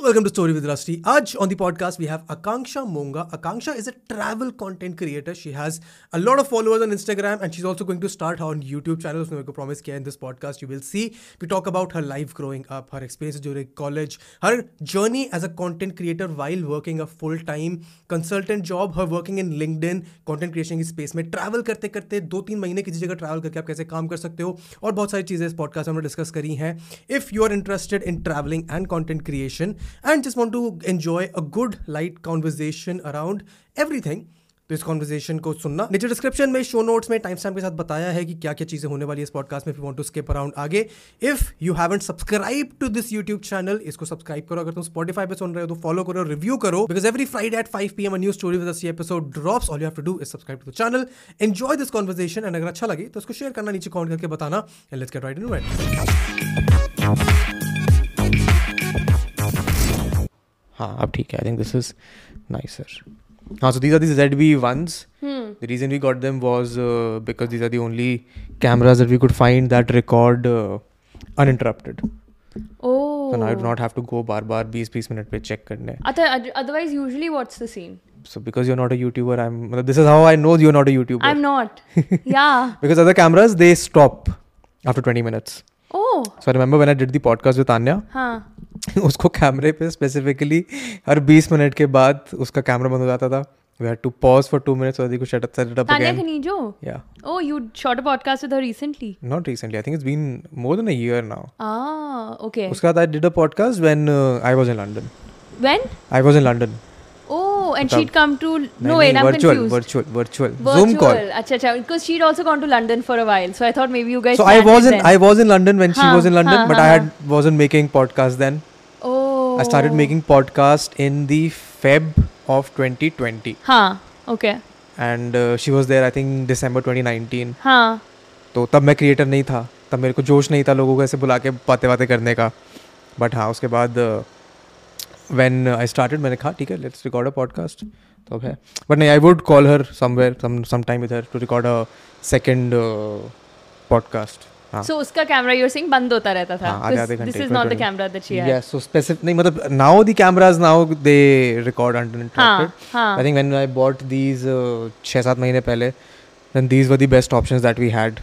Welcome to story with Rasti आज on the podcast we have Akanksha Monga Akanksha is a travel content creator she has a lot of followers on Instagram and she is also going to start on YouTube channel उसने मेरे को promise किया in this podcast you will see we talk about her life growing up her experience जो college her journey as a content creator while working a full time consultant job her working in LinkedIn content creation की space में travel करते करते दो तीन महीने किसी जगह ट्रैवल करके आप कैसे काम कर सकते हो और बहुत सारी चीज़ें इस पॉडकास्ट में डिस्कस करी हैं. If you are interested in travelling and content creation and just want to enjoy a good light conversation around everything. तो इस कॉन्वर्जेशन को सुनना। नीचे डिस्क्रिप्शन में शो नोट्स में टाइम स्टैम्प के साथ बताया है कि क्या क्या चीज़ें होने वाली है इस पॉडकास्ट में वांट टू स्किप अराउंड आगे। If you haven't subscribe to this YouTube channel इसको सब्सक्राइब करो। अगर तुम स्पॉटीफाई पे सुन रहे हो तो फॉलो करो रिव्यू करो। Because every Friday at five P M new story with episode drops all you have to do is subscribe to the channel enjoy this conversation and अगर अच्छा लगे तो उसको शेयर करना, नीचे कॉमेंट करके बताना and let's get right in हाँ अब ठीक है I think this is nicer हाँ so these are the ZV ones. Hmm. The reason we got them was uh, because these are the only cameras that we could find that record uh, uninterrupted. Oh. So now I do not have to go bar bar 20-20 minute पे check करने. Other- Otherwise, usually, what's the scene? So because you're not a YouTuber, I'm. मतलब This is how I know you're not a YouTuber. I'm not. yeah. because other cameras they stop after 20 minutes. So remember when I did the podcast with Anya हाँ उसको कैमरे पे specifically हर 20 minute के बाद उसका camera बंद हो जाता था we had to pause for two minutes so that you could shut up, set it up Tanya again. Kanijo? Yeah. Oh, you shot a podcast with her recently? Not recently. I think it's been more than a year now. Ah, okay. Uskad, I did a podcast when uh, I was in London. When? I was in London. Oh, and she'd come to. No, wait, I'm virtual confused. Virtual virtual Zoom call Virtual. Acha, acha. Because she'd also gone to London for a while. So I thought maybe you guys. so I was in then. I was in London when she was in London huh, but I had wasn't making podcast then Oh. I started making podcast in the Feb of 2020 Huh. Okay. and uh, she was there I think December 2019 Huh. तो तब मैं creator नहीं था तब मेरे को जोश नहीं था लोगों को ऐसे बुला के बातें बातें करने का बट हाँ उसके बाद वैन आई started मैंने कहा ठीक है लेट्स रिकॉर्ड अ पॉडकास्ट तो है। बट नहीं I would call her somewhere some sometime with her to record a second uh, उसका कैमरा यूर सिंग बंद होता रहता था। This is not the camera that she had yes so specific नहीं मतलब now the cameras now they record uninterrupted I think when I bought these 6 7 महीने पहले then these were the best options that we had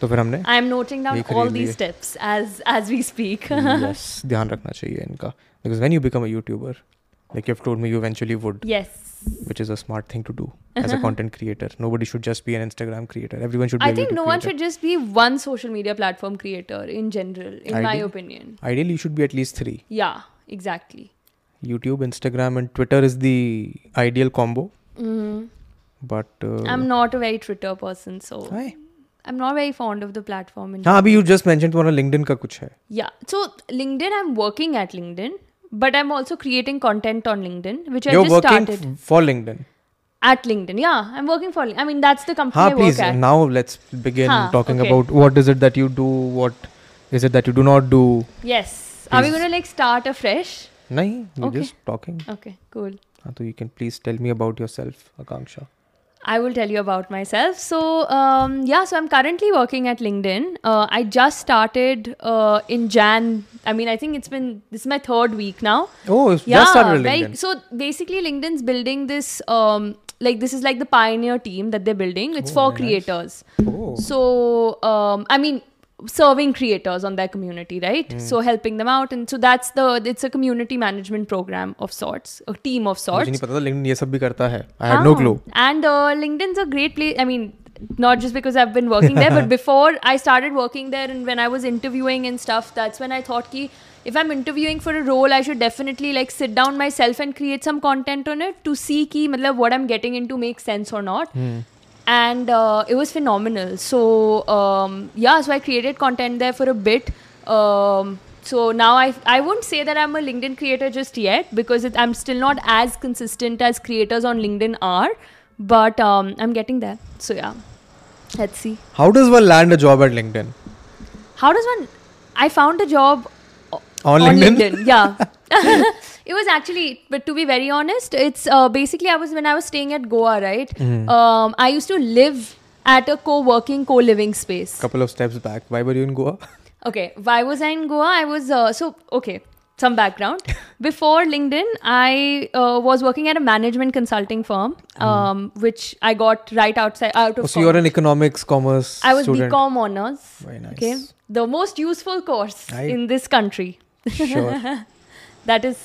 तो फिर हमने I am noting down ये all खरीद these लिए। steps as as we speak. yes ध्यान रखना चाहिए इनका because when you become a YouTuber like you've told me you eventually would yes. which is a smart thing to do as a content creator nobody should just be an Instagram creator everyone should be I a think YouTube no one creator. should just be one social media platform creator in general, in my Ideal. opinion. ideally you should be at least three Yeah, exactly. YouTube Instagram and Twitter is the ideal combo hmm but uh, I'm not a very Twitter person, so Why? I'm not very fond of the platform. In हाँ अभी you just mentioned तुम्हारा LinkedIn का कुछ है Yeah. So LinkedIn, I'm working at LinkedIn, but I'm also creating content on LinkedIn, which I you're just working started f- for LinkedIn at LinkedIn. Yeah, I'm working for. I mean, that's the company हाँ I please work at. now let's begin हाँ, talking okay. about what is it that you do what is it that you do not do Yes. Are we Please. gonna like start afresh? नहीं we're Okay. just talking Okay, cool. हाँ तो you can please tell me about yourself Akanksha I will tell you about myself. So, um, yeah, so I'm currently working at LinkedIn. Uh, I just started uh, in Jan. I mean, I think it's been, this is my third week now. oh it's yeah, just started very- LinkedIn so basically, LinkedIn's building this, um, like, this is like the pioneer team that they're building. It's Oh, for nice. creators. oh So, um, I mean, serving creators on their community, right? Hmm. So, helping them out. And so, that's the, it's a community management program of sorts, a team of sorts. मुझे नहीं पता था LinkedIn ये सब भी करता है I had no Ah, clue And uh, LinkedIn's a great place. I mean, not just because I've been working there, but before I started working there and when I was interviewing and stuff, that's when I thought ki if I'm interviewing for a role, I should definitely like sit down myself and create some content on it to see ki matlab, what I'm getting into makes sense or not. And uh, it was phenomenal. So um, yeah, so I created content there for a bit. Um, so now I I won't say that I'm a LinkedIn creator just yet because it, I'm still not as consistent as creators on LinkedIn are, but um, I'm getting there. So yeah, let's see. how does one land a job at LinkedIn How does one? I found a job On LinkedIn? Yeah. it was actually, but to be very honest, it's uh, basically I was when I was staying at Goa, right? Mm-hmm. Um, I used to live at a co-working, co-living space. couple of steps back why were you in Goa Okay, why was I in Goa? I was uh, so okay. some background. Before LinkedIn, I uh, was working at a management consulting firm, um, which I got right outside out of. Oh, so you're an economics commerce I was student. BCom honors. Very nice. Okay, the most useful course I- in this country sure. that is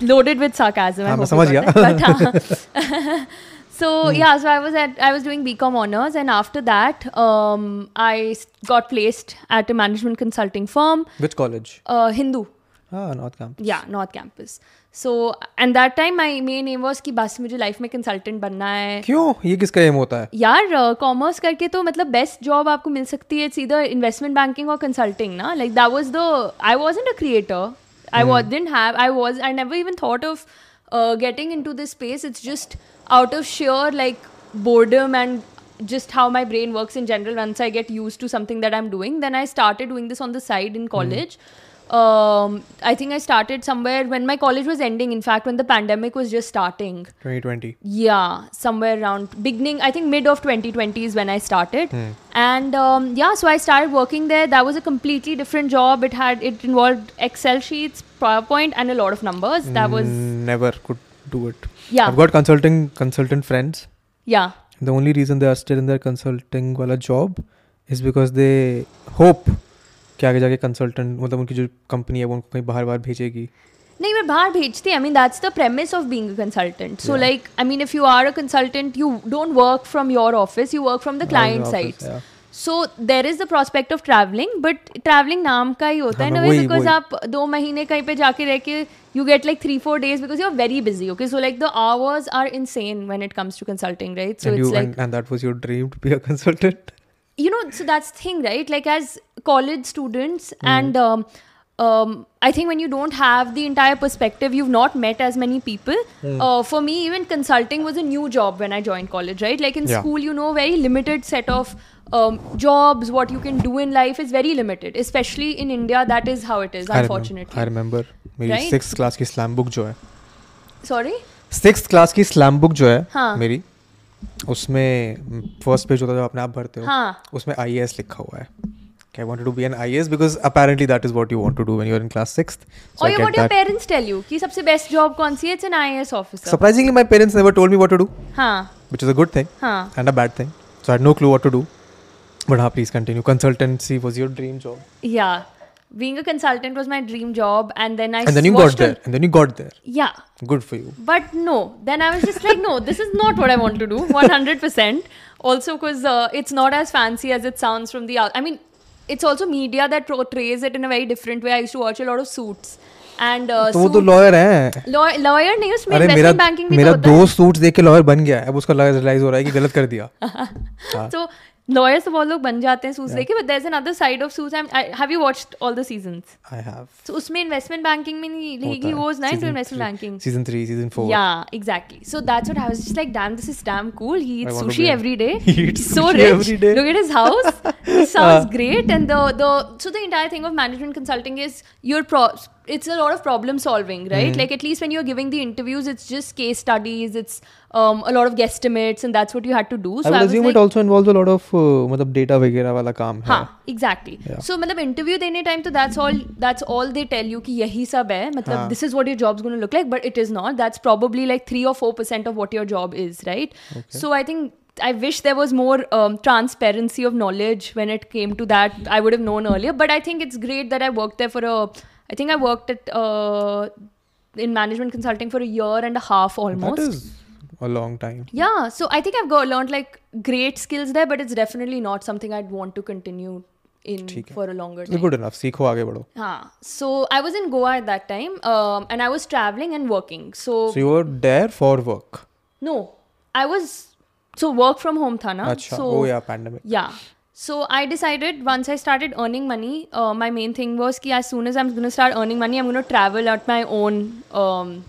loaded with sarcasm. I hope you so hmm. yeah, so I was at I was doing BCom honors, and after that, um, I got placed at a management consulting firm. Which college? Uh, Hindu. Ah, North Campus. Yeah, North Campus. So and that time my main aim was कि बस मुझे life में consultant बनना है। क्यों? ये किसका M होता है? यार कॉमर्स uh, करके तो मतलब बेस्ट जॉब आपको मिल सकती है। इट्स इधर इन्वेस्टमेंट बैंकिंग और कंसल्टिंग ना? Like that was the I wasn't a creator I was didn't have I was I never even thought of getting into this space it's just out of sheer like boredom and just how my brain works in general. Once i get used to something that i'm doing then i started doing this on the side in college. Um, i think i started somewhere when my college was ending in fact when the pandemic was just starting 2020 yeah, somewhere around beginning, I think mid of 2020 is when I started. And um, yeah, so I started working there. That was a completely different job. It had, it involved Excel sheets, PowerPoint, and a lot of numbers. That was, Mm, never could do it yeah, I've got consulting consultant friends yeah, the only reason they are still in their consulting वाला job is because they hope कि आगे जाके consultant मतलब उनकी जो company है वो उनको कहीं बाहर बाहर भेजेगी? नहीं मैं बाहर भेजती I mean that's the premise of being a consultant so like I mean if you are a consultant you don't work from your office you work from the client side so there is the prospect of travelling but travelling नाम का ही होता है ना because आप दो महीने कहीं पे जाके रह के you get like three four days because you are very busy okay so like the hours are insane when it comes to consulting right so it's like and that was your dream to be a consultant you know so that's the thing right like as college students Hmm. and um, um, i think when you don't have the entire perspective you've not met as many people Hmm. uh, for me even consulting was a new job when i joined college right like in Yeah. school you know very limited set of um, jobs what you can do in life is very limited especially in india that is how it is I remember, unfortunately I remember मेरी Right? Six class की slam book जो है sorry six class की slam book जो है हाँ। मेरी उसमें फ़र्स्ट पेज होता है जब अपने आप भरते हो हाँ उसमें आईएएस लिखा हुआ है I wanted to be an IAS because apparently that is what you want to do when you're in class sixth. So or what your parents tell you कि सबसे best job कौन सी है it's an IAS officer Surprisingly, my parents never told me what to do, हाँ which is a good thing हाँ and a bad thing. So I had no clue what to do. But हाँ, please continue. Consultancy was your dream job, Yeah. Being a consultant was my dream job, and then I and then you watched got there, a- and then you got there. yeah, Good for you. but no. Then I was just like, no, this is not what I want to do. One hundred percent. Also, because uh, it's not as fancy as it sounds from the out. I mean, it's also media that portrays it in a very different way. I used to watch a lot of suits, and uh, तो वो तो suit- lawyer है law- lawyer नहीं उसमें अरे मेरा investment banking भी मेरा तो होता है. दोस्त सूट्स देख के लॉयर बन गया है अब उसका रियलाइज हो रहा है कि गलत कर दिया हाँ। So lawyers तो बहुत लोग बन जाते हैं suits लेके, but there's another side of suits. I'm, I, have you watched all the seasons? I have So उसमें investment banking में नहीं he goes ना into investment banking. Season 3 season 4 Yeah, exactly. So that's what I was just like, damn, this is damn cool. He eats I want to sushi be- every day. He eats He's so sushi rich. every day. Look at his house. It sounds Uh. great. And the the so the entire thing of management consulting is your pro. It's a lot of problem solving, right? Mm-hmm. Like at least when you're giving the interviews, it's just case studies. It's um, a lot of guesstimates, and that's what you had to do. So I would I was assume like, it also involves a lot of uh, मतलब data वगैरह वाला काम है हाँ exactly Yeah. सो मतलब interview देने time तो that's all that's all they tell you कि यही सब है मतलब हाँ. This is what your jobs gonna look like but it is not that's probably like three और four percent of what your job is right so I think I wish there was more um, transparency of knowledge when it came to that. I would have known earlier, but I think it's great that I worked there for a. I think I worked at uh, in management consulting for a year and a half almost. that is a long time yeah so i think i've got learned like great skills there but it's definitely not something i'd want to continue in for a longer time. Good enough. Seekho, aage bado. So I was in Goa at that time, um, and I was traveling and working. So so you were there for work. No, I was so work from home tha na. Achha. So, oh yeah, pandemic. Yeah. So I decided once I started earning money, uh, my main thing was that as soon as I'm gonna start earning money, I'm gonna travel at my own. Um,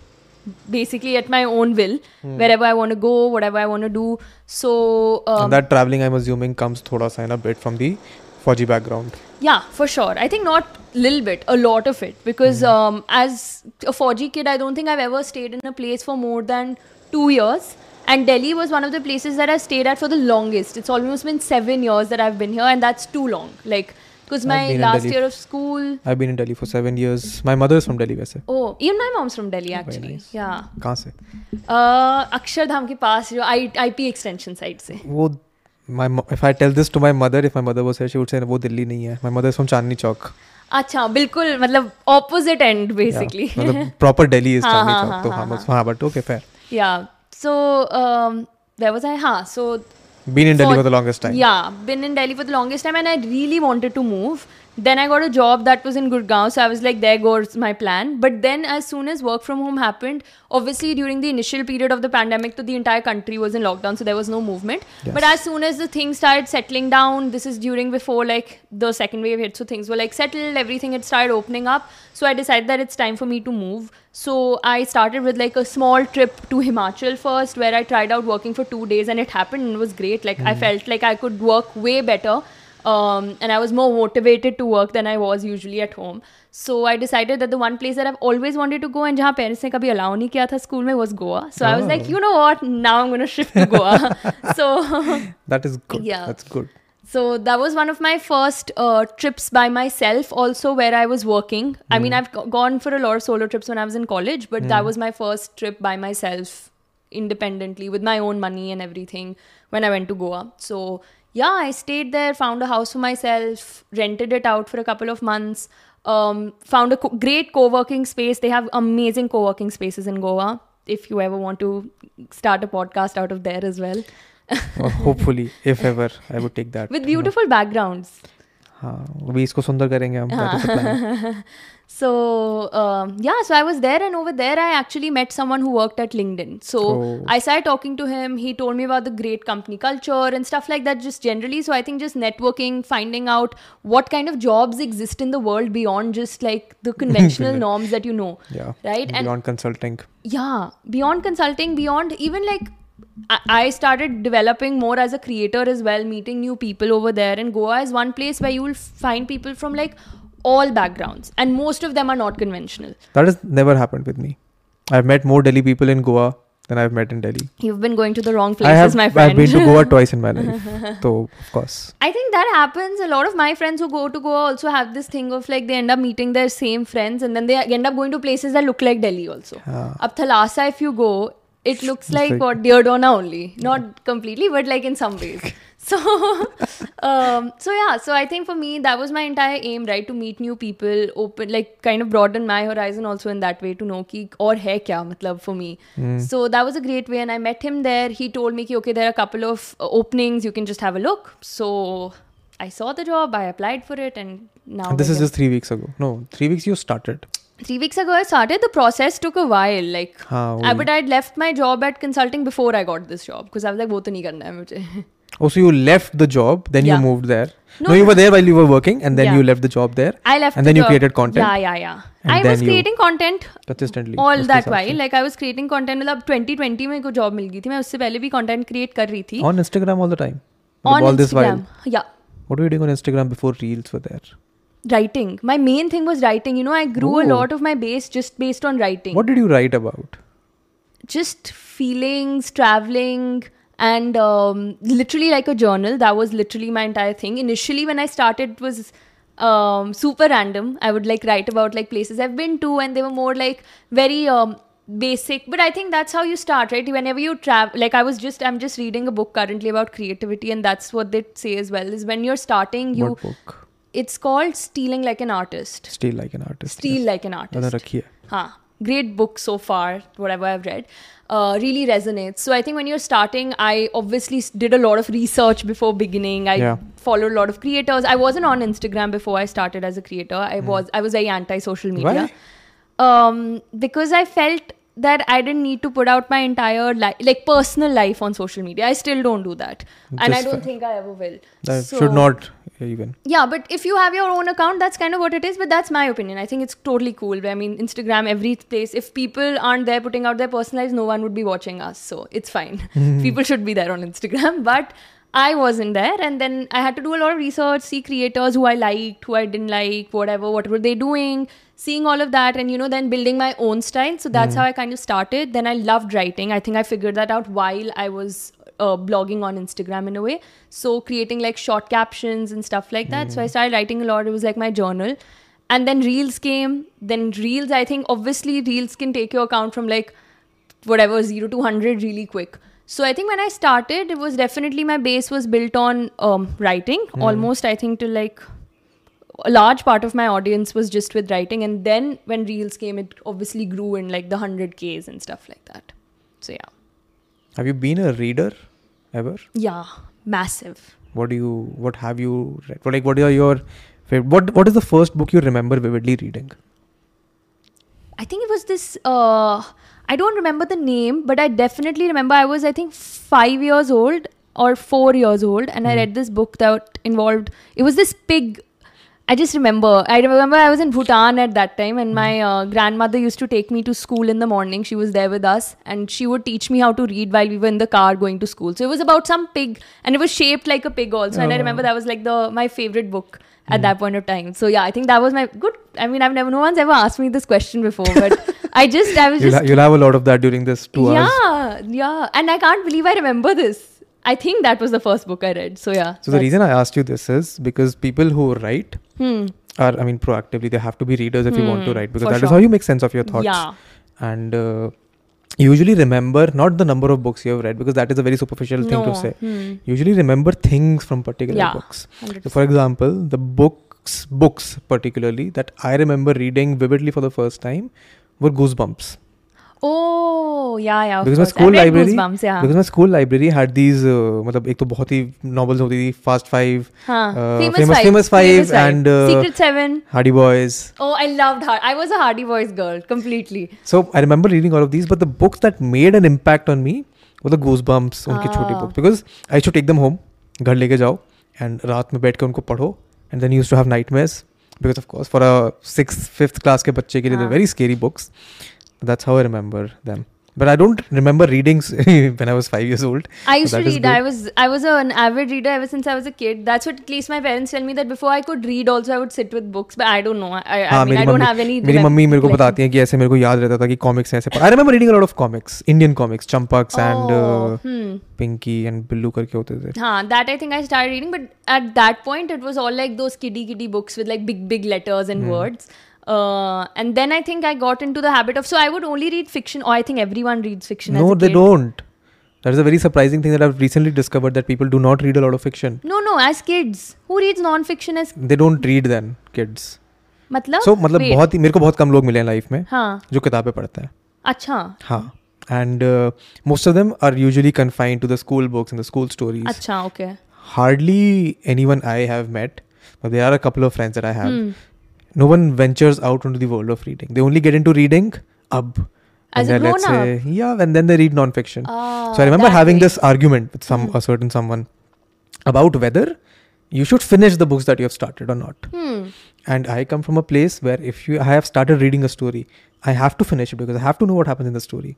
basically at my own will hmm. wherever i want to go whatever i want to do so um, that traveling i'm assuming comes thoda sign a bit from the Fauji background. Yeah, for sure. I think not little bit, a lot of it. Because hmm. um, as a Fauji kid, I don't think I've ever stayed in a place for more than two years. And Delhi was one of the places that I stayed at for the longest. It's almost been seven years that I've been here, and that's too long. Like Because my last year of school. I've been in Delhi for seven years. My mother is from Delhi वैसे Oh, even my mom's from Delhi actually. nice. Yeah. कहाँ से Uh, Akshardham के पास जो आई IP extension side से वो my if I tell this to my mother if my mother was here she would say वो दिल्ली नहीं है my mother is from Chandni Chowk अच्छा बिल्कुल मतलब ऑपोजिट एंड बेसिकली मतलब proper Delhi is हाँ, Chandni हाँ, Chowk हाँ, तो हाँ, हाँ बस हाँ okay fair yeah so um, where was I हाँ so been in Delhi For- for the longest time Yeah, been in Delhi for the longest time, and I really wanted to move. Then I got a job that was in Gurgaon, so I was like, there goes my plan. But then, as soon as work from home happened, obviously during the initial period of the pandemic, so the entire country was in lockdown, so there was no movement. Yes. But as soon as the things started settling down, this is during before like the second wave hit, so things were like settled, everything had started opening up. So I decided that it's time for me to move. So I started with like a small trip to Himachal first, where I tried out working for two days, and it happened and it was great. Like I mm. felt like I could work way better, um, and I was more motivated to work than I was usually at home. So I decided that the one place that I've always wanted to go and जहाँ parents ने कभी allow नहीं किया था school में was Goa. So I was like, Oh. you know what? Now I'm gonna shift to Goa. so that is good Yeah. that's good So that was one of my first uh, trips by myself, also where I was working. I mean, I've go- gone for a lot of solo trips when I was in college, but that was my first trip by myself, independently, with my own money and everything when I went to Goa. So yeah, I stayed there, found a house for myself, rented it out for a couple of months. Um, found a co- great co-working space. They have amazing co-working spaces in Goa. If you ever want to start a podcast out of there as well, Or hopefully if ever I would take that with you know. beautiful backgrounds. हाँ अभी इसको सुंदर करेंगे हम that is the plan. So um, yeah, so I was there, and over there I actually met someone who worked at LinkedIn. So Oh. I started talking to him. He told me about the great company culture and stuff like that, just generally. So I think just networking, finding out what kind of jobs exist in the world beyond just like the conventional norms that you know, yeah right? And beyond consulting yeah beyond consulting beyond even like I- I started developing more as a creator as well, meeting new people over there. And Goa is one place where you will find people from like all backgrounds, and most of them are not conventional. that has never happened with me I've met more Delhi people in Goa than I've met in Delhi You've been going to the wrong places, have my I've been to Goa twice in my life so of course I think that happens. A lot of my friends who go to Goa also have this thing of like they end up meeting their same friends and then they end up going to places that look like Delhi also. हाँ Up Thalassa, if you go, it looks like, like- what Deodona only, not completely, but like in some ways. So, um, so yeah. So I think for me that was my entire aim, right? To meet new people, open, like kind of broaden my horizon also in that way to know ki और है क्या मतलब for me. So that was a great way, and I met him there. He told me ki okay, there are a couple of uh, openings. You can just have a look. So I saw the job, I applied for it, and now and this we're is here. just three weeks ago no three weeks you started three weeks ago I started. The process took a while, like. हाँ I, वही. but I'd left my job at consulting before I got this job because I was like, वो तो नहीं करना है मुझे. oh so you left the job then Yeah. you moved there No, no, you no. were there while you were working and then Yeah. you left the job there I left. And the then you job- created content? Yeah, yeah, yeah. And I then was you- creating content consistently all उसके that हिसाब while. से. Like I was creating content. मतलब 2020 में को job मिल गई थी. मैं उससे पहले भी content create कर रही थी. on Instagram all the time On मतलब all this while Instagram. Yeah. what were you doing on Instagram before reels were there Writing. My main thing was writing. You know, I grew a Ooh. lot of my base just based on writing. what did you write about just feelings, traveling, and um, literally like a journal that was literally my entire thing. Initially when i started it was um, super random. I would like write about like places i've been to and they were more like very um, basic. But i think that's how you start right? Whenever you travel like i was just i'm just reading a book currently about creativity and that's what they say as well is when you're starting you what book? It's called stealing like an artist. Steal like an artist. steal yes. like an artist. Great book so far, whatever I've read. Uh, really resonates. So I think when you're starting, I obviously did a lot of research before beginning. I Yeah. followed a lot of creators. I wasn't on Instagram before I started as a creator. I was I was very anti social media. Um, because I felt that I didn't need to put out my entire life, like personal life on social media. I still don't do that, and I don't think I ever will. that So- should not even yeah, but if you have your own account, that's kind of what it is. But that's my opinion. I think it's totally cool. I mean, Instagram, every place. If people aren't there putting out their personal lives, no one would be watching us. So it's fine. people should be there on Instagram. But I wasn't there. And then I had to do a lot of research, see creators who I liked, who I didn't like, whatever, what were they doing, seeing all of that. And, you know, then building my own style. So that's how I kind of started. Then I loved writing. I think I figured that out while I was uh, blogging on Instagram in a way. So creating like short captions and stuff like that. So I started writing a lot. It was like my journal. And then Reels came. Then Reels, I think obviously Reels can take your account from like whatever zero to hundred really quick. So I think when I started, it was definitely my base was built on um, writing. Almost I think to like a large part of my audience was just with writing, and then when Reels came, it obviously grew in like the hundred Ks and stuff like that. So yeah, Have you been a reader ever? yeah, massive. What do you? What have you read? What like? What are your? favorite- What What is the first book you remember vividly reading? I think it was this. Uh, I don't remember the name, but I definitely remember I was I think five years old or four years old, and I read this book that involved. It was this pig. I just remember. I remember I was in Bhutan at that time, and my uh, grandmother used to take me to school in the morning. She was there with us, and she would teach me how to read while we were in the car going to school. So it was about some pig, and it was shaped like a pig also. And I remember that was like the my favorite book at that point of time. So yeah, I think that was my good. I mean, I've never no one's ever asked me this question before, but I just I was You'll, just ha- you'll have a lot of that during this two hours. yeah yeah, and I can't believe I remember this. I think that was the first book I read. So yeah. So the reason I asked you this is because people who write Hmm. are, I mean, proactively they have to be readers if you want to Hmm, write because for that is sure. how you make sense of your thoughts. Yeah. And uh, usually remember not the number of books you have read because that is a very superficial thing to say. Hmm. Usually remember things from particular Yeah. books. 100%. So for example, the books, books particularly that I remember reading vividly for the first time were Goosebumps. Books that made an लेके जाओ and रात में बैठ कर उनको पढ़ो and then used to have nightmares because of course for a six fifth class के बच्चे के लिए very scary books That's how I remember them. But I don't remember reading when I was five years old. I So used to that is read. good. I was I was an avid reader ever since I was a kid. That's what at least my parents tell me that before I could read, also I would sit with books. But I don't know. I, I, I हाँ, mean, I मेरी don't mummy have any. मेरी rem- mummy मेरे को recollection. बताती हैं कि ऐसे मेरे को याद रहता था कि कॉमिक्स ऐसे I remember reading a lot of comics Indian comics Champaks and Oh, hmm. Pinky and Billu करके होते थे Huh, that I think I started reading, but at that point it was all like those kiddie kiddie books with like big big letters and Hmm. words. Uh, and then I think I got into the habit of so I would only read fiction. Or I think everyone reads fiction. No, as a they kid. don't. That is a very surprising thing that I've recently discovered that people do not read a lot of fiction. No, no. As kids, who reads non-fiction as They don't read then, kids. मतलब? So मतलब Wait. बहुत ही मेरे को बहुत कम लोग मिले हैं life में हाँ. जो किताबें पढ़ते हैं अच्छा. हाँ and uh, most of them are usually confined to the school books and the school stories. अच्छा. Okay. Hardly anyone I have met, but there are a couple of friends that I have. Hmm. No one ventures out into the world of reading. They only get into reading ab. As a then let's grown-up? say, yeah, and then they read non-fiction. Ah, so I remember that having way. this argument with some Hmm. a certain someone about whether you should finish the books that you have started or not. Hmm. And I come from a place where if you I have started reading a story, I have to finish it because I have to know what happens in the story.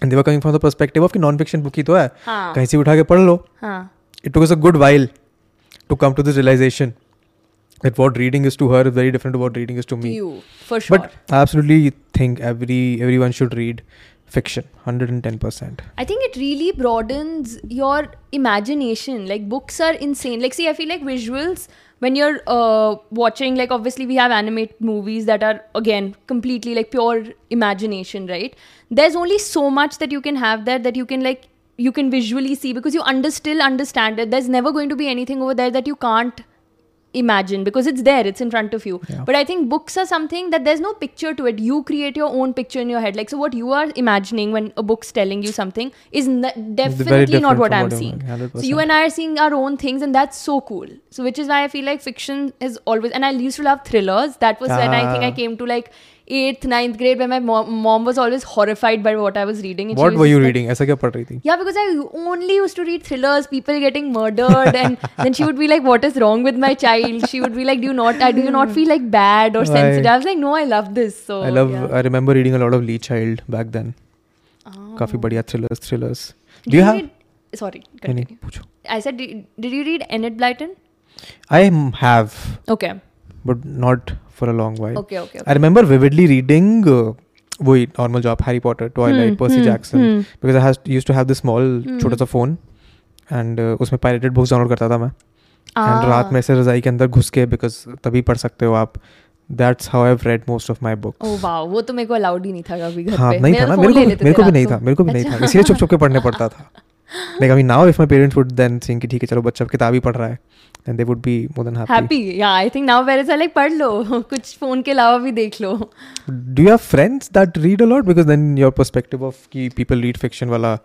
And they were coming from the perspective of कि non-fiction book ही तो है हाँ. कहीं से उठा के पढ़ लो हाँ. it took us a good while to come to this realization that what reading is to her is very different to what reading is to me. You for sure. But I absolutely think every everyone should read fiction, hundred and ten percent. I think it really broadens your imagination. Like books are insane. Like see, I feel like visuals when you're uh, watching. Like obviously we have animated movies that are again completely like pure imagination, right? There's only so much that you can have there that you can like you can visually see because you under still understand it. There's never going to be anything over there that you can't imagine because it's there it's in front of you. Yeah. but i think books are something that there's no picture to it. You create your own picture in your head. Like so what you are imagining when a book's telling you something is n- definitely not what i'm seeing. So you and i are seeing our own things and that's so cool. So which is why i feel like fiction is always and i used to love thrillers. That was when i think i Ah. came to like eighth ninth grade when my mom, mom was always horrified by what i was reading and she What was were you just like- reading? ऐसा क्या पढ़ रही थी? yeah, because I only used to read thrillers, people getting murdered, and then she would be like, "What is wrong with my child?" She would be like, "Do you not? Uh, do you not feel like bad or Right. sensitive?" I was like, "No, I love this." So I love. yeah. I remember reading a lot of Lee Child back then. Oh. काफी बढ़िया thrillers, thrillers. Did Do you have? read, sorry, नहीं, continue. नहीं, पूछो. I said, did, did you read Enid Blyton? I m- have, Okay, But not for a long while I remember vividly reading वही normal job Harry Potter Twilight Percy Jackson because I use to have the small छोटा सा phone and uh, उसमें pirated books download करता था मैं। And ah. रात में ऐसे रजाई के अंदर घुस के बिकॉज़ तभी पढ़ सकते हो आप। That's how I read most of my books oh wow वो तो मेरे को अलाउड ही नहीं था कभी घर हाँ, नहीं था ना मेरे को मेरे को भी नहीं था मेरे को भी नहीं अच्छा। था। इसलिए चुप चुप के पढ़ने पड़ता था। Like I mean now if my parents would then think कि ठीक है चलो बच्चा किताब ही पढ़ रहा है then they would be more than happy या I think now parents are like पढ़ लो कुछ फ़ोन के अलावा भी देख लो do you have friends that read a lot because then your perspective of कि पीपल रीड फिक्शन वाला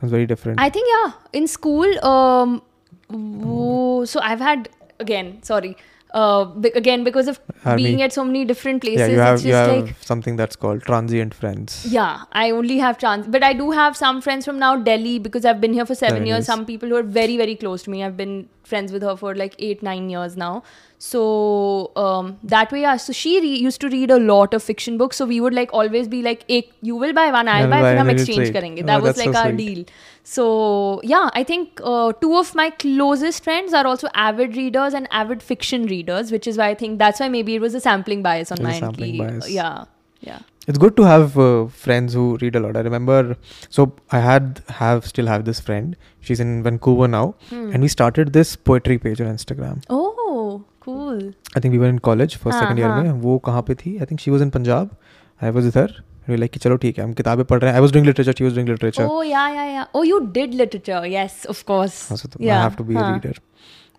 comes very different I think yeah. In school, um, wo- so I've had again. Sorry. uh, again because of Army. being at so many different places yeah, you have, it's just you have like something that's called transient friends. Yeah i only have trans but i do have some friends from now delhi because i've been here for seven, seven years. years. Some people who are very very close to me. I've been friends with her for like eight nine years now. So um, that way yeah so she re- used to read a lot of fiction books. So we would like always be like you will buy one i'll buy, buy and him exchange karenge. Oh, that oh, was like so our sweet. deal. So, yeah, I think uh, two of my closest friends are also avid readers and avid fiction readers, which is why I think that's why maybe it was a sampling bias on my end. Uh, yeah, yeah. It's good to have uh, friends who read a lot. I remember, so I had have still have this friend. She's in Vancouver now, hmm. and we started this poetry page on Instagram. Oh, cool! I think we were in college for ah, second year. Mein. Wo kahan pe thi? I think she was in Punjab. I was with her. We like कि चलो ठीक है हम किताबें पढ़ रहे हैं i was doing literature she was doing literature Oh yeah, yeah, yeah. Oh, you did literature. Yes, of course. हाँ, so yeah. i have to be a हाँ. reader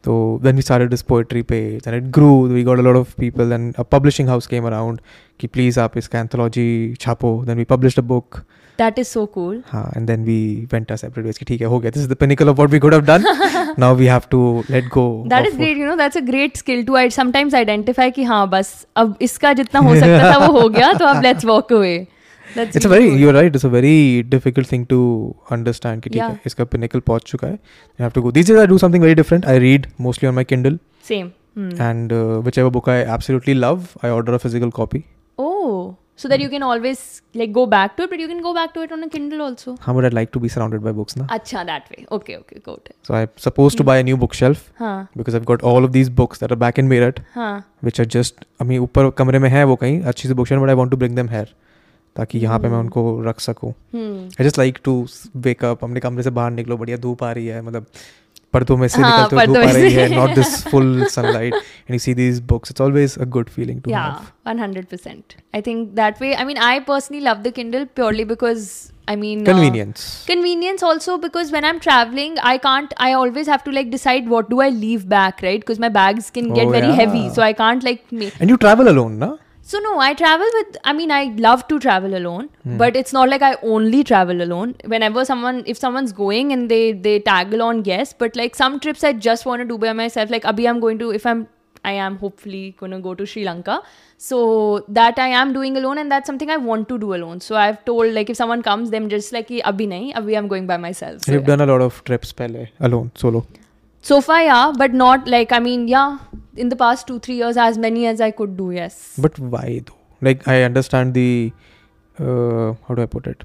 so then we started this poetry page and it grew we got a lot of people and a publishing house came around कि please आप इसका anthology छापो then we published a book That is so cool. हाँ and then we went our separate ways कि ठीक है हो गया this is the pinnacle of what we could have done now we have to let go That is great, you know, that's a great skill to I sometimes identify कि हाँ बस अब इसका जितना हो सकता था वो हो गया तो अब let's walk away. That's it's a really very cool. you're right it's a very difficult thing to understand कि ठीक Yeah. है इसका pinnacle पहुंच चुका है you have to go these days I do something very different I read mostly on my Kindle same. Hmm. and uh, whichever book I absolutely love I order a physical copy Oh, so that you can always like go back to it, but you can go back to it on a Kindle also. how would I like to be surrounded by books na Acha, that way. Okay, okay, got it. so I'm supposed to buy a new bookshelf हाँ because I've got all of these books that are back in Meerut हाँ which are just I mean ऊपर कमरे में है वो कहीं अच्छी सी book but I want to bring them here ताकि यहाँ पे मैं Hmm. उनको रख सकूँ hmm. I just like to wake up अपने कमरे से बाहर निकलो बढ़िया धूप आ रही है मतलब पर्दों में से हाँ, निकलते हुए धूप आ रही है not this full sunlight and you see these books it's always a good feeling to Yeah, hundred percent. I think that way. I mean, I personally love the Kindle purely because I mean convenience. uh, convenience also because when i'm traveling i can't i always have to like decide what do i leave back right because my bags can get Oh, very heavy so i can't like make and you travel alone na so no i travel with i mean i love to travel alone Hmm. but it's not like i only travel alone whenever someone if someone's going and they they tag along yes but like some trips i just want to do by myself like abhi i'm going to if i'm I am hopefully going to go to Sri Lanka. So that I am doing alone and that's something I want to do alone. So I've told like if someone comes, them just like abhi nahi, abhi I'm going by myself. So, you've done a lot of trips pehle alone solo so far, yeah, but not like I mean, yeah, in the past two three years, as many as I could do. Yes. but why though like I understand the uh, how do I put it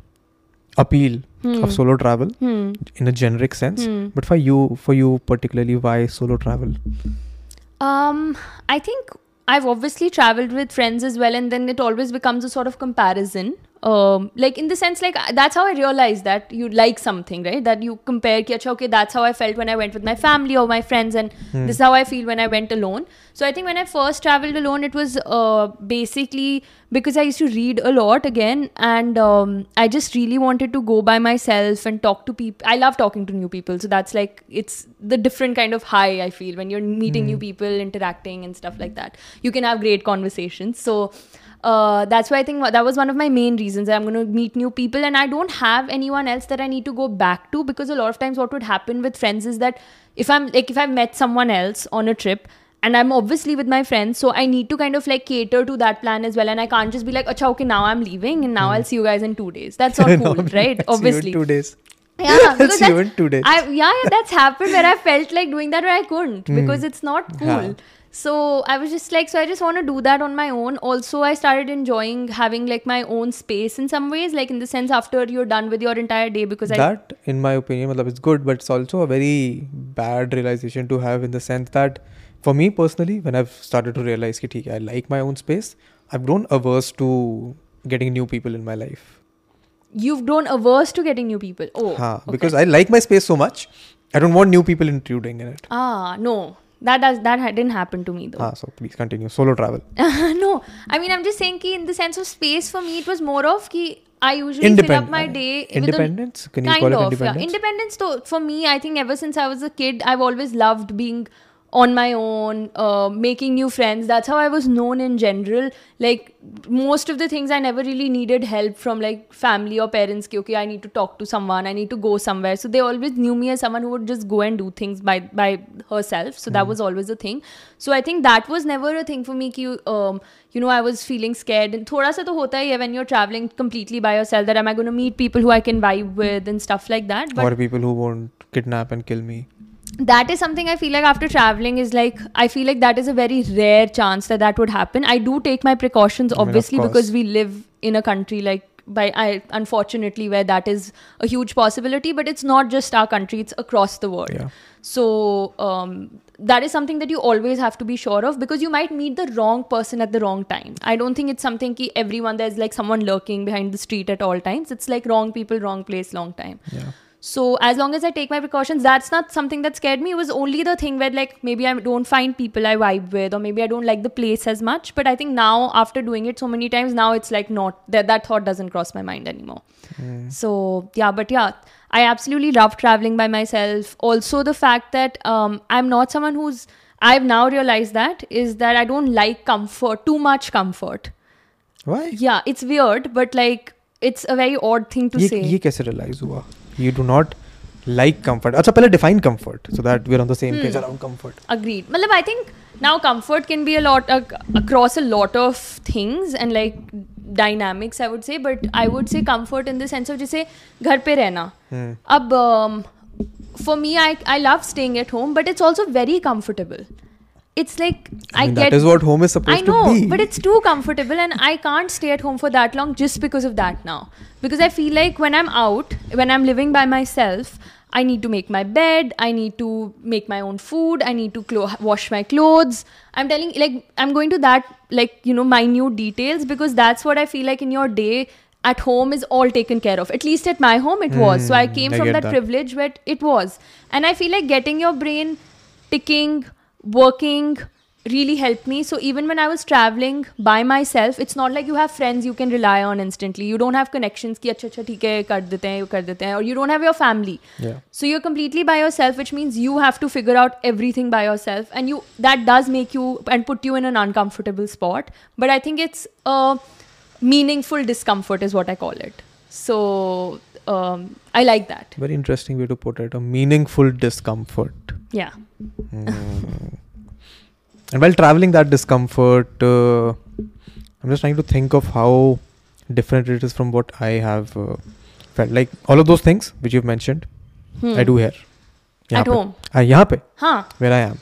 appeal of solo travel Hmm. in a generic sense Hmm. but for you for you particularly why solo travel Um, I think I've obviously traveled with friends as well, and then it always becomes a sort of comparison. Um, like in the sense, like that's how I realized that you like something, right? That you compare, ki, "Acha, okay, that's how I felt when I went with my family or my friends, and this is how I feel when I went alone. So I think when I first traveled alone, it was uh, basically because I used to read a lot again, and um, I just really wanted to go by myself and talk to people. I love talking to new people, so that's like it's the different kind of high I feel when you're meeting new people, interacting and stuff like that. You can have great conversations. So uh, that's why I think that was one of my main reasons. I'm going to meet new people, and I don't have anyone else that I need to go back to because a lot of times what would happen with friends is that if I'm like if I've met someone else on a trip and I'm obviously with my friends, so I need to kind of like cater to that plan as well, and I can't just be like, "Acha, okay, now I'm leaving, and now I'll see you guys in two days." That's not cool, I'll right? see you in Obviously, two days yeah, because see you in two days. I, yeah, yeah, that's happened where I felt like doing that where I couldn't because it's not cool. Yeah. So I was just like, so I just want to do that on my own. Also, I started enjoying having like my own space in some ways, like in the sense after you're done with your entire day because I that in my opinion matlab, it's good but it's also a very bad realization to have in the sense that for me personally when i've started to realize ki, theek i like my own space i've grown averse to getting new people in my life you've grown averse to getting new people. Oh, Haan, okay. because i like my space so much I don't want new people intruding in it. Ah, no. That does that ha- didn't happen to me though. Ah, so please continue. Solo travel. no, I mean I'm just saying ki in the sense of space for me it was more of ki I usually fill up my day independence? Can you kind call it of, independence? Yeah. Independence though for me I think ever since I was a kid I've always loved being on my own, uh, making new friends. That's how I was known in general. Like most of the things I never really needed help from like family or parents. ki, Okay, I need to talk to someone. I need to go somewhere. So they always knew me as someone who would just go and do things by by herself. So that was always a thing. So I think that was never a thing for me. Ki, um, you know, I was feeling scared. And thoda sa to hota hai when you're traveling completely by yourself. That am I going to meet people who I can vibe with and stuff like that. But or people who won't kidnap and kill me. That is something I feel like after traveling is like I feel like that is a very rare chance that that would happen. I do take my precautions I mean, obviously because we live in a country like by I unfortunately where that is a huge possibility. But it's not just our country; it's across the world. Yeah. So um, that is something that you always have to be sure of because you might meet the wrong person at the wrong time. I don't think it's something ki everyone there's like someone lurking behind the street at all times. It's like wrong people, wrong place, long time. Yeah. So as long as I take my precautions, that's not something that scared me. It was only the thing where like maybe I don't find people I vibe with, or maybe I don't like the place as much. But I think now after doing it so many times, now it's like not that that thought doesn't cross my mind anymore. So yeah, but yeah, I absolutely love traveling by myself. Also the fact that um, I'm not someone who's I've now realized that is that I don't like comfort too much comfort. Why? Yeah, it's weird, but like it's a very odd thing to ये say. ये कैसे realize हुआ? You do not like comfort अच्छा पहले define comfort so that we are on the same page around comfort agreed मतलब I think now comfort can be a lot across a lot of things and like dynamics I would say but I would say comfort in the sense of जैसे घर पे रहना। अब for me I I love staying at home but it's also very comfortable It's like I, I mean, get that is what home is supposed to be. I know, to be. but it's too comfortable, and I can't stay at home for that long just because of that now. Because I feel like when I'm out, when I'm living by myself, I need to make my bed, I need to make my own food, I need to clo- wash my clothes. I'm telling, like, I'm going to that, like, you know, minute details because that's what I feel like in your day at home is all taken care of. At least at my home, it hmm, was. So I came I from that, that. privilege where it was. And I feel like getting your brain ticking, working really helped me. So even when I was traveling by myself, it's not like you have friends you can rely on instantly. You don't have connections ki acha acha theek hai kar dete hain, kar dete hain, or you don't have your family. Yeah. So you're completely by yourself, which means you have to figure out everything by yourself, and you that does make you and put you in an uncomfortable spot. But I think it's a meaningful discomfort, is what I call it. So um, I like that. Very interesting way to put it. A meaningful discomfort. Yeah. Hmm. and while traveling that discomfort, uh, I'm just trying to think of how different it is from what I have uh, felt. Like all of those things which you've mentioned, Hmm. I do here. यहाँ At पे- home. हाँ, यहाँ पे Huh. where I am.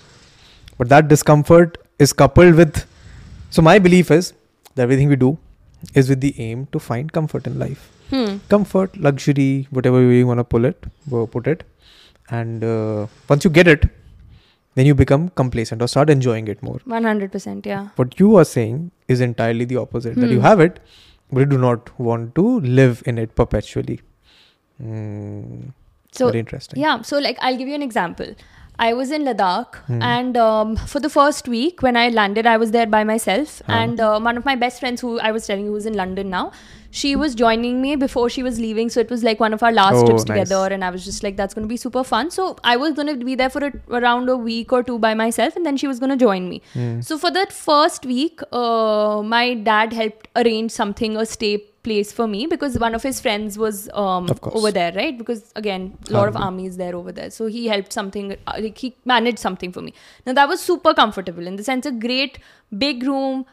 But that discomfort is coupled with. So my belief is that everything we do is with the aim to find comfort in life. Hmm. Comfort, luxury, whatever you want to pull it, wo- put it, and uh, once you get it, then you become complacent or start enjoying it more. 100%. Yeah. What you are saying is entirely the opposite. That you Hmm. have it, but you do not want to live in it perpetually. Mm, So very interesting. Yeah, so like I'll give you an example. I was in Ladakh, Hmm. and um, for the first week when I landed, I was there by myself. And uh, one of my best friends, who I was telling you, who's in London now, she was joining me before she was leaving. So it was like one of our last Oh, trips nice. together, and I was just like, "That's going to be super fun." So I was going to be there for a, around a week or two by myself, and then she was going to join me. Hmm. So for that first week, uh, my dad helped arrange something, a stay place for me because one of his friends was um, over there, right? Because again, a lot of Army. armies there over there. So he helped something, uh, like he managed something for me. Now that was super comfortable in the sense a great big room,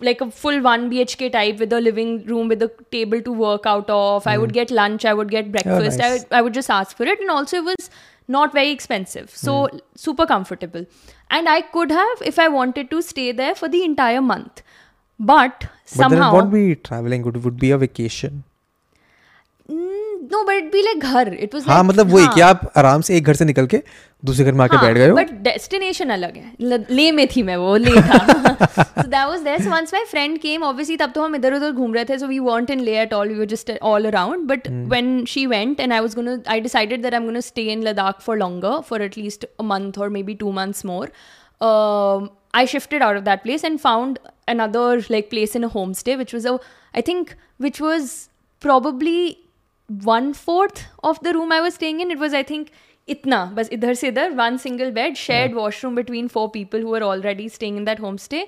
like a full one BHK type with a living room with a table to work out of. I would hmm. get lunch, I would get oh, breakfast, I, nice. would, I would just ask for it. And also it was not very expensive. So hmm. super comfortable. And I could have, if I wanted to, stay there for the entire month. But But then it somehow won't be traveling. It would be a vacation. No but be like घर. It was हाँ मतलब वही हाँ. कि आप आराम से एक घर से निकल के दूसरे घर में आके हाँ, बैठ गए हो। बट डेस्टिनेशन अलग है। ले में थी मैं वो ले था। So that was there once my friend came obviously तब तो हम इधर-उधर घूम रहे थे सो we weren't in Leh at all we were just all around but when she went and I was gonna I decided that I am gonna stay in Ladakh for longer for at least a month और maybe 2 months more I shifted out of that place and found another like place in a homestay, which was a I think which was probably one fourth of the room I was staying in. It was, I think, itna, bas idhar se idhar, one single bed, shared washroom between four people who were already staying in that homestay,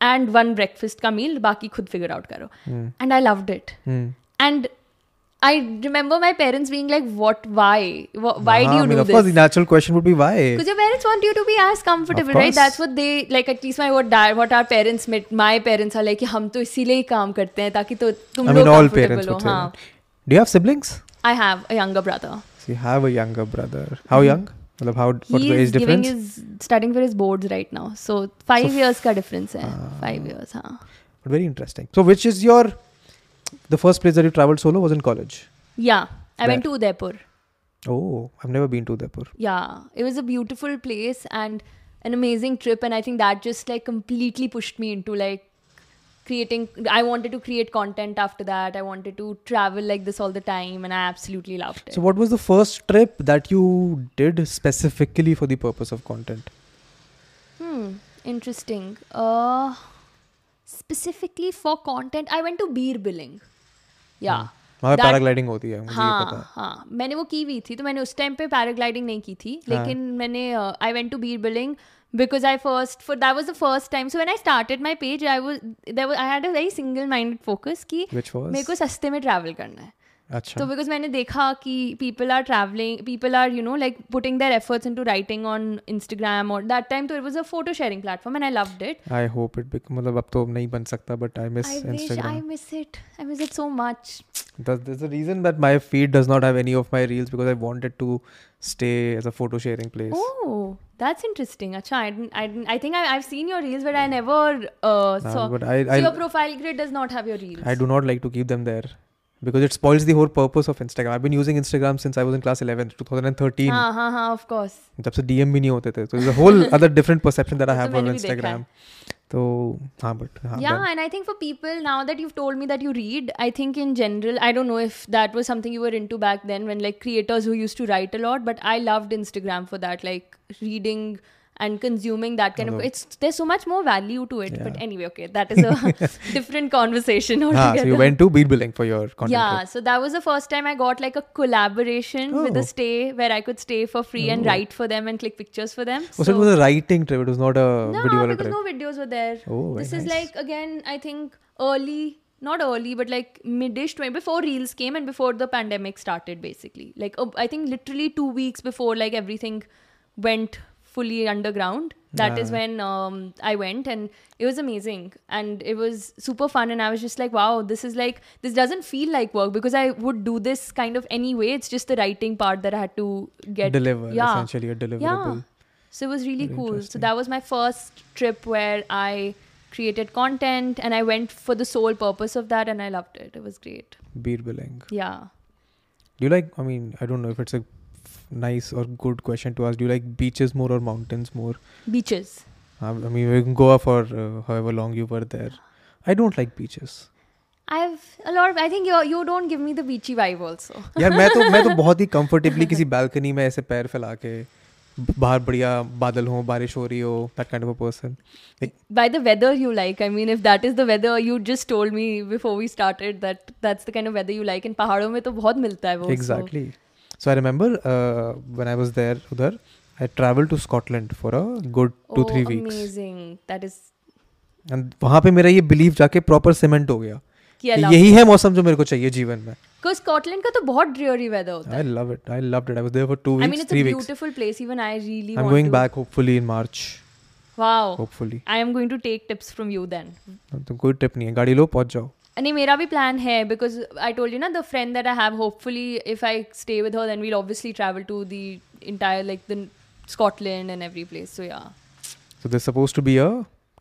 and one breakfast ka meal, baki khud figure out karo. And I loved it. Hmm. And I remember my parents being like, "What? Why? Wh- Why do हाँ, you I mean, do of course, this?" the natural question would be why. Because your parents want you to be as comfortable, right? course. That's what they like. At least my what dad, what our parents, met, my parents are like कि हम तो इसीलिए ही काम करते हैं ताकि तो तुम I लोग mean, all comfortable parents हो. would say हाँ. that. Do you have siblings? I have a younger brother. So you have a younger brother. How young? मतलब how what's he the is age giving difference? his studying for his boards right now. So five So years का difference है. Ah. five years, हाँ. But very interesting. So which is your the first place that you traveled solo was in college? Yeah, I went to Where? Udaipur. Oh, I've never been to Udaipur. Yeah, it was a beautiful place and an amazing trip, and I think that just like completely pushed me into like creating i wanted to create content after that. I wanted to travel like this all the time and i absolutely loved it. so what was the first trip that you did specifically for the purpose of content? Hmm interesting. Uh specifically for content i went to Bir Billing. Yeah. Hmm. Paragliding होती है मुझे हाँ, ये पता हाँ। मैंने वो की हुई थी तो मैंने उस टाइम पे पैराग्लाइडिंग नहीं की थी लेकिन हाँ. मैंने I went to Bir Billing building because I first for that was the first time so when I started my page I was I had a very single minded focus कि Which was? मेरे को सस्ते में travel करना है अच्छा तो because मैंने देखा कि people are travelling people are you know like putting their efforts into writing on Instagram और दैट टाइम तो it was a photo sharing platform and I loved it I hope it मतलब अब तो नहीं बन सकता but I miss I wish I Instagram miss it. I miss it so much. That's, there's a reason that my feed does not have any of my reels because I wanted to stay as a photo sharing place. Oh, that's interesting. Acha, I didn't, I didn't, I think I, I've seen your reels, but I never uh, Nah, saw. but I, so your I, profile grid does not have your reels. I do not like to keep them there because it spoils the whole purpose of Instagram. I've been using Instagram since I was in class 11, 2013. हाँ हाँ हाँ of course. जब से DM भी नहीं होते थे तो there's a whole other different perception that I वो तो have of मैंने भी देखा Instagram. तो हाँ but हाँ yeah, then- and I think for people now that you've told me that you read, I think in general, I don't know if that was something you were into back then when like creators who used to write a lot, but I loved Instagram for that, like reading and consuming that kind of it's there's so much more value to it but anyway okay that is a different conversation altogether हाँ, so you went to Bir Billing for your content. yeah trip. so that was the first time i got like a collaboration with a Oh. stay where i could stay for free and Oh. write for them and click pictures for them Oh, so it was a writing trip. It was not a no video because trip. no videos were there Oh, this is like again i think early not early but like midish 20 before reels came and before the pandemic started basically like uh, i think literally two weeks before like everything went fully underground That is Ah. when um, i went and it was amazing and it was super fun and i was just like wow this is like this doesn't feel like work because i would do this kind of anyway it's just the writing part that i had to get Deliver, yeah essentially a deliverable. so it was really Very cool. So that was my first trip where I created content and I went for the sole purpose of that and I loved it. It was great. Bir Billing. Yeah. Do you like, I mean, I don't know if it's a nice or good question to ask. Do you like beaches more or mountains more? Beaches. I I mean, we can go for uh, however long you were there. I don't like beaches. I've a lot of I think you you don't give me the beachy vibe also. यार मैं तो मैं तो बहुत ही comfortably किसी balcony में ऐसे पैर फैला के ब- बाहर बढ़िया बादल हो बारिश हो रही हो that kind of a person By the weather you like. I mean if that is the weather you just told me before we started that that's the kind of weather you like in पहाड़ों में तो बहुत मिलता है वो. so- So I remember when I was there उधर I travel to Scotland for a good two three weeks and वहाँ पे मेरा ये बिलीव जाके प्रॉपर सीमेंट हो गया यही है मौसम जो मेरे को चाहिए जीवन में। स्कॉटलैंड का तो बहुत ड्रियरी वेदर होता है। I love it I loved it I was there for 2 weeks 3 weeks beautiful place even I really want I am going back hopefully in March wow hopefully I am going to take tips from you then तो कोई tip नहीं है. गाड़ी लो पहुँच जाओ। नहीं मेरा भी प्लान है बिकॉज़ आई टोल्ड यू ना the friend that I have hopefully if I stay with her then we'll obviously travel to the entire like the Scotland and every place so yeah so this suppose to be a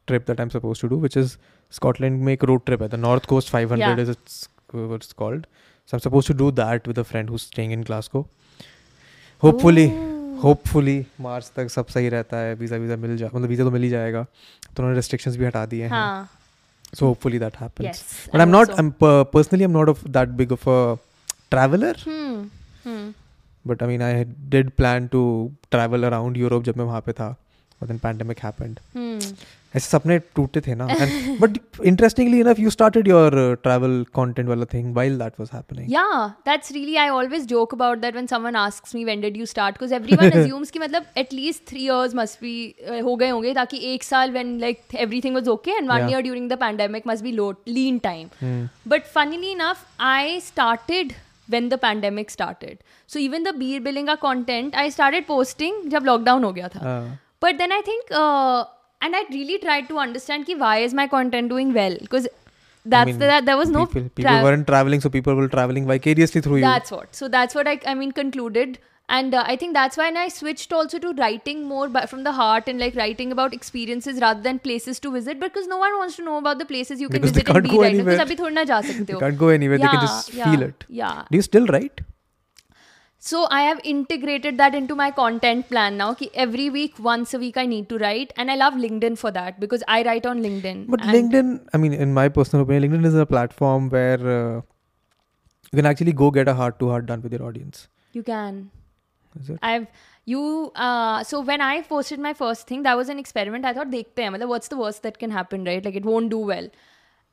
trip that I am suppose to do which is Scotland में एक road trip है the north coast 500 is it's called so I am suppose to do that with a friend who is staying in Glasgow hopefully hopefully March तक सब सही रहता है visa visa मिल जा मतलब वीज़ा तो मिल ही जाएगा तो उन्होंने रिस्ट्रिक्शंस भी हटा दिए हैं। हाँ। so hopefully that happens yes but I I'm hope not so. I'm per- personally I'm not of that big of a traveler hmm hmm but I mean I did plan to travel around Europe जब मैं वहाँ पे था but then pandemic happened hmm ऐसे सपने टूटे थे ना। But interestingly enough you started your travel content वाला thing while that was happening yeah that's really I always joke about that when someone asks me when did you start because everyone assumes कि मतलब at least 3 years must be हो गए होंगे ताकि एक साल when like everything was okay and one year during the pandemic must be low lean time but funnily enough I started when the pandemic started so even the Bir Billing का content I started posting जब lockdown हो गया था. But then I think and I really tried to understand ki why is my content doing well? Because that's I mean, the, that there was no people, tra- weren't traveling so people were traveling vicariously through you. That's what. So that's what i, I mean concluded. And uh, i think that's why i switched also to writing more by, from the heart and like writing about experiences rather than places to visit because no one wants to know about the places you can because visit and be right because abhi thodi na ja can't go anywhere. Yeah, they can just yeah, feel it. yeah. Do you still write? So I have integrated that into my content plan now. Ki every week, once a week, I need to write, and I love LinkedIn for that because I write on LinkedIn. But LinkedIn, I mean, in my personal opinion, LinkedIn is a platform where uh, you can actually go get a heart to heart done with your audience. you can. Is it? I've you uh so when I posted my first thing, that was an experiment. I thought dekhte hain, matlab, what's the worst that can happen, right? Like it won't do well.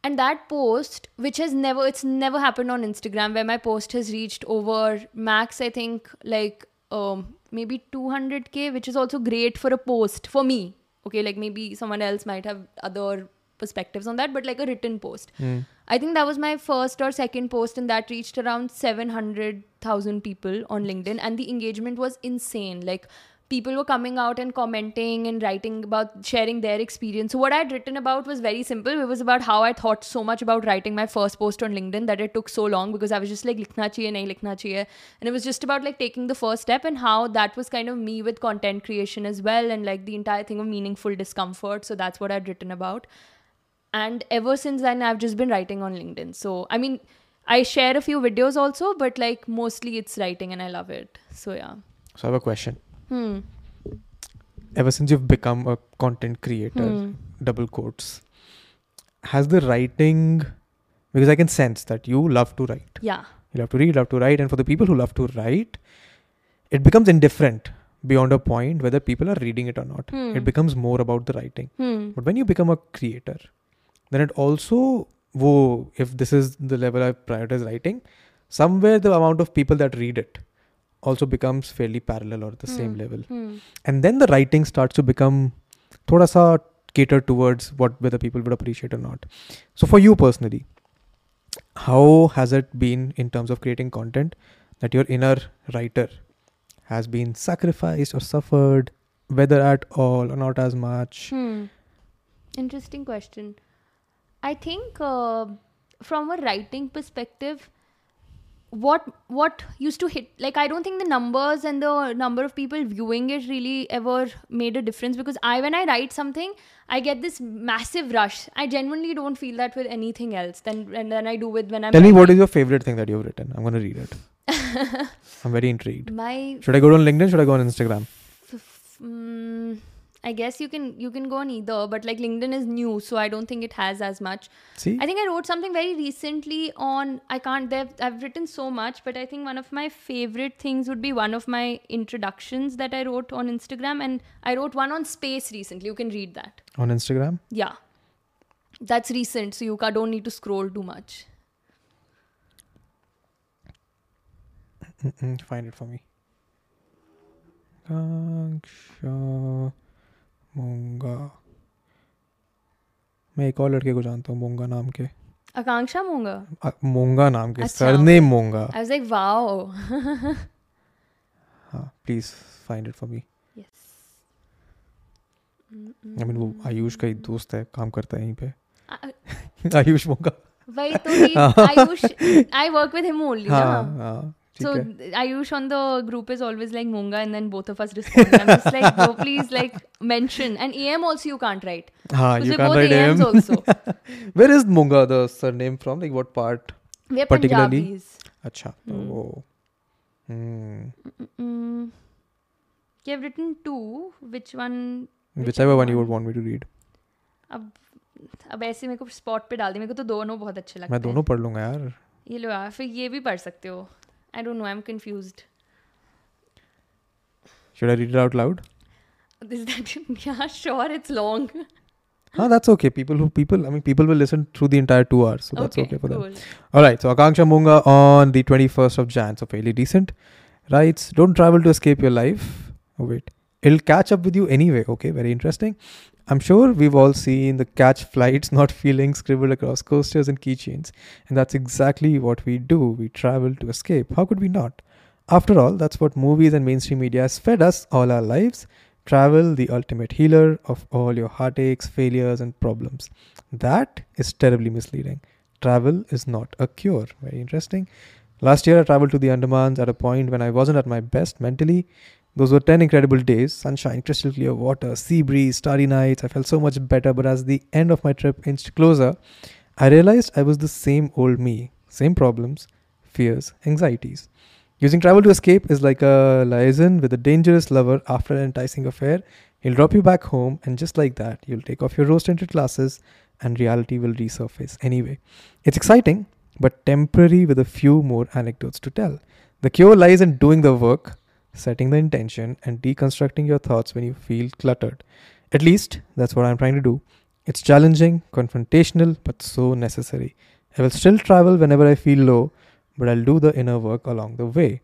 And that post, which has never it's never happened on Instagram, where my post has reached over max, I think, like um maybe 200k, which is also great for a post for me. Okay, like maybe someone else might have other perspectives on that, but like a written post. Hmm. I think that was my first or second post, and that reached around 700,000 people on LinkedIn, and the engagement was insane. Like, people were coming out and commenting and writing about sharing their experience. So, what I had written about was very simple. It was about how I thought so much about writing my first post on LinkedIn that it took so long because I was just like, likhna chahiye, nahi likhna chahiye. And it was just about like taking the first step and how that was kind of me with content creation as well, and like the entire thing of meaningful discomfort. So, that's what I'd written about and ever since then i've just been writing on linkedin so i mean i share a few videos also but like mostly it's writing and i love it so yeah So I have a question. Hmm. Ever since you've become a content creator, Hmm. double quotes, has the writing, because I can sense that you love to write. yeah You love to read, love to write. And for the people who love to write, it becomes indifferent beyond a point whether people are reading it or not. Hmm. It becomes more about the writing. hmm. But when you become a creator, then it also, wo, if this is the level I prioritize writing, somewhere the amount of people that read it also becomes fairly parallel or the same Hmm. level. Hmm. And then the writing starts to become thoda sa catered towards what whether people would appreciate or not. So for you personally, how has it been in terms of creating content that your inner writer has been sacrificed or suffered, whether at all or not as much? Hmm. Interesting question. I think uh, from a writing perspective, what what used to hit like I don't think the numbers and the number of people viewing it really ever made a difference because I when I write something I get this massive rush. I genuinely don't feel that with anything else than and then I do with when I'm Tell me what is your favorite thing that you've written. I'm going to read it. I'm very intrigued. my Should I go on LinkedIn? Should I go on Instagram? mm, I guess you can you can go on either, but like LinkedIn is new, so I don't think it has as much. See? I think I wrote something very recently on. I can't. I've written so much, but I think one of my favorite things would be one of my introductions that I wrote on Instagram, and I wrote one on space recently. You can read that. on Instagram? Yeah, that's recent, so you don't need to scroll too much. Mm-mm, find it for me. Kanksha uh, Monga. मैं एक और लड़के को जानता हूँ मोंगा नाम के Akanksha Monga. अ, मोंगा नाम के अच्छा, surname Monga I was like, wow. हाँ please find it for me yes. I mean वो आयुष का ही दोस्त है काम करता है यहीं पे आयुष मोंगा वही तो Ayush. I work with him only. हाँ हाँ So है Ayush on the group is always like Munga, and then both of us respond. I'm just like, bro, please like mention. And EM also you can't write. हाँ Because you can't both write AMs him also. where is Munga the surname from like what part We're Particularly? Punjabis. अच्छा Hmm. तो hmm. Mm. Okay, I've written two. Which one? Which whichever one you would want me to read अब अब ऐसे मेरे को spot पे डाल दी मेरे को तो दोनों बहुत अच्छे लगते मैं हैं दोनों पढ़ लूँगा यार ये लो यार फिर ये भी पढ़ सकते हो I don't know. I'm confused. Should I read it out loud? Is that yeah? Sure, it's long. No, that's okay. People who people, I mean, people will listen through the entire two hours, so that's okay, okay for cool. them. All right. So Akanksha Munga on the 21st of Jan, so fairly decent. Writes, don't travel to escape your life. Oh wait, it'll catch up with you anyway. Okay, very interesting. I'm sure we've all seen the catch flights, not feelings scribbled across coasters and keychains. And that's exactly what we do. We travel to escape. How could we not? After all, that's what movies and mainstream media has fed us all our lives. Travel, the ultimate healer of all your heartaches, failures, and problems. That is terribly misleading travel is not a cure. Very interesting. Last year, I traveled to the Andamans at a point when I wasn't at my best mentally. Those were 10 incredible days sunshine, crystal clear water, sea breeze, starry nights. I felt so much better, but as the end of my trip inched closer, I realized I was the same old me, same problems, fears, anxieties. Using travel to escape is like a liaison with a dangerous lover after an enticing affair. He'll drop you back home, and just like that, you'll take off your rose tinted glasses and reality will resurface anyway. It's exciting, but temporary with a few more anecdotes to tell. The cure lies in doing the work, setting the intention, and deconstructing your thoughts when you feel cluttered. At least, that's what I'm trying to do. It's challenging, confrontational, but so necessary. I will still travel whenever I feel low, but I'll do the inner work along the way.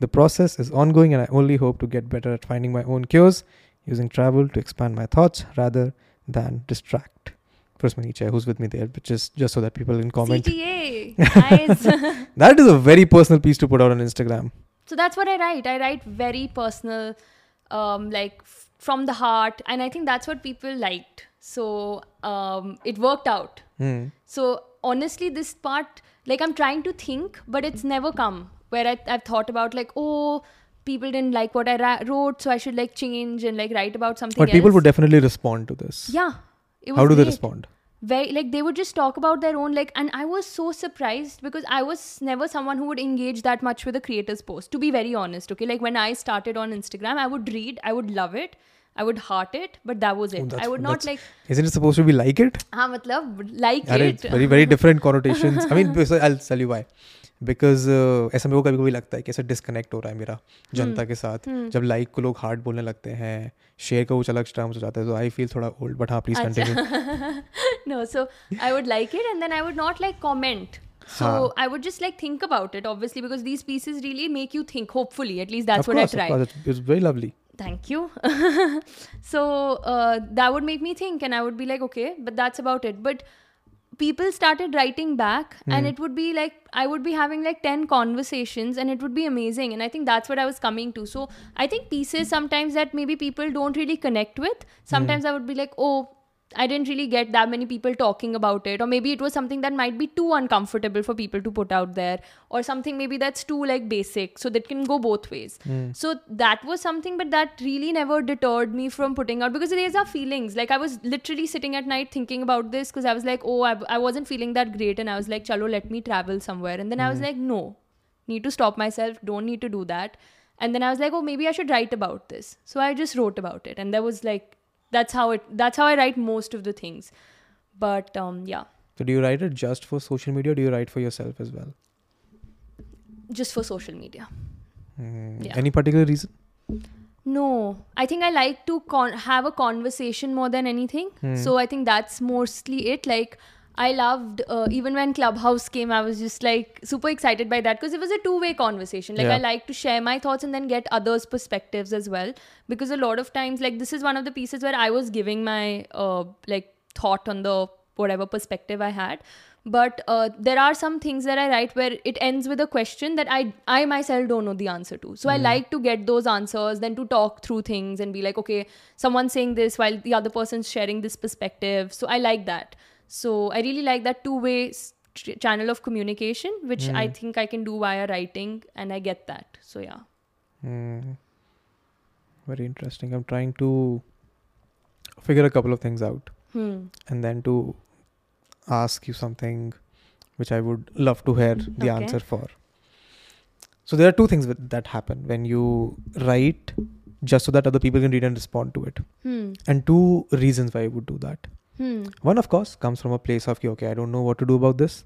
The process is ongoing, and I only hope to get better at finding my own cures, using travel to expand my thoughts rather than distract. First Manicha, who's with me there, but just just so that people can comment. CTA. Nice. That is a very personal piece to put out on Instagram. So that's what I write. I write very personal, um, like f- from the heart, and I think that's what people liked. So um, it worked out. Hmm. So honestly, this part, like I'm trying to think, but it's never come where I, I've thought about like, oh, people didn't like what I ra- wrote, so I should like change and like write about something. But people else. would definitely respond to this. yeah. It How do they respond? very like they would just talk about their own like and i was so surprised because i was never someone who would engage that much with a creator's post to be very honest okay like when i started on instagram i would read i would love it i would heart it but that was Oh, it that's- i would not that's- like Isn't it supposed to be like it? हाँ मतलब like Arey, it it's very very different connotations. I mean, because I'll tell you why. Because uh, ऐसा मेरे को कभी कभी लगता है कि ऐसा डिस्कनेक्ट हो रहा है मेरा जनता के साथ हम्म। जब लाइक को लोग हार्ड बोलने लगते हैं शेयर का कुछ अलग टर्म्स हो जाता है तो आई फील थोड़ा ओल्ड बट हाँ प्लीज़ अच्छा। Continue no so i would like it and then i would not like comment so Huh. i would just like think about it obviously because these pieces really make you think hopefully at least that's of what i try It's, it's very lovely. thank you so uh, that would make me think and i would be like okay but that's about it but people started writing back and Hmm. it would be like i would be having like 10 conversations and it would be amazing and i think that's what i was coming to so i think pieces sometimes that maybe people don't really connect with sometimes i would be like oh I didn't really get that many people talking about it, or maybe it was something that might be too uncomfortable for people to put out there, or something maybe that's too like basic, so that can go both ways. Hmm. So that was something, but that really never deterred me from putting out. Because these are feelings. Like I was literally sitting at night thinking about this because I was like, oh, I, I wasn't feeling that great, and I was like, chalo, let me travel somewhere, and then I was hmm. like, no, need to stop myself, don't need to do that. And then I was like, oh, maybe I should write about this. So I just wrote about it, and there was like that's how it that's how I write most of the things. But um, yeah, So do you write it just for social media or do you write for yourself as well? just for social media. Hmm. Yeah. Any particular reason? No, I think I like to con- have a conversation more than anything. Hmm. So I think that's mostly it. Like I loved uh, even when Clubhouse came, I was just like super excited by that because it was a two-way conversation. Like Yeah. I like to share my thoughts and then get others' perspectives as well. Because a lot of times, like this is one of the pieces where I was giving my uh, like thought on the whatever perspective I had. But uh, there are some things that I write where it ends with a question that I I myself don't know the answer to. So I like to get those answers, then to talk through things and be like, okay, someone's saying this while the other person's sharing this perspective. So I like that. So I really like that two-way s- channel of communication, which I think I can do via writing, and I get that. So yeah. Hmm. Very interesting. I'm trying to figure a couple of things out Hmm. and then to ask you something which I would love to hear the Okay. answer for. So there are two things with, that happen when you write just so that other people can read and respond to it, Hmm. and two reasons why you would do that. Hmm. One, of course, comes from a place of okay, I don't know what to do about this,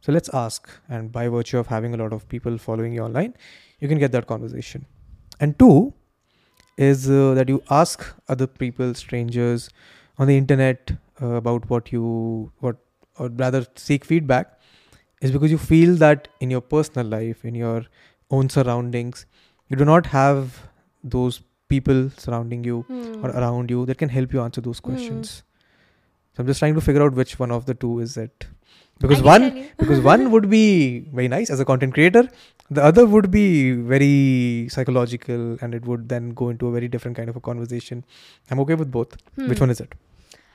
so let's ask. And by virtue of having a lot of people following you online, you can get that conversation. And two is uh, that you ask other people, strangers on the internet uh, about what you what or rather seek feedback is because you feel that in your personal life, in your own surroundings, you do not have those people surrounding you Hmm. or around you that can help you answer those Hmm. questions. So I'm just trying to figure out which one of the two is it. Because one because one would be very nice as a content creator, the other would be very psychological and it would then go into a very different kind of a conversation. I'm okay with both. Which Hmm. one is it?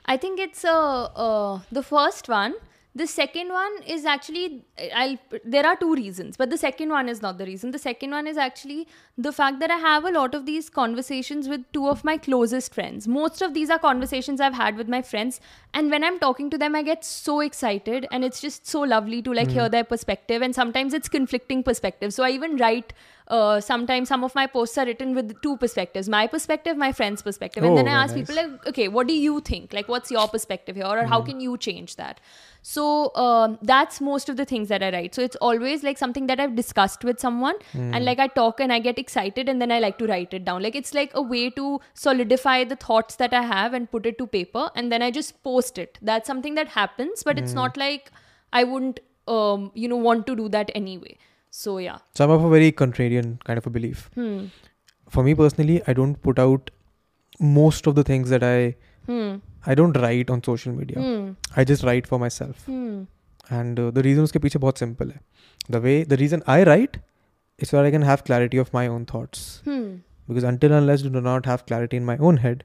I think it's uh, uh, the first one. The second one is actually I'll there are two reasons, but the second one is not the reason. The second one is actually the fact that I have a lot of these conversations with two of my closest friends. Most of these are conversations I've had with my friends, and when I'm talking to them, I get so excited, and it's just so lovely to like hear their perspective. And sometimes it's conflicting perspectives. So I even write. Uh, sometimes some of my posts are written with two perspectives my perspective my friend's perspective and Oh, then i ask nice. people like okay what do you think like what's your perspective here or how can you change that so um, that's most of the things that i write. So it's always like something that i've discussed with someone and like i talk and i get excited and then i like to write it down. Like it's like a way to solidify the thoughts that i have and put it to paper and then i just post it. That's something that happens but it's not like i wouldn't um, you know want to do that anyway. So yeah. So I'm of a very contrarian kind of a belief. hmm. For me personally, I don't put out most of the things that I hmm I don't write on social media I just write for myself and the reason उसके पीछे बहुत simple है the way the reason I write it's I can have clarity of my own thoughts because until unless do not have clarity in my own head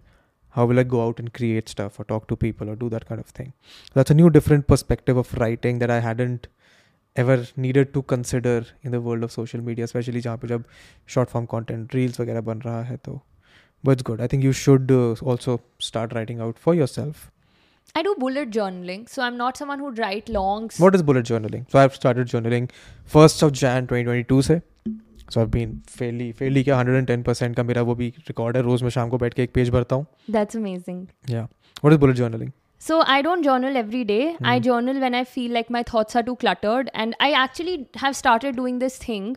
how will I go out and create stuff और talk to people और do that kind of thing that's a new different perspective of writing that I hadn't ever needed to consider in the world of social media specially जहाँ पे जब short form content reels वगैरह बन रहा है तो. but it's good. I think you should uh, also start writing out for yourself. I do bullet journaling, so I'm not someone who'd write long. s- What is bullet journaling? So I've started journaling 1st of Jan 2022 से so I've been fairly fairly क्या 110% का मेरा वो भी record है रोज मैं शाम को बैठ के एक पेज भरता हूँ That's amazing. Yeah. What is bullet journaling? So I don't journal every day. I Hmm. journal when I feel like my thoughts are too cluttered, and I actually have started doing this thing.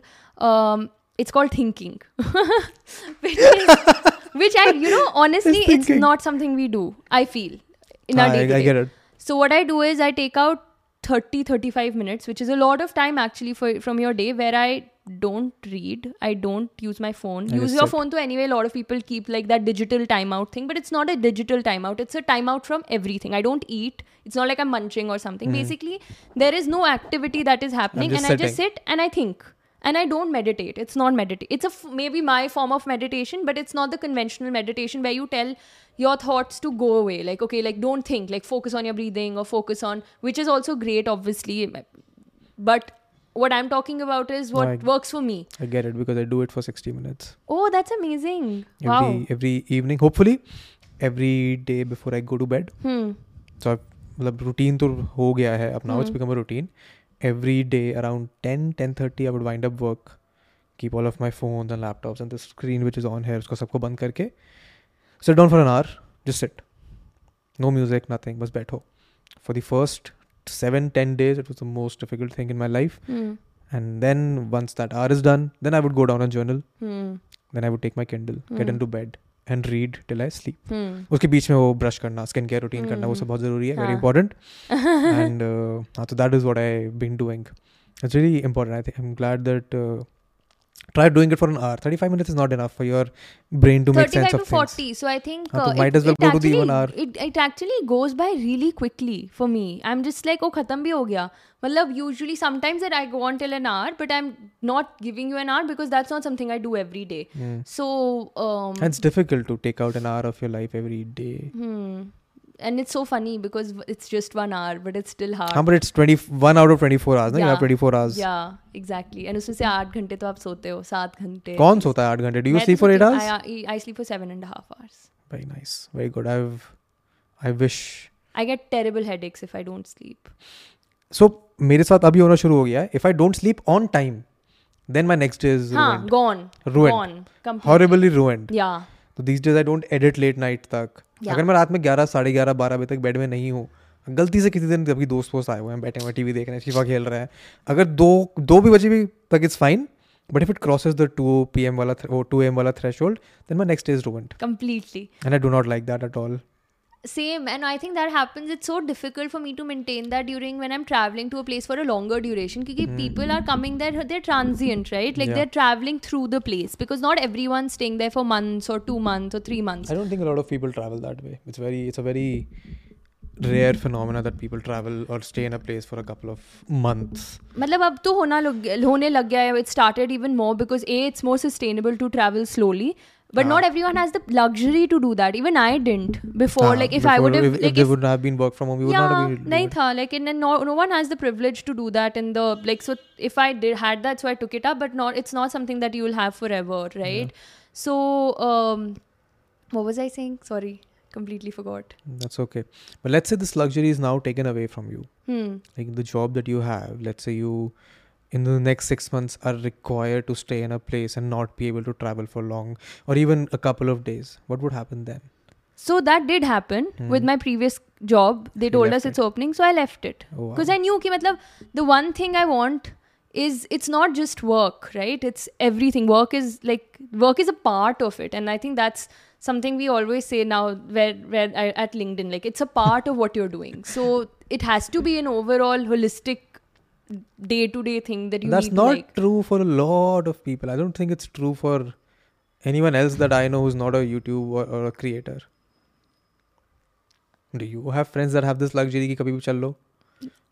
Um, it's called thinking, which is, which I you know honestly It's not something we do. I feel in our I, day I get it. So what I do is I take out 30 35 minutes which is a lot of time actually for from your day where I don't read I don't use my phone. Use your phone to anyway a lot of people keep like that digital timeout thing but it's not a digital timeout it's a timeout from everything. I don't eat it's not like I'm munching or something. Basically there is no activity that is happening and I just sit and I think and I don't meditate. It's not meditate. It's a f- maybe my form of meditation, but it's not the conventional meditation where you tell your thoughts to go away. Like okay, like don't think. Like focus on your breathing or focus on which is also great, obviously. But what I'm talking about is what Right. works for me. I get it because I do it for 60 minutes Oh, that's amazing! every Wow. every evening. Hopefully, every day before I go to bed. Hmm. So I've, मतलब routine तो हो गया है अब now it's Hmm. become a routine. Every day around 10 10:30 I would wind up work. Keep all of my phones and laptops and the screen which is on here उसको सबको बंद करके sit down for an hour. Just sit. No music, nothing. बस बैठो. For the first seven ten days it was the most difficult thing in my life. Hmm. And then once that hour is done, then I would go down and journal. Hmm. Then I would take my Kindle, get Hmm. into bed and read till I sleep. Hmm. उसके बीच में वो brush करना skin care routine करना वो सब Hmm. बहुत ज़रूरी है वेरी. इंपॉर्टेंट एंड हाँ तो that is what I been doing it's really important I think I am glad that try doing it for an hour 35 minutes is not enough for your brain to make 35 sense to of things 40 so i think uh, might it, as well it go to the actually, one hour. it, it actually goes by really quickly for me i'm just like oh khatam bhi ho gaya matlab usually sometimes that i go on till an hour but i'm not giving you an hour because that's not something i do every day Hmm. so um and it's difficult to take out an hour of your life every day hmm. And it's so funny because it's just one hour but it's still hard हाँ but it's 21 out of 24 hours ना you have 24 hours yeah exactly and उसमें से आठ घंटे तो आप सोते हो सात घंटे कौन सोता है आठ घंटे do you sleep तो for 8 hours I, I, I sleep for seven and a half hours very nice very good I've I wish I get terrible headaches if I don't sleep. so मेरे साथ अभी होना शुरू हो गया है if I don't sleep on time then my next is हाँ gone Ruined. gone completely. Horribly ruined yeah तो these days I don't edit late night तक। अगर मैं रात में ग्यारह साढ़े ग्यारह बारह बजे तक बेड में नहीं हूँ गलती से किसी दिन अभी दोस्त वोस्त आए हुए हैं बैठे हुए टीवी देख रहे हैं शिफा खेल रहे हैं अगर दो दो भी बजे भी तक it's fine but if it crosses the two P M वाला टू एम वाला threshold then my next is ruined completely and I do not like that at all same and i think that happens it's so difficult for me to maintain that during when i'm traveling to a place for a longer duration because people are coming there they're transient right like Yeah. they're traveling through the place because not everyone's staying there for months or two months or three months I don't think a lot of people travel that way. It's very, it's a very rare phenomena that people travel or stay in a place for a couple of months. मतलब अब तो होना लग होने लग गया है it started even more because a it's more sustainable to travel slowly but ah. not everyone has the luxury to do that. Even i didn't before. Ah, like if before, i would have if, like if, if would have been work from home you yeah, would not have been nahi tha, like and, and no, no one has the privilege to do that in the like so if i did had that so i took it up but not it's not something that you will have forever right? Yeah. so um what was i saying? Sorry completely forgot. That's okay. But let's say this luxury is now taken away from you. Hmm. like the job that you have let's say you in the next six months are required to stay in a place and not be able to travel for long or even a couple of days, what would happen then? So that did happen hmm. with my previous job. They told us it's it. opening, so I left it because oh, wow. I knew that the one thing I want is it's not just work, right? It's everything. Work is like work is a part of it, and I think that's something we always say now where where I, at LinkedIn, like it's a part of what you're doing. So it has to be an overall holistic day to day thing that you That's need not to like. true for a lot of people. I don't think it's true for anyone else that I know who's not a YouTube or, or a creator. Do you have friends that have this luxury कि कभी भी चल लो?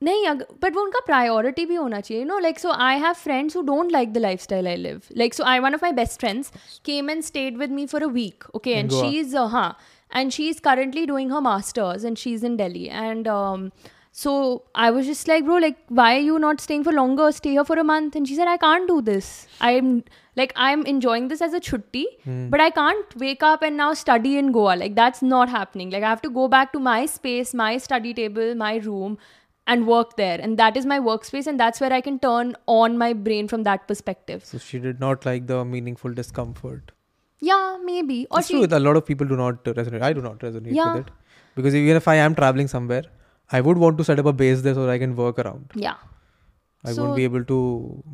नहीं but वो उनका priority भी होना चाहिए no like so I have friends who don't like the life style I live like so I one of my best friends came and stayed with me for a week okay and Goa. She is हाँ and she is currently doing her masters and she's in delhi and um, so i was just like bro like why are you not staying for longer? Stay here for a month. And she said i can't do this. I'm like i'm enjoying this as a chutti hmm. but i can't wake up and now study in goa. Like that's not happening. Like i have to go back to my space my study table my room and work there. And that is my workspace and that's where i can turn on my brain from that perspective. So she did not like the meaningful discomfort. yeah maybe. Or It's she true. A lot of people do not resonate. I do not resonate Yeah. with it. Because even if I am traveling somewhere, I would want to set up a base there so that I can work around. yeah I So- won't be able to.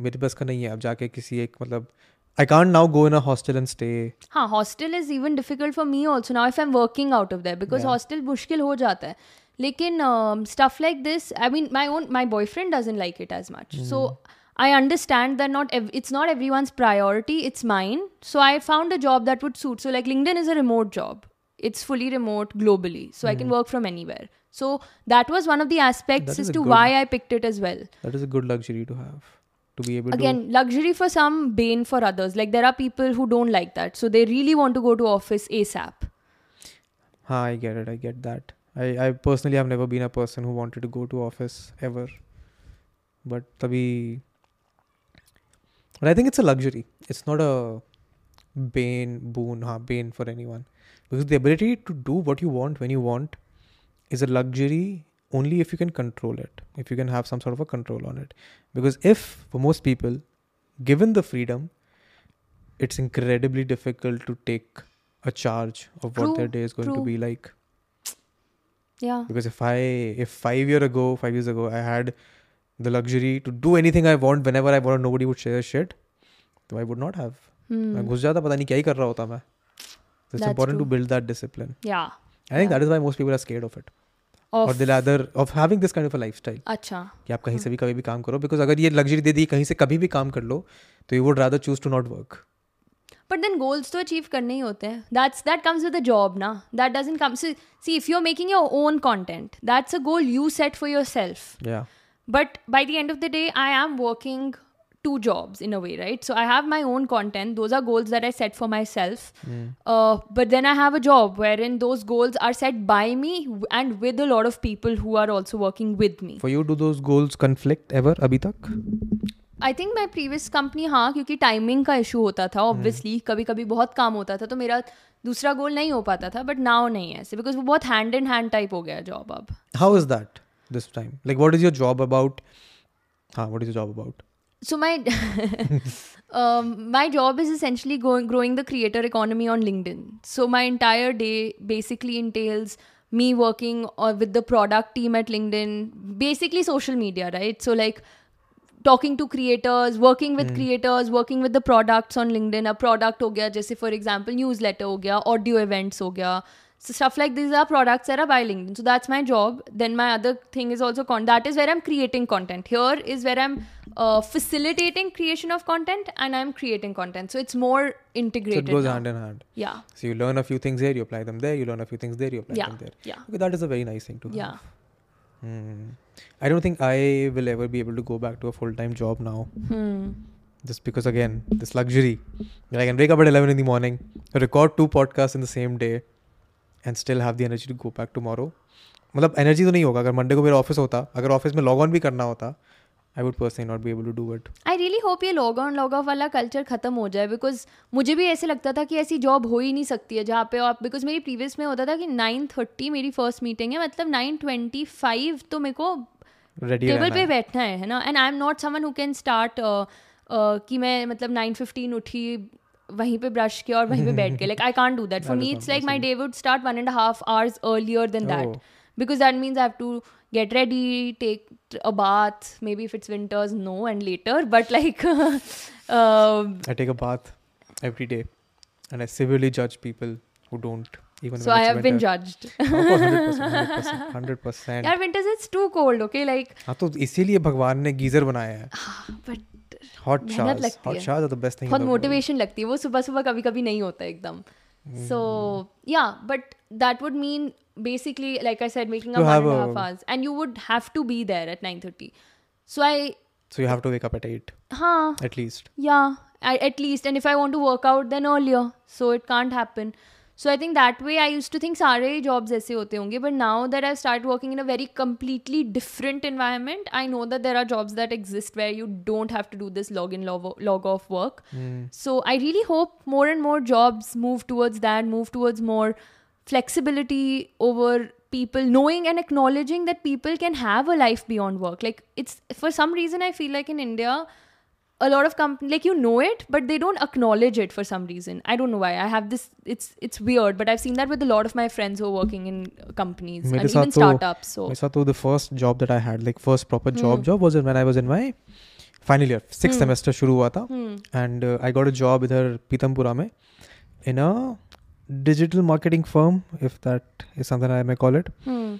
मेरे पास का नहीं है अब जाके किसी एक मतलब I can't now go in a hostel and stay. हाँ hostel is even difficult for me also now if I'm working out of there because Yeah. hostel मुश्किल हो जाता है लेकिन um, stuff like this I mean my own my boyfriend doesn't like it as much so I understand that not ev- it's not everyone's priority it's mine so I found a job that would suit so like LinkedIn is a remote job it's fully remote globally so I can work from anywhere so that was one of the aspects as to good, why I picked it as well. That is a good luxury to have. To be able Again, to... luxury for some, bane for others. Like there are people who don't like that. So they really want to go to office ASAP. Ha, I get it. I get that. I, I personally have never been a person who wanted to go to office ever. But. But I think it's a luxury. It's not a bane, boon, ha, bane for anyone. Because the ability to do what you want when you want is a luxury only if you can control it, if you can have some sort of a control on it. Because if, for most people, given the freedom, it's incredibly difficult to take a charge of what their True, day is going to true. be like. yeah Because if I, if five year ago, five years ago, I had the luxury to do anything I want whenever I want, nobody would share shit, so I would not have. Hmm. मैं घुस जाता पता नहीं क्या ही कर रहा होता मैं So it's That's important to true. build that discipline. yeah I think Yeah. that is why most और deal of having this kind of a lifestyle अच्छा कि आप कहीं से भी कभी भी काम करो बिकॉज़ अगर ये लग्जरी दे दी कहीं से कभी भी काम कर लो तो you would rather choose to not work but then goals तो अचीव करने ही होते हैं. That's that comes with a job ना. That doesn't come see if you are making your own content that's a goal you set for yourself but by the end of the day I am working two jobs in a way right so i have my own content those are goals that i set for myself uh, but then i have a job wherein those goals are set by me w- and with a lot of people who are also working with me for you do those goals conflict ever अभी तक I think my previous company हाँ क्योंकि timing का issue होता था obviously कभी कभी बहुत काम होता था तो मेरा दूसरा गोल नहीं हो पाता था बट नाउ नहीं है ऐसे बिकॉज वो बहुत हैंड इन हैंड टाइप हो गया जॉब अब how is that this time like what is your job about हाँ what is your job about so my um, my job is essentially going growing the creator economy on linkedin. So my entire day basically entails me working or with the product team at linkedin basically social media right? So like talking to creators working with mm. creators working with the products on linkedin. A product ho gaya jaise for example newsletter ho gaya audio events ho gaya so stuff like these are products that are by linkedin so that's my job then my other thing is also con that is where i'm creating content here is where i'm uh, facilitating creation of content and i'm creating content so it's more integrated. so it goes now. hand in hand yeah so you learn a few things there you apply them there you learn a few things there you apply yeah them there yeah okay that is a very nice thing to have yeah Hmm. I don't think I will ever be able to go back to a full time job now. hmm. Just because, again, this luxury. I can wake up at 11 in the morning, record two podcasts in the same day, and still have the energy to go back tomorrow. मतलब energy तो नहीं होगा अगर Monday को मेरा office होता अगर office में लॉग ऑन भी करना होता I would personally not be able to do it I really hope ये लॉग ऑन लॉग ऑफ़ वाला कल्चर खत्म हो जाए बिकॉज़ मुझे भी ऐसे लगता था कि ऐसी जॉब हो ही नहीं सकती है जहाँ पे आप बिकॉज़ मेरी प्रीवियस में होता था कि नाइन थर्टी मेरी फ़र्स्ट मीटिंग है मतलब नाइन ट्वेंटी फाइव तो मेरे को टेबल पे बैठना है ना? And I am not someone who can start कि मैं मतलब नाइन फिफ्टीन उठी वहीं पे ब्रश किया और वहीं पे बैठ के like I can't do that for me it's like my. Day would start one and half hours earlier than that Oh. because that means I have to get ready, take a bath. Maybe if it's winters, no, and later. But like, um, I take a bath every day and I severely judge people who don't even so I have been winter. judged. Course, 100%, 100%, 100%. Yeah, winters it's too cold. Okay, like, हाँ तो इसीलिए भगवान ने geyser बनाया है but hot मेहनत showers लगती hot है। Showers are the best thing बहुत मोटिवेशन लगती है वो सुबह सुबह कभी कभी नहीं होता एकदम so yeah but that would mean basically like i said making To up one have and a a- half hours and you would have to be there at 9.30 so i So you have to wake up at 8 huh at least. yeah I, at least and if i want to work out then earlier so it can't happen so i think that way i used to think सारे jobs ऐसे होते होंगे but now that i've started working in a very completely different environment i know that there are jobs that exist where you don't have to do this log in log, log off work so i really hope more and more jobs move towards that move towards more flexibility over people knowing and acknowledging that people can have a life beyond work like it's for some reason i feel like in india a lot of companies like you know it but they don't acknowledge it for some reason i don't know why i have this it's it's weird but i've seen that with a lot of my friends who are working in companies मेरे and साथ even तो- startups so मेरे साथ तो the first job that I had like first proper job Hmm. job was when I was in my final year sixth Hmm. semester शुरू हुआ था hmm. and uh, I got a job इधर पीतमपुरा में in a digital marketing firm if that is something I may call it Hmm.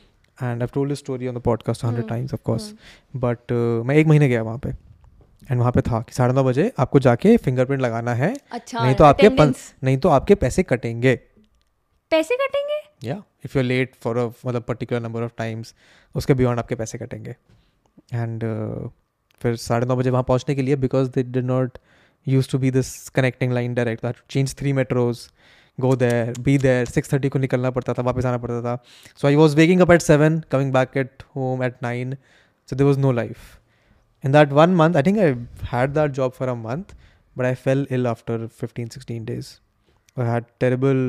and I've told this story on the podcast a hundred Hmm. times of course Hmm. but uh, मैं एक महीने गया वहाँ पे and वहाँ पे था कि साढ़े नौ बजे आपको जाके फिंगरप्रिंट लगाना है। अच्छा नहीं तो आपके पन, attendance. नहीं तो आपके पैसे कटेंगे। पैसे कटेंगे? या if you late for a मतलब पर्टिकुलर नंबर ऑफ़ टाइम्स उसके बियॉन्ड आपके पैसे कटेंगे। एंड uh, फिर साढ़े नौ बजे वहाँ पहुँचने के लिए because they did not use to be this connecting line direct change three metros go there be there six thirty को निकलना पड़ता था वापस आना पड़ता था। So I was waking up at seven coming back at home at nine so there was no life in that one month i think i had that job for a month but i fell ill after 15 16 days i had terrible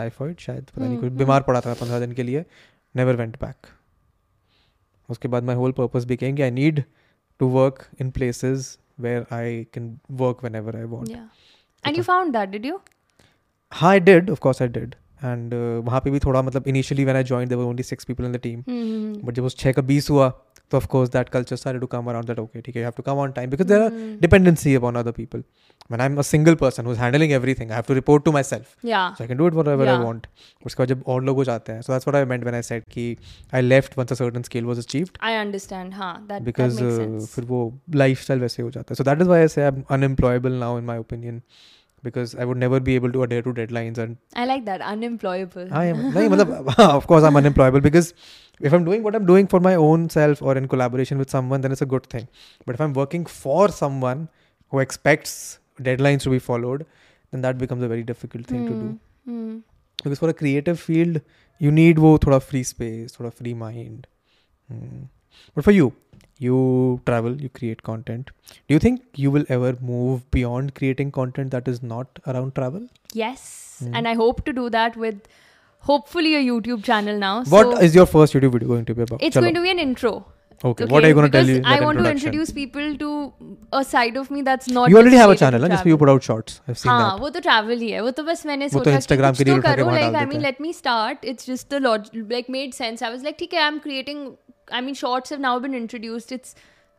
typhoid शायद पता नहीं हम्म, कुछ हम्म। बीमार पड़ा था पंद्रह दिन के लिए never went back उसके बाद my whole purpose became कि I need to work in places where I can work whenever I want yeah and you found that did you हाँ I did of course I did and uh, वहाँ पे भी थोड़ा मतलब initially when I joined there were only six people in the team hmm. but जब उस छः का बीस हुआ तो of course that culture started to come around that okay ठीक है you have to come on time because there are Hmm. dependency upon other people when I'm a single person who's handling everything I have to report to myself yeah so I can do it whatever I Yeah. want उसके बाद जब और लोग हो जाते हैं so that's what I meant when I said कि I left once a certain scale was achieved i understand huh that, because that makes uh, sense फिर वो lifestyle वैसे हो जाता है so that is why I say I'm unemployable now in my opinion because I would never be able to adhere to deadlines and I like that unemployable. I am no, of course I'm unemployable because if I'm doing what I'm doing for my own self or in collaboration with someone, then it's a good thing. But if I'm working for someone who expects deadlines to be followed, then that becomes a very difficult thing mm. to do. Mm. Because for a creative field, you need wo thoda free space, thoda free mind. Mm. But for you, you travel you create content do you think you will ever move beyond creating content that is not around travel yes Hmm. and i hope to do that with hopefully a youtube channel now What so is your first youtube video going to be about it's Chalo. going to be an intro Okay, what are you gonna tell Because you in I that want to introduction? introduce people to a side of me that's not. You already just have a related channel, to ना जिसपे you travel. put out shorts. I've seen हाँ that. वो तो travel ही है वो तो बस मैंने वो तो सोचा कि Instagram कुछ की तो reel उठा के करो वहाँ like डाल I देते mean हैं। let me start it's just the log like made sense I was like ठीक है I'm creating I mean shorts have now been introduced it's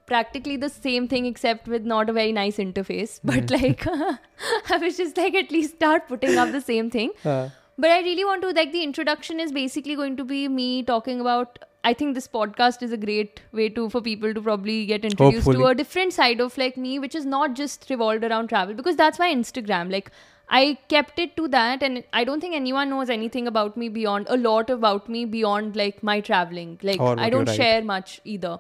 practically the same thing except with not a very nice interface but Mm-hmm. like I was just like at least start putting up the same thing Uh, but I really want to like the introduction is basically going to be me talking about. I think this podcast is a great way to for people to probably get introduced to a different side of like me, which is not just revolved around travel because that's my Instagram. Like I kept it to that, and I don't think anyone knows anything about me beyond a lot about me beyond like my traveling. Like Or I don't write. share much either.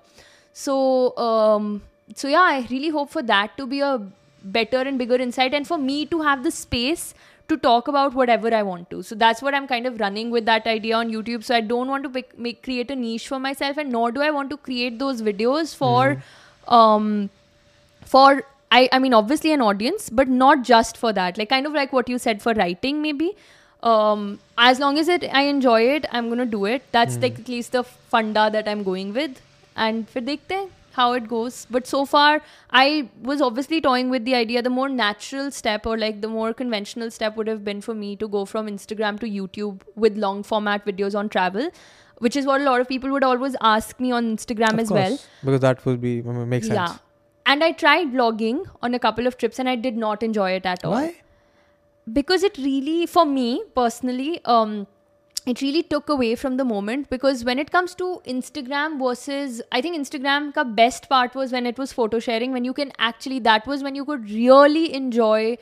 So um, so yeah, I really hope for that to be a better and bigger insight, and for me to have the space to talk about whatever I want to. So that's what I'm kind of running with that idea on YouTube. So I don't want to pick, make create a niche for myself, and nor do I want to create those videos for, um, for I I mean obviously an audience, but not just for that. Like kind of like what you said for writing, maybe. Um, as long as it I enjoy it, I'm gonna do it. That's like at least the funda that I'm going with, and for dekhte how it goes. But so far, I was obviously toying with the idea. The more natural step, or like the more conventional step, would have been for me to go from Instagram to YouTube with long format videos on travel, which is what a lot of people would always ask me on Instagram of as well. Because that would be makes sense. Yeah. And I tried vlogging on a couple of trips and I did not enjoy it at all. Why? Because it really, for me personally, um, it really took away from the moment because when it comes to Instagram versus I think Instagram ka best part was when it was photo sharing when you can actually that was when you could really enjoy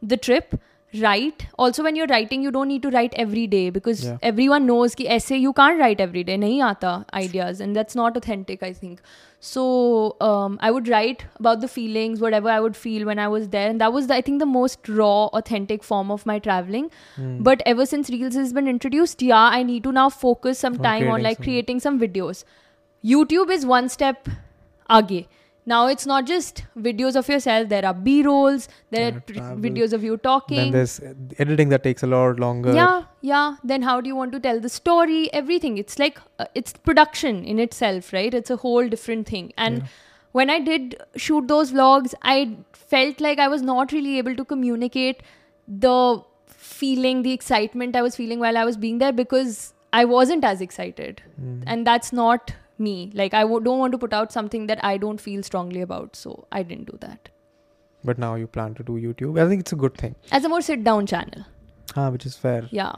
the trip write. Also when you're writing you don't need to write every day because Yeah. everyone knows ki essay you can't write every day. Nahi aata ideas. And that's not authentic I think. So um, I would write about the feelings whatever I would feel when I was there. And that was the, I think the most raw authentic form of my traveling. Hmm. but ever since reels has been introduced yeah I need to now focus some time on like some- creating some videos. YouTube is one step aage. Now it's not just videos of yourself. There are B rolls. There Yeah, are travel. videos of you talking Then there's uh, editing that takes a lot longer. Yeah, yeah. Then how do you want to tell the story? Everything. It's like uh, it's production in itself, right? It's a whole different thing. And Yeah. when I did shoot those vlogs, I felt like I was not really able to communicate the feeling, the excitement I was feeling while I was being there because I wasn't as excited. Mm. And that's not me. Like, I w- don't want to put out something that I don't feel strongly about. So I didn't do that. But now you plan to do YouTube. I think it's a good thing. As a more sit down channel. Ah, which is fair. Yeah.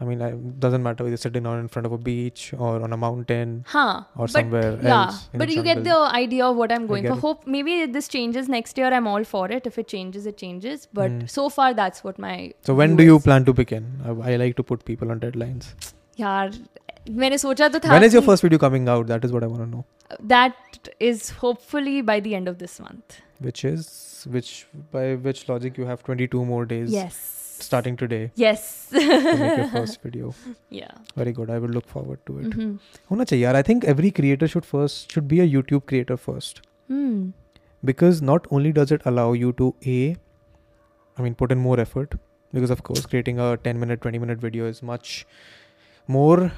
I mean, it doesn't matter whether you're sitting down in front of a beach or on a mountain Huh. or but somewhere yeah, else. but you get the idea of what I'm going for. it. Hope maybe this changes next year. I'm all for it. If it changes, it changes. But Mm. so far, that's what my. So when do you is. plan to begin? I, I like to put people on deadlines. यार मैंने सोचा तो था When is your कि first video coming out? That is what I want to know. that is hopefully by the end of this month. Which is which by which logic you have 22 more days Yes. starting today Yes. to make your first video. yeah. Very good. I will look forward to it. Mhm. होना चाहिए यार. I think every creator should first should be a YouTube creator first Hmm. because not only does it allow you to a I mean put in more effort because of course creating a 10 minute 20 minute video is much more ad-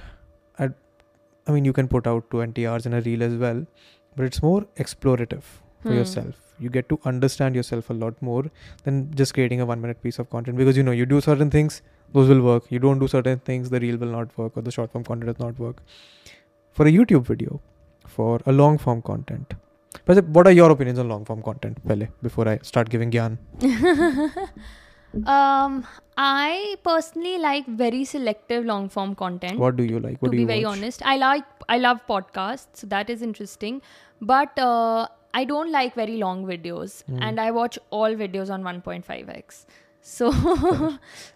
I mean you can put out 20 hours in a reel as well but it's more explorative for Hmm. yourself. You get to understand yourself a lot more than just creating a one minute piece of content because you know you do certain things those will work. You don't do certain things the reel will not work or the short form content does not work. For a youtube video for a long form content but what are your opinions on long form content pehle, before i start giving gyan Um, I personally like very selective long form content. what do you like what to be very watch? honest, I like I love podcasts. So that is interesting, but uh, I don't like very long videos, Hmm. and I watch all videos on 1.5x. So,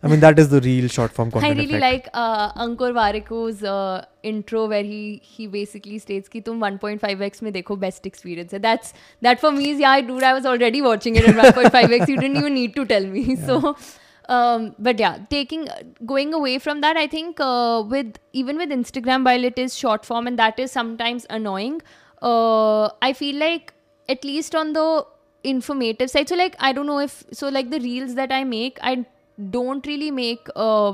I mean, that is the real short form content. I really effect. like uh, Ankur Warikoo's uh, intro where he he basically states ki tum 1.5x mein dekho best experience. That's that for me is yeah, dude, I was already watching it in 1.5x. you didn't even need to tell me. Yeah. So, um, but yeah, taking going away from that, I think uh, with even with Instagram, while it is short form and that is sometimes annoying, uh, I feel like at least on the informative side so like i don't know if so like the reels that i make i don't really make uh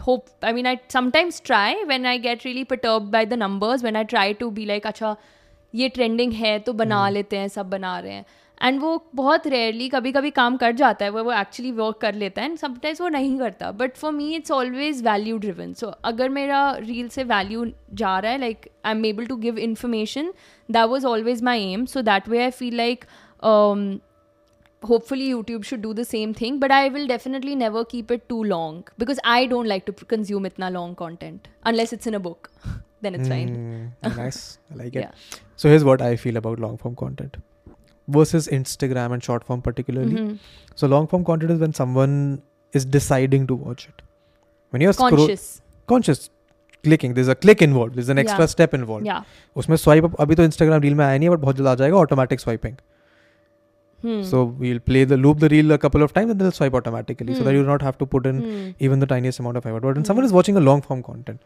hope i mean i sometimes try when i get really perturbed by the numbers when i try to be like acha ये trending है तो बना लेते हैं सब बना रहे हैं एंड वो बहुत रेयरली कभी कभी काम कर जाता है वो वो एक्चुअली वर्क कर लेता है एंड समटाइम्स वो नहीं करता but for me it's always value driven so अगर मेरा रील से वैल्यू जा रहा है like I am able to give information that was always my aim so that way I feel like hopefully youtube should do the same thing but i will definitely never keep it too long because i don't like to consume itna long content unless it's in a book then it's fine Mm, nice. I like it. Yeah. So here's what I feel about long form content versus Instagram and short form particularly. Mhm. So long form content is when someone is deciding to watch it. When you're scroll- conscious conscious clicking, there's a click involved. There's an extra Yeah. step involved. yeah उसमें swipe up अभी तो Instagram reel में आया नहीं है but बहुत जल्द आ जाएगा automatic swiping. Hmm. So we'll play the loop the reel a couple of times and they'll swipe automatically so that Hmm. you do not have to put in Hmm. even the tiniest amount of effort. But when Hmm. someone is watching a long form content,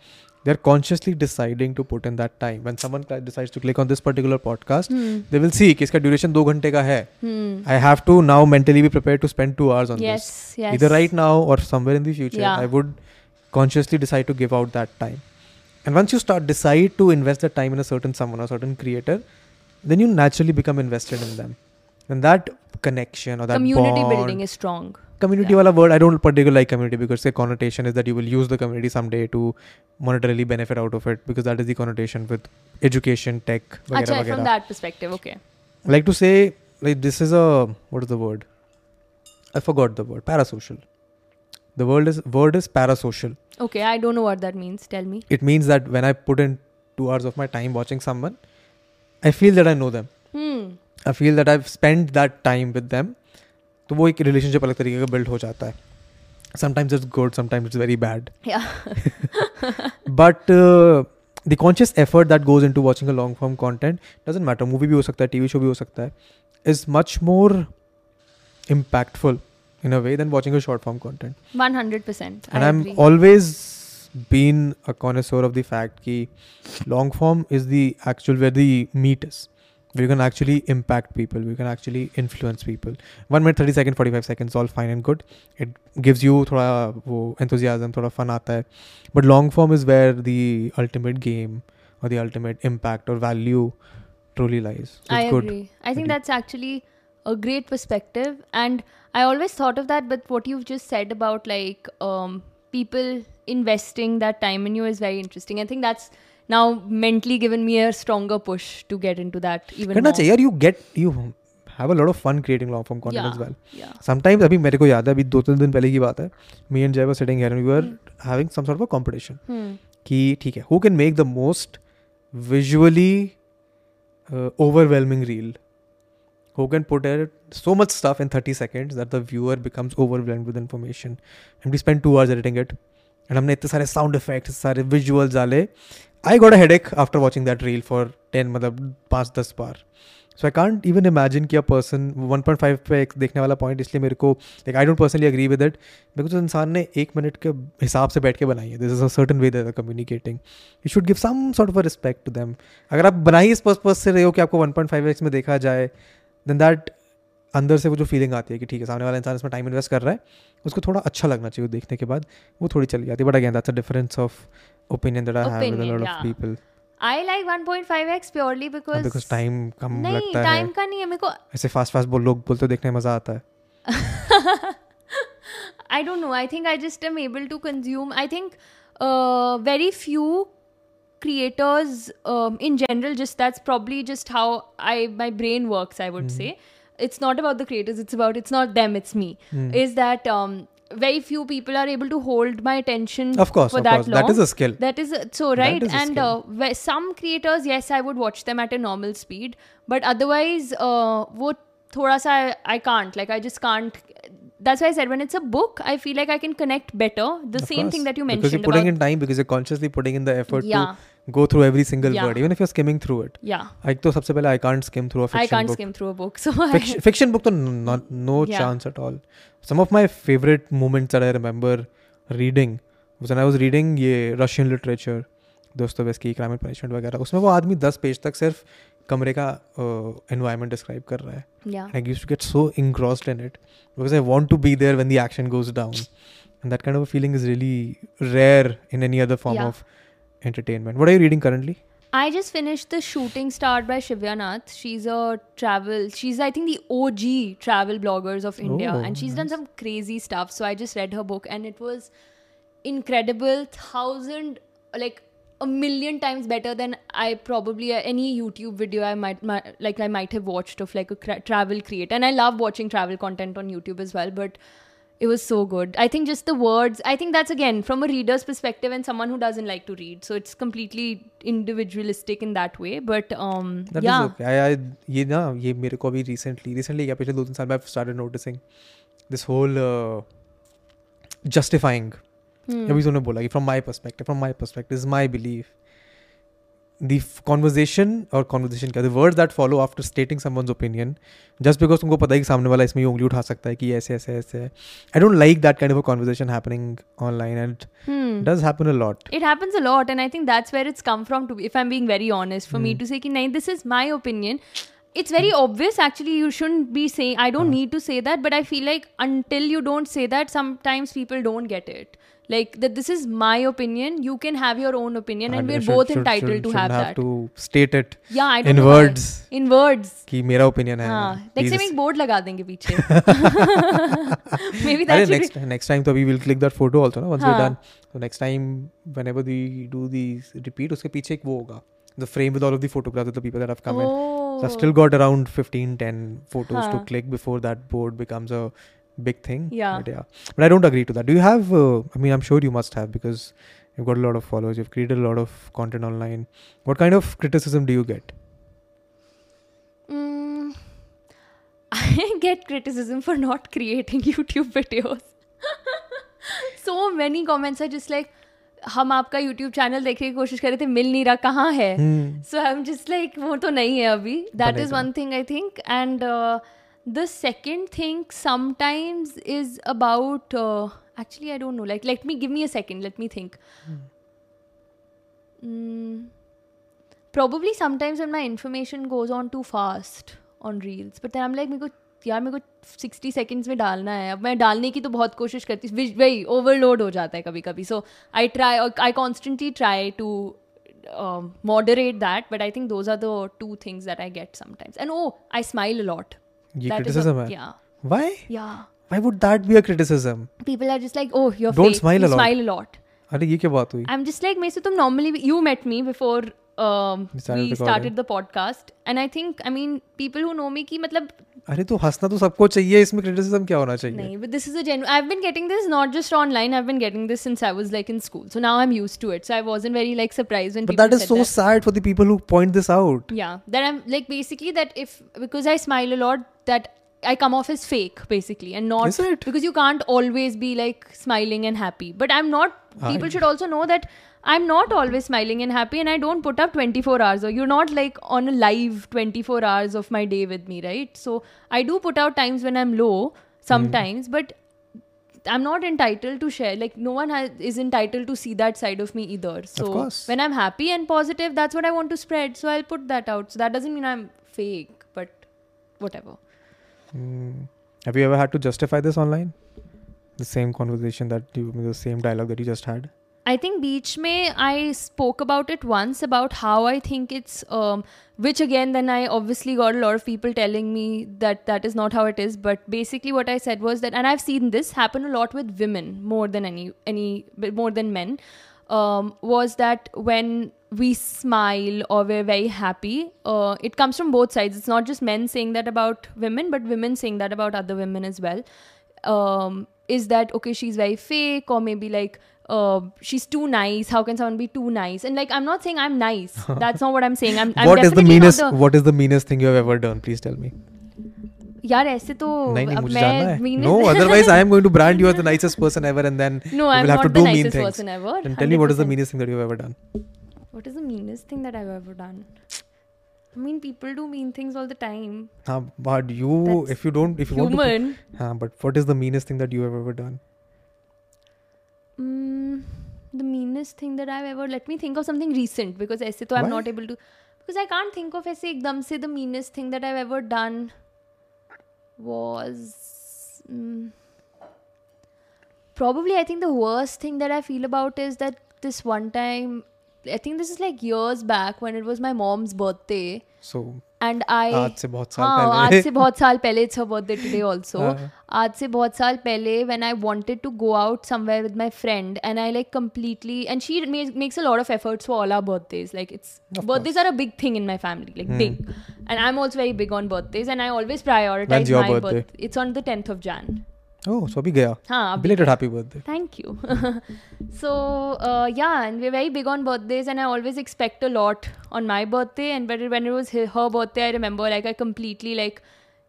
they're consciously deciding to put in that time. When someone cl- decides to click on this particular podcast, Hmm. they will see कि इसका duration दो घंटे का है. Hmm. I have to now mentally be prepared to spend two hours on yes this. yes Either right now or somewhere in the future, Yeah. I would consciously decide to give out that time. And once you start decide to invest that time in a certain someone or certain creator, then you naturally become invested in them. and that connection or that community bond, building is strong. Community yeah. wala word i don't particularly like community because the connotation is that you will use the community someday to monetarily benefit out of it because that is the connotation with education tech vagera, Achai, from that perspective okay. Like to say like this is a what is the word? I forgot the word parasocial. The word is word is parasocial. Okay i don't know what that means tell me. It means that when i put in two hours of my time watching someone i feel that i know them. Hmm. I feel that I spend that time with them तो वो एक relationship अलग तरीके का build हो जाता है। Sometimes it's good sometimes it's very bad but the conscious effort that goes into watching a long form content doesn't matter movie भी हो सकता है टी वी शो भी हो सकता है is much more impactful in a way than watching a short form content one hundred percent and I am always been a connoisseur of the fact कि long form is the actual where the meat is Where you can actually impact people, we can actually influence people. One minute, 30 seconds, 45 seconds, all fine and good. It gives you thoda wo enthusiasm, thoda fun aata hai. But long form is where the ultimate game or the ultimate impact or value truly lies. So I it's good. agree. I think that's actually a great perspective. And I always thought of that, but what you've just said about like um, people investing that time in you is very interesting. I think that's now mentally given me a stronger push to get into that even करना more. चाहिए यार you get you have a lot of fun creating long form content Yeah. as well. Yeah. Sometimes अभी मेरे को याद है अभी दो तीन दिन पहले की बात है मी एंड जय were sitting here and we were having some sort of competition Hmm. कि ठीक है who can make the most visually overwhelming reel who can put it so much stuff in 30 seconds that the viewer becomes overwhelmed with information and we spend two hours editing it and हमने इतने सारे sound effect सारे visuals डाले। I got a headache after watching that reel for ten मतलब पाँच, दस बार। So I can't even imagine कि a person one point five पे एक देखने वाला पॉइंट इसलिए मेरे को like I don't personally agree with it because उस इंसान ने एक मिनट के हिसाब से बैठ के बनाई है। This is a certain way there communicating you should give some sort of respect to them अगर आप बनाई इस पर्पज से रहे हो कि आपको वन पॉइंट फाइव एक्स में देखा जाए देन दैट अंदर से वो जो फीलिंग आती है कि ठीक है सामने वाला इंसान इसमें टाइम इन्वेस्ट कर रहा है उसको थोड़ा अच्छा लगना चाहिए देखने के बाद वो थोड़ी चली जाती है but again that's a difference of opinion that I have with a lot of people I like 1.5x purely because because time कम नहीं लगता है टाइम का नहीं है मेरे को ऐसे फास्ट फास्ट बोल लोग बोलते देखने में मज़ा आता है don't know. I think I just am able to consume. I think uh, very few creators um, in general. Just that's probably just how I my brain works. I would say it's not about the creators it's about it's not them it's me. Mm. is that um, very few people are able to hold my attention of course for of that course. long? that is a skill. That is a, so right? is and uh, some creators yes i would watch them at a normal speed but otherwise uh, what thoda sa I, I can't like i just can't that's why I said when it's a book, I feel like I can connect better. The of same course. thing that you mentioned. Because you're putting in time because you're consciously putting in the effort yeah. to go through every single yeah. word, even if you're skimming through it. Yeah. I I can't skim through a fiction book. I can't book. skim through a book. So fiction, fiction book तो not, no yeah. chance at all. Some of my favorite moments that I remember reading was when I was reading ये Russian literature. Dostoevsky crime and punishment वगैरह उसमें वो आदमी दस page तक सिर्फ कमरे का एनवायरनमेंट डिस्क्राइब कर रहा है yeah. I used to get so engrossed in it because I want to be there when the action goes down. And that kind of a feeling is really rare in any other form Yeah. of entertainment. What are you reading currently? I just finished the shooting star by Shivya Nath. She's a travel. She's I think the OG travel bloggers of India, Oh, and she's done some crazy stuff. So I just read her book, and it was incredible. Thousand like a million times better than I probably uh, any YouTube video I might, might like I might have watched of like a cra- travel creator. And I love watching travel content on YouTube as well, but it was so good. I think just the words, I think that's again from a reader's perspective and someone who doesn't like to read. So it's completely individualistic in that way. But um That is yeah. okay. I, I ये ना ये मेरे को अभी recently recently क्या पिछले दो तीन साल में I've started noticing this whole uh, justifying Hmm. या भी उन्होंने बोला कि from my perspective from my perspective is my believe the conversation और कॉन्वर्जेशन क्या the word that follow after stating some opinion just because तुमको पता है कि सामने वाला इसमें उंगली उठा सकता है कि ऐसे ऐसे ऐसे है I don't like that kind of conversation happening online and does happen lot it happens a lot and I think that's where it's come from to if I am being very honest for me to say नहीं this is my opinion it's very obvious actually you shouldn't be saying i don't uh-huh. need to say that but i feel like until you don't say that sometimes people don't get it. Like that this is my opinion you can have your own opinion and, and we're should, both should, entitled should, to have, have that. to state it yeah I don't in words why. in words. Ki mera opinion hai. Next time ek board laga denge piche. Maybe that's next be... next time we will click that photo also na once we're done. So next time whenever we do these repeat uske piche ek wo hoga the frame with all of the photographs of the people that have come in. So I've still Oh. got around 15 10 photos to click before that board becomes a big thing. Yeah. but yeah. But I don't agree to that. Do you have uh, I mean I'm sure you must have because you've got a lot of followers. You've created a lot of content online. What kind of criticism do you get? Mm, I get criticism for not creating YouTube videos. so many comments are just like, हम आपका YouTube channel देखने की कोशिश कर रहे थे मिल नहीं रहा कहाँ है. So I am just like वो तो नहीं है अभी। That is one thing I think and the second thing sometimes is about actually I don't know like let me give me a second let me think probably sometimes when my information goes on too fast on reels but then i'm like मेरे को यार मेरे को 60 seconds में डालना है अब मैं डालने की तो बहुत कोशिश करती हूँ वही ओवरलोड हो जाता है कभी कभी so I try I constantly try to moderate that but i think those are the two things that i get sometimes and oh i smile a lot ये That is a- criticism है yeah why would that be a criticism people are just like oh you're Don't fake smile you a lot. smile a lot अरे ये क्या बात हुई I'm just like, Mason, तुम normally you met me before um, We started the podcast, and I think I mean people who know me कि मतलब अरे तो हंसना तो सबको चाहिए इसमें क्रिटिसिज्म क्या होना चाहिए? नहीं but this is a gen I have been getting this not just online I have been getting this since I was like in school so now I am used to it so I wasn't very like surprised when people that is so sad for the people who point this out या that I am like basically that if because I smile a lot that I come off as fake basically and not because you can't always be like smiling and happy. But I'm not people I, should also know that I'm not always smiling and happy, and I don't put up 24 hours. Or you're not like on a live 24 hours of my day with me, right? So I do put out times when I'm low sometimes, but I'm not entitled to share. Like no one has, is entitled to see that side of me either. So course. when I'm happy and positive, that's what I want to spread. So I'll put that out. So that doesn't mean I'm fake, but whatever. Hmm. have you ever had to justify this online the same conversation that you the same dialogue that you just had I think Beach May, I spoke about it once about how I think it's, um, which again, then I obviously got a lot of people telling me that that is not how it is. But basically, what I said was that, and I've seen this happen a lot with women more than any, any, more than men, um, was that when we smile or we're very happy, uh, it comes from both sides. It's not just men saying that about women, but women saying that about other women as well Um, is that okay? She's very fake, or maybe like uh, she's too nice. How can someone be too nice? And like, I'm not saying I'm nice. That's not what I'm saying. I'm, I'm what is the definitely not meanest the- what is the meanest thing you have ever done please tell me यार ऐसे तो नहीं नहीं अब मुझे मैं जानना है meanest- no otherwise I am going to brand you as the nicest person ever and then No, you I'm will have not to the do mean nicest things person ever. then tell me what is the 100%. meanest thing that you have ever done What is I mean, people do mean things all the time. Uh, but you, That's if you don't, if you human. want to, uh, but what is the meanest thing that you have ever done? Mm, the meanest thing that I've ever. Let me think of something recent because I say, I'm not able to, because I can't think of. I say, ekdam se the meanest thing that I've ever done was. Mm, probably, I think the worst thing that I feel about is that this one time I think this is like years back when it was my mom's birthday, So and I आज से बहुत साल हाँ पहले आज से बहुत साल पहले it's her birthday today also हाँ. आज से बहुत साल पहले when I wanted to go out somewhere with my friend and I like completely and she ma- makes a lot of efforts for all our birthdays like it's Of birthdays are a big thing in my family like big and I'm also very big on birthdays and I always prioritize When's your my birthday? birth it's on the 10th of Jan Oh, so abhi gaya. Haan, Belated happy birthday. Thank you. so, uh, yeah, and we're very big on birthdays, and I always expect a lot on my birthday. And but when it was her birthday, I remember like I completely like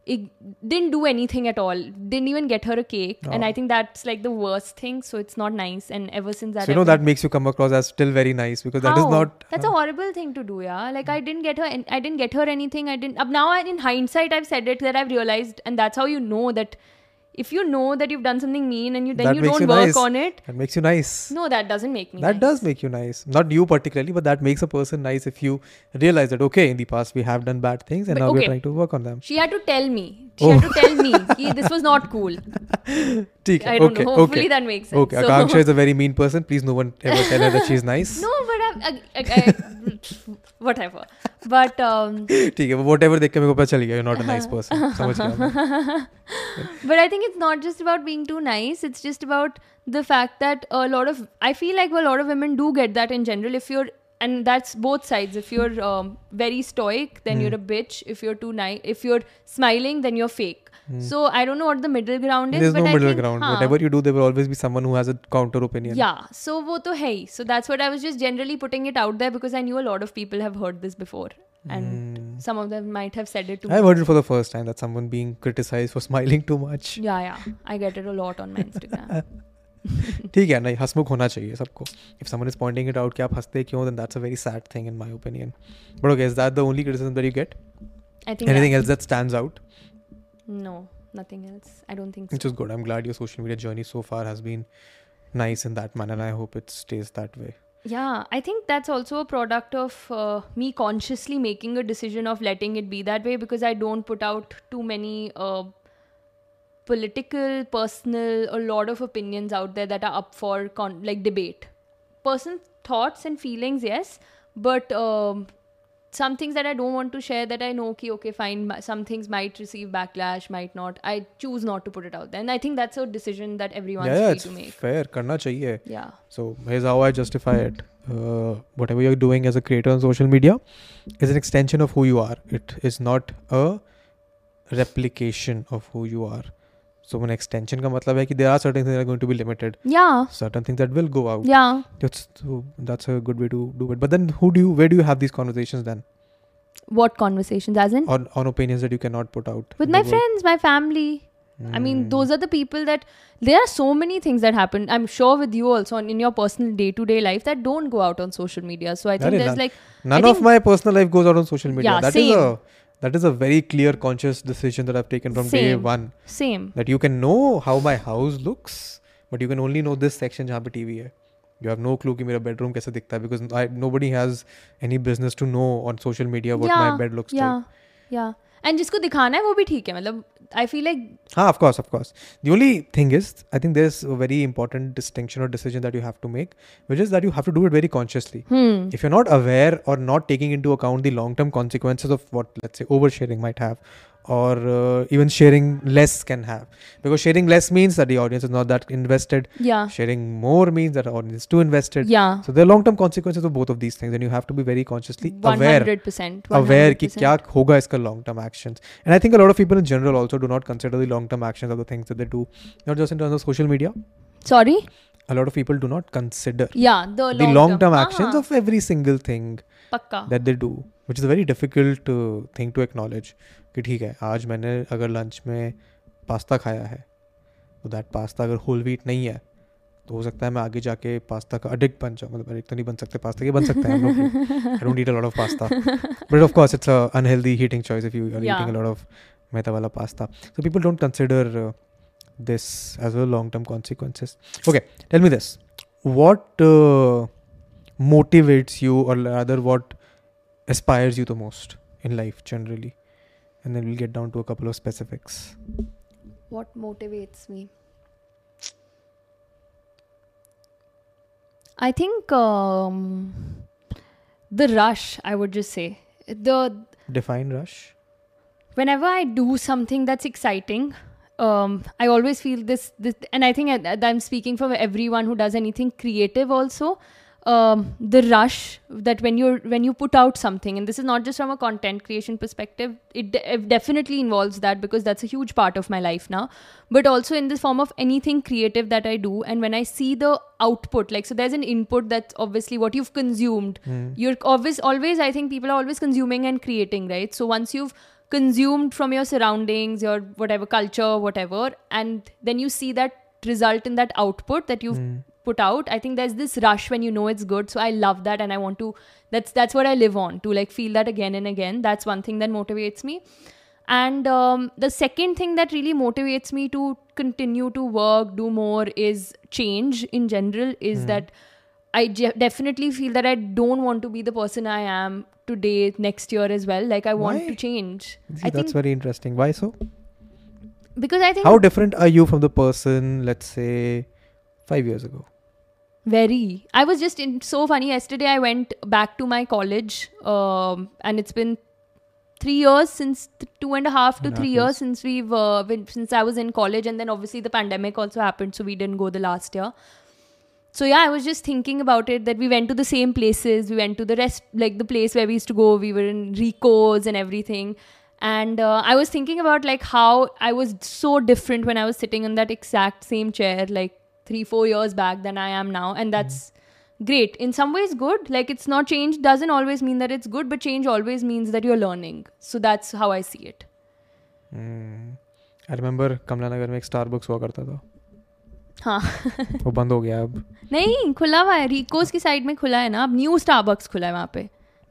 it didn't do anything at all. Didn't even get her a cake, oh. and I think that's like the worst thing. So it's not nice. And ever since that, so, you know that makes you come across as still very nice because How? that is not. That's a horrible thing to do, yeah. Like I didn't get her. I didn't get her anything. I didn't. Now, in hindsight, I've said it that I've realized, and that's how you know that if you know that you've done something mean and you then that you don't you work nice. on it, that makes you nice no, that doesn't make me. that nice. does make you nice not you particularly but that makes a person nice if you realize that okay in the past we have done bad things and But now we're trying to work on them She had to tell me. She Oh. had to tell me कि this was not cool. ठीक है I don't okay know. Hopefully okay that makes sense. okay So- Akanksha is a very mean person please no one ever tell her that she's nice No, but I'm, I, I, I, whatever. But um, ठीक है वो whatever देख के मेरे को पता चल गया you're not a nice person समझ गया मैं but I think it's not just about being too nice. It's just about the fact that a lot of I feel like a lot of women do get that in general. If you're and that's both sides. If you're um, very stoic then mm. you're a bitch. If you're too nice if you're smiling then you're fake. Mm. so i don't know what the middle ground is there's no I middle think, ground. huh. whatever you do there will always be someone who has a counter opinion. Yeah. So wo to hai. so that's what i was just generally putting it out there because i knew a lot of people have heard this before. And mm. some of them might have said it too i've heard it for the first time that someone being criticized for smiling too much. Yeah yeah. I get it a lot on my instagram. ठीक है नहीं हंसमुख होना चाहिए सबको if someone is pointing it out कि आप हंसते क्यों then that's a very sad thing in my opinion but okay is that the only criticism that you get I think anything that- else that stands out No, nothing else. I don't think which so. is good i'm glad your social media journey so far has been nice in that manner and i hope it stays that way Yeah, I think that's also a product of uh, me consciously making a decision of letting it be that way because I don't put out too many uh, political, personal, a lot of opinions out there that are up for con- like debate. Personal thoughts and feelings, yes, but um, some things that I don't want to share that I know, okay, okay, fine, some things might receive backlash, might not. I choose not to put it out there. And I think that's a decision that everyone yeah, free it's to make. fair. Karna chahiye. Yeah. So here's how I justify it. Uh, whatever you're doing as a creator on social media is an extension of who you are. It is not a replication of who you are. So an extension का मतलब है कि there are certain things that are going to be limited. Yeah. Certain things that will go out. Yeah. That's so that's a good way to do it. But then who do you where do you have these conversations then? What conversations? As in? On on opinions that you cannot put out. With in my the world? friends, my family. I mean, Hmm. those are the people that there are so many things that happen. I'm sure with you also on, in your personal day to day life that don't go out on social media. So I think Arey, there's none- like None I of think- my personal life goes out on social media. Yeah, That is same. a that is a very clear conscious decision that I've taken from day Same. one. same. that you can know how my house looks but you can only know this section जहाँ पे TV है you have no clue कि मेरा bedroom कैसे दिखता है because I, nobody has any business to know on social media what yeah. my bed looks yeah. like Yeah. And जिसको दिखाना है वो भी ठीक है मतलब आई फील लाइक हाँ of course of course the only thing is I think there is a very important distinction और decision that you have to make which is that you have to do it very consciously if you are not aware और not taking into account the long term consequences of what let's say over sharing might have or uh, even sharing less can have. Because sharing less means that the audience is not that invested. Yeah. Sharing more means that the audience is too invested. Yeah. So there are long-term consequences of both of these things and you have to be very consciously 100%, aware 100% aware ki kya hoga iska long-term actions. And i think a lot of people in general also do not consider the long-term actions of the things that they do. Not just in terms of social media. Sorry? A lot of people do not consider yeah the, long-term. the long-term. uh-huh. actions of every single thing Pakka. that they do which is a very difficult uh, thing to acknowledge. कि ठीक है आज मैंने अगर lunch में pasta खाया है तो दैट पास्ता अगर होल व्हीट नहीं है तो हो सकता है मैं आगे जाके पास्ता का अडिक्ट बन जाऊँ। मतलब अडिक्ट तो नहीं बन सकते पास्ता के बन सकते हैं I don't eat a lot of pasta but of course it's a unhealthy eating choice if you are eating a lot of maida वाला pasta so people don't consider as well long term consequences. Okay tell me this. What uh, motivates you or rather what aspires you the most in life generally? And then we'll get down to a couple of specifics what motivates me i think um, the rush i would just say the Define rush. whenever I do something that's exciting, um, I always feel this, this, and I think I, I'm speaking for everyone who does anything creative also. Um, the rush that when you're when you put out something, and this is not just from a content creation perspective, it, de- it definitely involves that because that's a huge part of my life now. But also in the form of anything creative that I do, and when I see the output, like so, there's an input that's obviously what you've consumed. You're always always I think people are always consuming and creating, right? So once you've consumed from your surroundings, your whatever culture, whatever, and then you see that result in that output that you've put out. I think there's this rush when you know it's good. So I love that, and I want to. That's that's what I live on to like feel that again and again. That's one thing that motivates me. And um, the second thing that really motivates me to continue to work, do more, is change in general. Is that I je- definitely feel that I don't want to be the person I am today, next year as well. Like I want Why? to change. See, I that's very interesting. Why so? because I think How different are you from the person, let's say, five years ago? Very. I was just in so funny. Yesterday I went back to my college, um, and it's been three years since th- two and a half to and three years since we've uh, been, since I was in college, and then obviously the pandemic also happened, so we didn't go the last year. So yeah, I was just thinking about it that we went to the same places. We went to the rest, like the place where we used to go. We were in Rico's and everything. And uh, I was thinking about like how I was so different when I was sitting in that exact same chair like three, four years back than I am now. And that's mm. great. In some ways, good. Like it's not change doesn't always mean that it's good, but change always means that you're learning. So that's how I see it. I remember Kamla Nagar में एक Starbucks हुआ करता था हाँ वो बंद हो गया अब नहीं खुला हुआ है रिकोस की साइड में खुला है ना अब न्यू स्टारबक्स खुला है वहाँ पे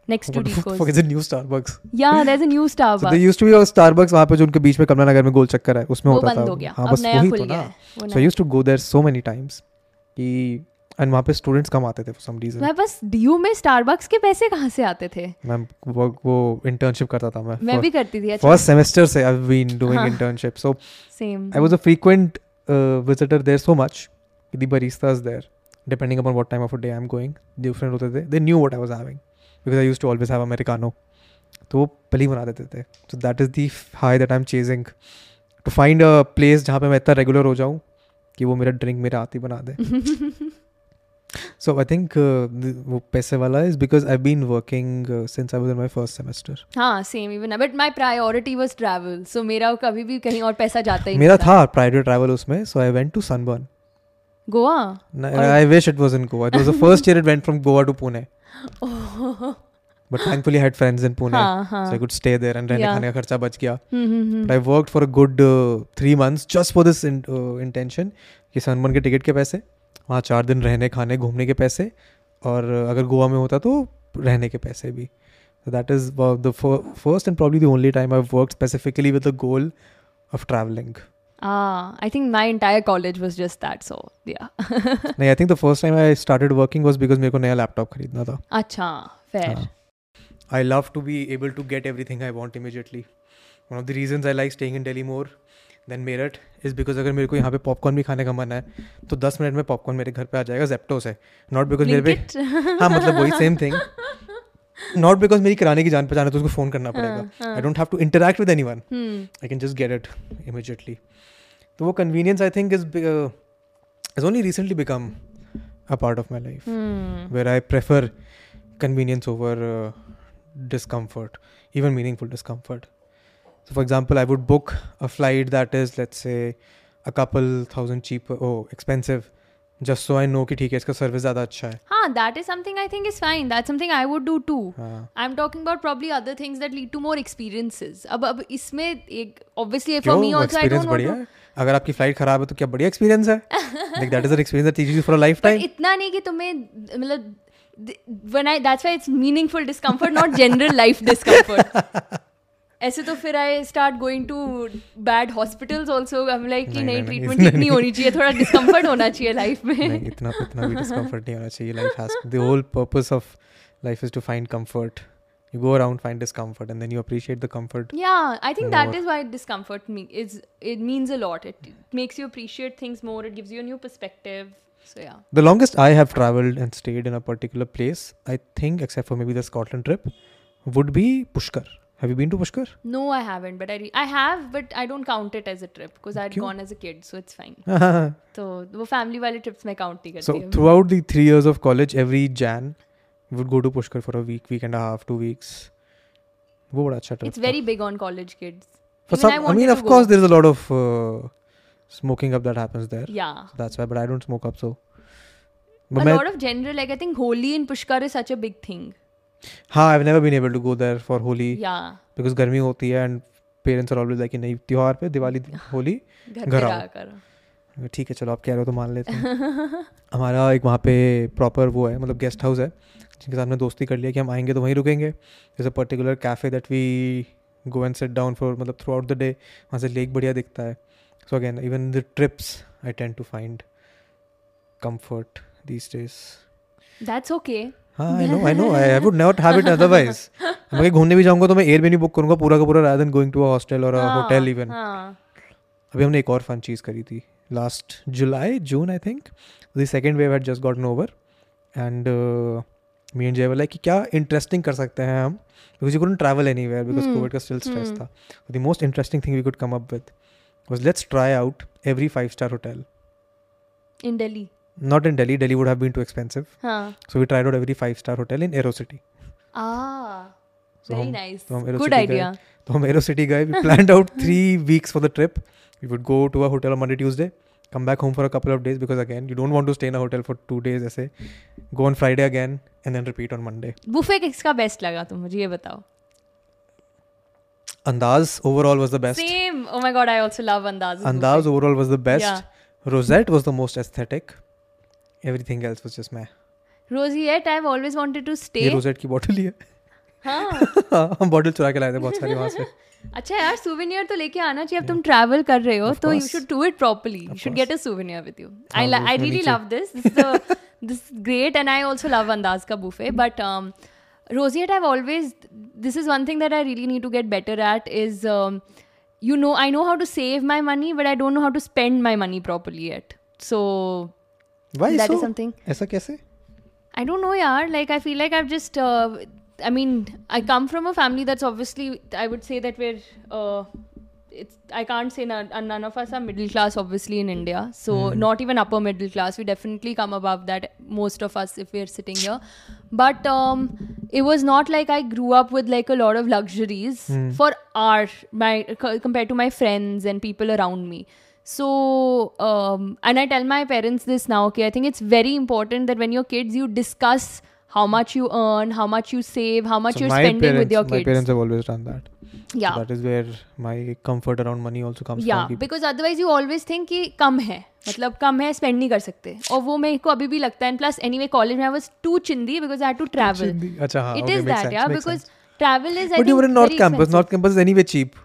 next to Deco's. Fuck is a new Starbucks. Yeah, there's a new Starbucks. So there used to be a Starbucks वहाँ पे जो उनके बीच में कमला नगर में गोल चक्कर है उसमें होता था. वो बंद हो गया. हाँ बस वही तो ना. So I used to go there so many times कि एंड वहाँ पे स्टूडेंट्स कम आते थे फॉर सम रीजन मैं बस डीयू में स्टारबक्स के पैसे कहाँ से आते थे मैं वो वो इंटर्नशिप करता था मैं मैं भी करती थी अच्छा। फ़र्स्ट सेमेस्टर से I been doing internship so same I was a frequent visitor there so much the baristas there depending upon what time of day I am going different होते थे they knew what I was having because I use to always have americano तो वो पली बना देते थे। तो that is the high that I am chasing to find a place जहाँ पे मैं इतना रेगुलर हो जाऊँ कि वो मेरा ड्रिंक मेरा आती बना दे। सो आई थिंक वो पैसे वाला is because I been working since I was in my first semester हाँ same even but my priority was travel so मेरा कभी भी कहीं और पैसा जाता ही मेरा था। प्रायोरिटी ट्रैवल उसमें so I went to Sunburn Goa? I wish it was in Goa it was the first year it went from Goa to Pune but thankfully had friends in Pune so I could stay there and रहने खाने का खर्चा बच गया. But I worked for a good three months just for this intention कि सनमन के ticket के पैसे वहाँ चार दिन रहने खाने घूमने के पैसे और अगर गोवा में होता तो रहने के पैसे भी. So that is uh, the f- first and probably the only time I've worked specifically with the goal of traveling. Ah, I think my entire college was just that. So yeah. नहीं, I think the first time I started working was because मेरे को नया laptop खरीदना था. अच्छा fair. हाँ. I love to be able to get everything I want immediately. One of the reasons I like staying in Delhi more than Meerut is because अगर मेरे को यहाँ पे पॉपकॉर्न भी खाने का मन है तो 10 मिनट में पॉपकॉर्न मेरे घर पे आ जाएगा जेप्टो से नॉट बिकॉज मेरे पे Blinkit. हाँ मतलब वही सेम थिंग नॉट बिकॉज मेरी किराने की जान पहचान है तो उसको फ़ोन करना पड़ेगा हाँ. आई don't have to interact with any one Hmm. I can just get it immediately तो वो convenience I think is is only recently become a part of my life Hmm. where I prefer convenience over uh, discomfort, even meaningful discomfort. So, for example, I would book a flight that is, let's say, a couple thousand cheaper, oh, expensive, just so I know कि ठीक है इसका service ज़्यादा अच्छा है। हाँ that is something I think is fine that something I would do too I am talking about probably other things that lead to more experiences अब अब इसमें एक also for me also I don't want अगर आपकी flight खराब है तो क्या बढ़िया एक्सपीरियंस है? Like that is an experience that teaches you for a life time इतना नहीं कि तुम्हें मतलब when I that's why it's meaningful discomfort, not general life discomfort. ऐसे तो फिर I start going to bad hospitals also I like कि नहीं, ट्रीटमेंट इतनी होनी चाहिए थोड़ा डिस्कम्फर्ट होना चाहिए लाइफ में इतना इतना भी डिस्कम्फर्ट नहीं होना चाहिए life has the whole purpose of life is to find comfort You go around, find discomfort, and then you appreciate the comfort. Yeah, I think that is why discomfort me is it means a lot. It, it makes you appreciate things more. It gives you a new perspective. So yeah. The longest I have traveled and stayed in a particular place, I think, except for maybe the Scotland trip, would be Pushkar. Have you been to Pushkar? No, I haven't, but I re- I have, but I don't count it as a trip because I'd क्यों? gone as a kid, so it's fine. so तो वो family वाले trips में count नहीं करती हूँ throughout the three years of college, every Jan, we would go to Pushkar for a week, week and a half, two weeks. वो बड़ा अच्छा trip It's था. very big on college kids. For Even some, I I, wanted mean, to of go. course, there's a lot of uh, smoking up that happens there. Yeah. That's why, but I don't smoke up, so. But a मैं, lot of general, like I think Holi in Pushkar is such a big thing. हाँ, I've never been able to go there for Holi Yeah. because गर्मी होती है and parents are always like कि नहीं त्योहार पे दिवाली होली घर आओ। ठीक है चलो आप कह रहे हो तो मान लेते हैं हमारा एक वहाँ पे प्रॉपर वो है मतलब गेस्ट हाउस है जिनके साथ में दोस्ती कर लिया कि हम आएँगे तो वहीं रुकेंगे जैसे particular cafe that we go and set down for मतलब थ्रू आउट द डे वहाँ से लेक बढ़िया दिखता है so again even the trips I tend to find comfort these days That's okay. हाँ I know I know I would not have it otherwise मैं कहीं घूमने भी जाऊँगा तो मैं एयर भी नहीं बुक करूँगा पूरा का पूरा rather than going to a hostel और अ होटल इवन. अभी हमने एक और फन चीज़ करी थी last July June I think the second wave had just gotten over and me and Jay like कि क्या इंटरेस्टिंग कर सकते हैं हम because you couldn't travel anywhere because Hmm. Covid का स्टिल स्ट्रेस Hmm. था the most interesting thing we could come up with was let's try out every five star hotel In Delhi. not in Delhi. Delhi would have been too expensive. Huh. So we tried out every five star hotel in Aero City. Ah, so very hum, nice. Hum Aero Good City idea. So we Aero City guy. We planned out three weeks for the trip. We would go to a hotel on Monday, Tuesday. Come back home for a couple of days because again, you don't want to stay in a hotel for two days. ऐसे go on Friday again and then repeat on Monday. Buffet किसका best लगा तुम मुझे ये बताओ. Andaz overall was the best. Same. Oh my god, I also love Andaz. Andaz overall was the best. Yeah. Rosette was the most aesthetic. Everything else was just my roseate I have always wanted to stay ये rosette की bottle ही है। हाँ।, हाँ हम bottle चुरा के लाए थे बहुत सारी वहाँ से। अच्छा यार सुवेनियर तो लेके आना चाहिए। अब तुम ट्रैवल कर रहे हो तो you should do it properly you should get a souvenir with you I I really love this this great and I also love Andaz का buffet but Roseate I always this is one thing that I really need to get better at is you know i know how to save my money but i don't know how to spend my money properly yet. So why that so is something ऐसा कैसे I don't know, yaar. Like, I feel like I've just. Uh, I mean, I come from a family that's obviously. I would say that we're. Uh, it's. I can't say none, uh, none of us are middle class, obviously, in India. So not even upper middle class. We definitely come above that. Most of us, if we're sitting here, but um, it was not like I grew up with like a lot of luxuries for our my co- compared to my friends and people around me. So, um, and I tell my parents this now, okay, I think it's very important that when you're kids, you discuss how much you earn, how much you save, how much So you're my spending parents, with your my kids. parents have always done that. yeah. So that is where my comfort around money also comes yeah, from. कि because otherwise you always think कि कम है मतलब कम है spend नहीं कर सकते और वो मेरे को अभी भी लगता है प्लस एनी वे कॉलेज में I was too चिंदी because I had to travel चिंदी, अच्छा हाँ it okay, is makes that sense, या makes because sense. Travel is But you were in North Campus. North Campus is anyway cheap.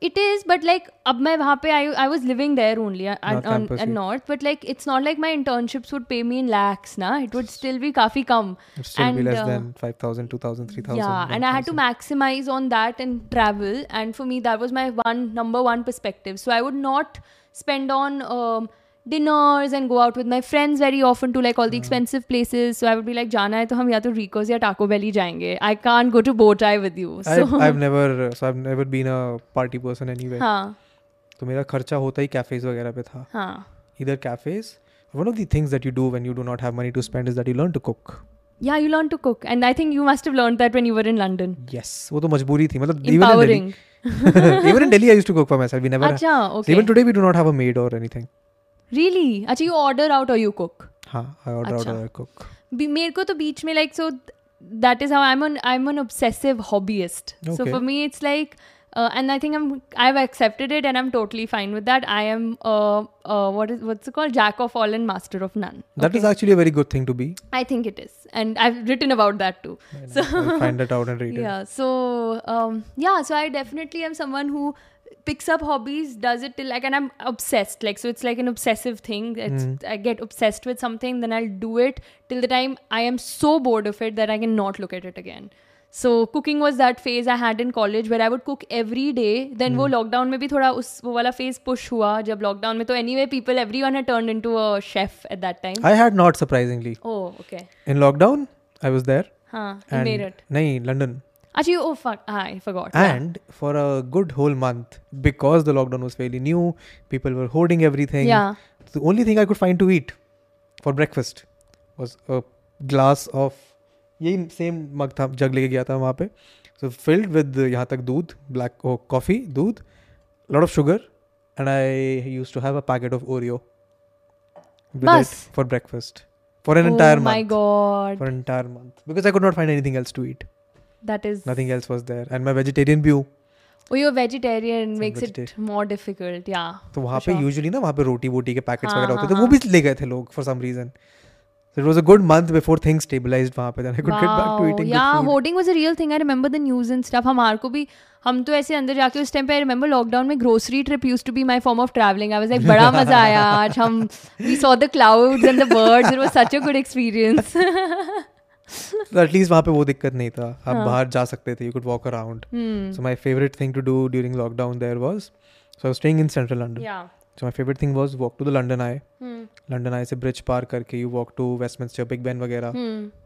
it is but like ab I, was living there only uh, at uh, north. But like it's not like my internships would pay me in lakhs na. It would still be kafi kam. Still be less uh, than 5000 2000 yeah and i had to maximize on that and travel. And for me that was my one number one perspective. So i would not spend on um, dinners and go out with my friends very often to like all the expensive places. So I would be like, जाना है तो हम या तो Rico's या Taco Bell ही जाएंगे. I can't go to Bowtie with you. So I've, I've never so I've never been a party person anyway. हाँ तो मेरा खर्चा होता ही कैफेज वगैरह पे था. हाँ. Either cafes. One of the things that you do when you do not have money to spend is that you learn to cook. Yeah, you learn to cook, and I think you must have learned that when you were in London. Yes, वो तो मजबूरी थी. मतलब even in Empowering. Delhi, even in Delhi I used to cook for myself. We never. अच्छा, okay. Even today we do not have a maid or anything. Really? अच्छा, you order out or you cook? हाँ, I order out अच्छा. or I cook. भी- मेरे को तो बीच में like so that is how I'm an I'm an obsessive hobbyist. So Okay. for me it's like uh, and I think I'm I've accepted it and I'm totally fine with that. I am uh, uh what is what's it called jack of all and master of none. That is Okay? actually a very good thing to be. I think it is, and I've written about that too. So I'll find it out and read it. yeah so um yeah so i definitely am someone who picks up hobbies does it till like and i'm obsessed like so it's like an obsessive thing it's Hmm. i get obsessed with something then i'll do it till the time i am so bored of it that i cannot look at it again So cooking was that phase I had in college where I would cook every day. Then वो lockdown में भी थोड़ा उस वो वाला phase push हुआ जब lockdown में तो anyway people everyone had turned into a chef at that time. I had not surprisingly. oh okay. In lockdown, I was there. हाँ, you And made it. nahi, London. Actually, oh fuck, ah, I forgot. Yeah. And for a good whole month, because the lockdown was fairly new, people were hoarding everything. Yeah. The only thing I could find to eat for breakfast was a glass of यही same mug था jug लेके गया था वहाँ पे सो filled with यहाँ तक दूध ब्लैक कॉफ़ी दूध lot of sugar and I use to have a packet of Oreo with it बस? for breakfast for an entire oh my month god, for an entire month because I That is. nothing else was there and my vegetarian view Oh, you're vegetarian Some makes it more difficult. Yeah. तो वहाँ for पे. Usually ना वहाँ पे रोटी वोटी के packets हाँ, वगैरह होते हाँ, थे वो हाँ. भी ले गए थे लोग for some reason So it was a good month before things stabilized वहाँ पे then I could wow. get back to eating yeah, good food. hoarding was a real thing. I remember the news and stuff. हमारे को भी हम तो ऐसे अंदर जाके उस टाइम पे आई रिमेंबर लॉकडाउन में grocery trip use to be my form of travelling I was like बड़ा मज़ा आया आज हम we saw the clouds and the birds it was such a good experience at least वहाँ पे वो दिक्कत नहीं था। आप बाहर जा सकते थे you could walk around so my favourite thing to do during lockdown there was so I staying in central London so my favourite thing was walk to the London Eye London Eye से bridge पार करके you walk to Westminster Big Ben वगैरह।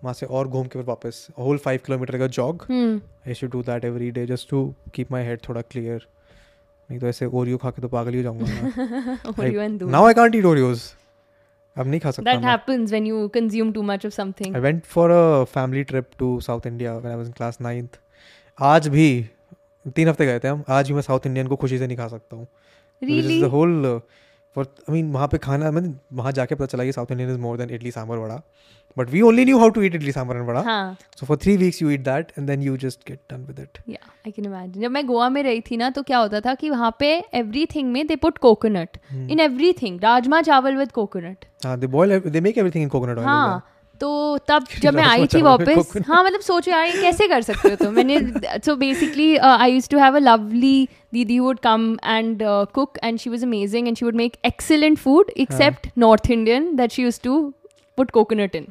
वहाँ से और घूम के फिर वापस। होल फाइव किलोमीटर का jog I should do that every day just to keep my head थोड़ा क्लियर नहीं तो ऐसे ओरियो खा के तो पागल ही जाऊँगा now I can't eat Oreos अब नहीं खा सकता that happens when you consume too much of something I went for a family trip to South India when I was in class 9th आज भी तीन हफ़्ते गए थे हम आज भी मैं साउथ इंडियन को खुशी से नहीं खा सकता हूँ। Really? The whole for I mean वहाँ पे खाना मैं वहाँ जाके पता चला कि South Indian is more than idli sambar vada. But we only knew how to eat idli sambar and vada. So for three weeks you eat that and then you just get done with it yeah I can imagine जब मैं गोवा में रही थी ना तो क्या होता था कि वहाँ पे एवरीथिंग में they put coconut in everything rajma chawal with coconut हाँ they boil they make everything in coconut oil हाँ. तो तब जब मैं आई थी वापस हाँ मतलब सोचो यार ये कैसे कर सकते हो तुम मैंने so basically I use to have a lovely didi would come and cook and she was amazing and she would make excellent food except North Indian that she use to put coconut in.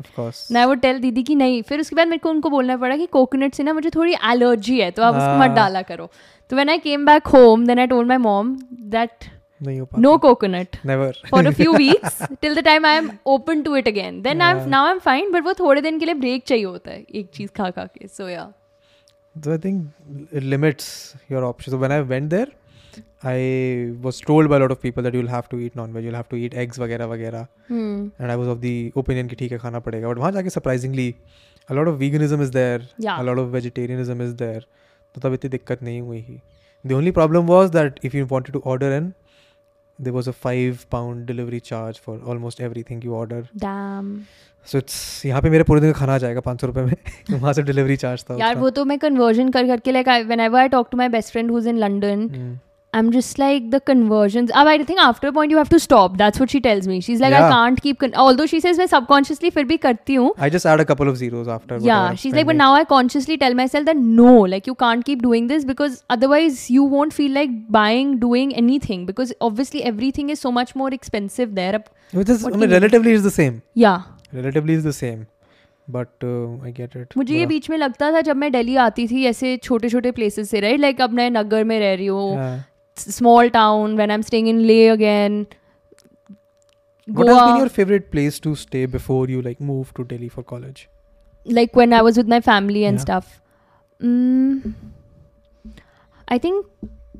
मैं वो tell दीदी की नहीं फिर उसके बाद मेरे को उनको बोलना पड़ा कि कोकोनट से ना मुझे थोड़ी एलर्जी है तो आप उसको मत हाँ। डाला करो तो when I came back home then I told my mom that नहीं हो पाता. No coconut Never. for a few weeks till the time I am open to it again. Then I'm Yeah. now I'm fine, but वो थोड़े दिन के लिए break चाहिए होता है एक चीज़ खा खा के so yeah. So I think it limits your options. So when I went there, I was told by a lot of people that you'll have to eat non-veg, you'll have to eat eggs वगैरह वगैरह. Hmm. And I was of the opinion कि ठीक है खाना पड़ेगा. But वहाँ जाके surprisingly a lot of veganism is there. Yeah. A lot of vegetarianism is there. तो तब इतनी दिक्कत नहीं हुई ही. The only problem was that if you wanted to order in, there was a five pound delivery charge for almost everything you order. Damn. So it's यहाँ पे मेरे पूरे दिन का खाना आ जाएगा पाँच सौ रुपये में वहाँ से डिलीवरी चार्ज था यार वो तो मैं कन्वर्जन कर करके like whenever I talk to my best friend who's in London, Hmm. I'm just like the conversions. अब I think after a point you have to stop. That's what she tells me. She's like I Yeah. can't keep. Con- Although she says मैं subconsciously फिर भी करती हूँ. I just add a couple of zeros after. whatever Yeah, I'm she's like, but spending. now I consciously tell myself that no, like you can't keep doing this because otherwise you won't feel like buying, doing anything because obviously everything is so much more expensive there. Ab- Which is, what I do mean, you- relatively is the same. Yeah. Relatively is the same. But uh, I get it. मुझे ये बड़ा- बीच में लगता था जब मैं दिल्ली आती थी ऐसे छोटे छोटे प्लेसेस से राइट लाइक अब मैं नगर में रह रही हूँ small town, when I'm staying in Leh again. Goa. What has been your favorite place to stay before you like moved to Delhi for college? Like when I was with my family and yeah. stuff. Mm, I think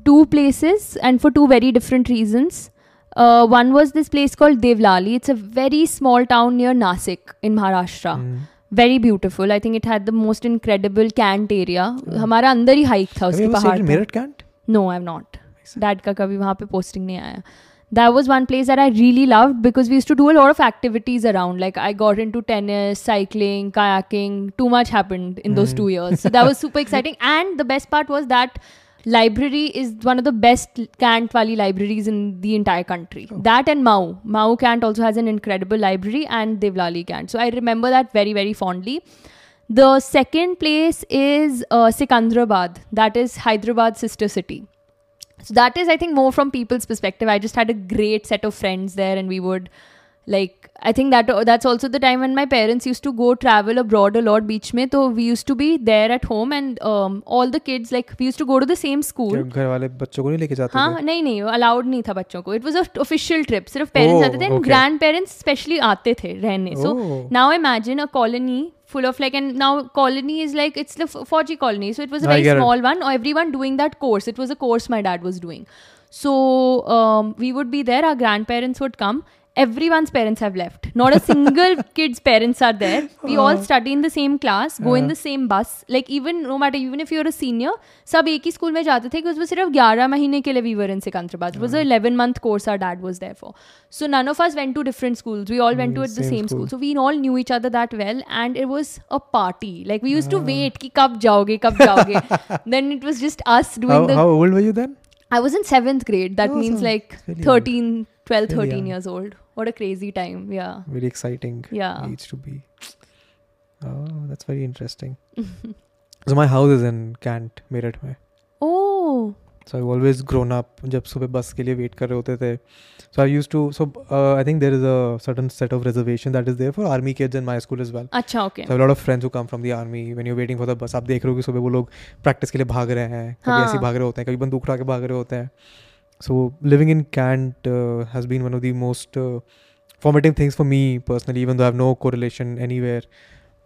two places and for two very different reasons. Uh, one was this place called Devlali. It's a very small town near Nasik in Maharashtra. Mm. beautiful. I think it had the most incredible cant area. Area हमारा अंदर ही hike था उसके पहाड़ Meerut cant? No, I've not. I've not. Dad का कभी वहाँ पे posting नहीं आया. That was one place that I really loved because we used to do a lot of activities around. Like I got into tennis, cycling, kayaking. Too much happened in those two years. So that was super exciting. And the best part was that library is one of the best Kant Valley libraries in the entire country. That and Mau. Mau Kant also has an incredible library and Devlali Kant. So I remember that very, very fondly. The second place is uh, Sikandrabad. That is Hyderabad's sister city. So that is, I think, more from people's perspective. I just had a great set of friends there, and we would like I think that that's also the time when my parents used to go travel abroad a lot beach में तो we used to be there at home and um, all the kids like we used to go to the same school क्या घर वाले बच्चों को नहीं लेके जाते हाँ थे नहीं नहीं अलाउड नहीं था बच्चों को इट वॉज ऑफिशियल ट्रिप सिर्फ पेरेंट्स Oh, आते थे and okay. Grand parents specially आते थे रहने सो Oh. Now imagine a colony full of like and now colony is like it's the 4g colony. So it was a very get it. small one. Everyone doing that course. It was a course my dad was doing. So um, we would be there. Our grandparents would come everyone's parents have left not a single kid's parents are there we all study in the same class go in the same bus like even no matter even if you're a senior सब एक ही school में जाते थे because वो सिर्फ 11 महीने के लिए we were in Secunderabad it was a 11 month course our dad was there for so none of us went to different schools we all went to at the same same school. school so we all knew each other that well and it was a party like we used to wait कि कब जाओगे कब जाओगे then it was just us doing how, the how old were you then I was in seventh grade. That Oh, means so like really 13, 12 13 yeah. years old. What a crazy time. Yeah. Very exciting yeah. needs to be. Oh that's very interesting. So my house is in kant meerut mein oh. So I always grown up जब सुबह बस के लिए wait कर रहे होते थे. So I use to so I think there is a certain set of reservation that is there for army kids in my school is well अच्छा okay so lot of friends who come from the army when you waiting for the bus आप देख रहे हो कि सुबह वो लोग practice के लिए भाग रहे हैं. कभी हाँ. ऐसे भाग रहे होते हैं कभी बंदूक उठा के भाग रहे होते हैं. so living in Kant uh, has been one of the most uh, formative things for me personally even though I have no correlation anywhere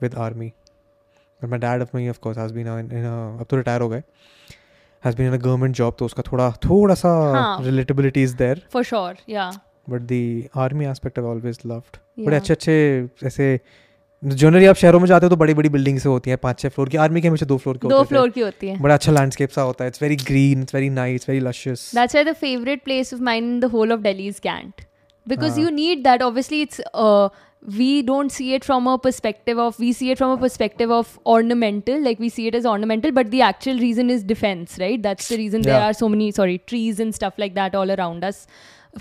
with army but my dad of me of course has been in, in a अब तो retire हो गए has been in a government job तो उसका थोड़ा थोड़ा सा हाँ. relatability is there For sure. Yeah. but the army aspect I've always loved yeah. बड़े अच्छे अच्छे ऐसे जनरली आप शहरों में जाते हो तो बड़ी बड़ी बिल्डिंग से होती हैं पाँच छह फ्लोर की आर्मी के हमेशा दो फ्लोर के दो फ्लोर की होती है बड़ा अच्छा लैंडस्केप सा होता है it's very green it's very nice very luscious That's why the favorite place of mine in the whole of Delhi is Kant. Because Ah. you need that. Obviously, uh, we don't see it from a perspective of we see it from a perspective of ornamental. Like we see it as ornamental, but the actual reason is defense, right? That's the reason yeah. there are so many sorry trees and stuff like that all around us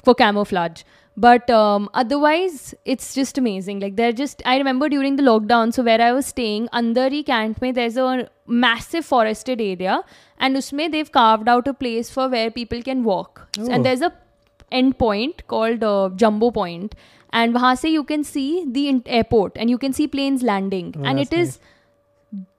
for camouflage. but um, otherwise it's just amazing. Like they're just i remember during the lockdown so where i was staying under the camp, there's a massive forested area and usme they've carved out a place for where people can walk. Oh. And there's a end point called uh, jumbo point and wahan you can see the airport and you can see planes landing. Oh, and it nice. is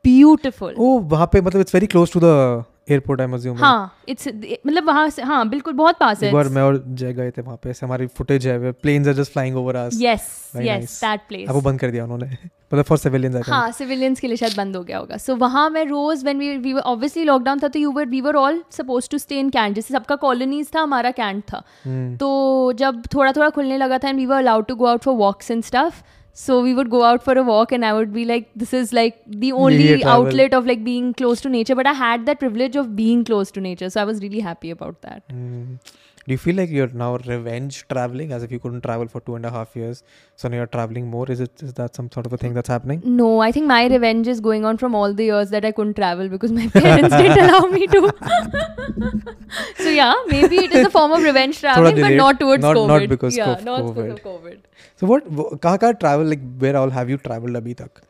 beautiful. Oh wahan pe matlab it's very close to the airport I assume हाँ। It's मतलब वहाँ से हाँ बिल्कुल बहुत पास है। बार मैं और जय गए थे वहाँ पे ऐसे हमारी फुटेज है planes are just flying over us yes yes that place अब वो बंद कर दिया उन्होंने। मतलब फॉर सिविलियंस हाँ सिविलियंस के लिए शायद बंद हो गया होगा। सो वहाँ मैं रोज when we we obviously lockdown था तो you were we were all suppose to stay in cantt जैसे सबका कॉलोनीज था हमारा कैंट था। Hmm. तो जब थोड़ा थोड़ा खुलने लगा था and we were allowed to go out for walks and stuff so we would go out for a walk and i would be like this is like the only outlet of like being close to nature. But i had that privilege of being close to nature. So i was really happy about that. Mm do you feel like you're now revenge traveling as if you couldn't travel for two and a half years so now you're traveling more? Is it is that some sort of a thing that's happening? No i think my revenge is going on from all the years that i couldn't travel because my parents didn't allow me to. So yeah maybe it is a form of revenge traveling but not towards not, covid. not because yeah, of not COVID. of covid. So what kaha kaha travel like where all have you traveled abhi tak?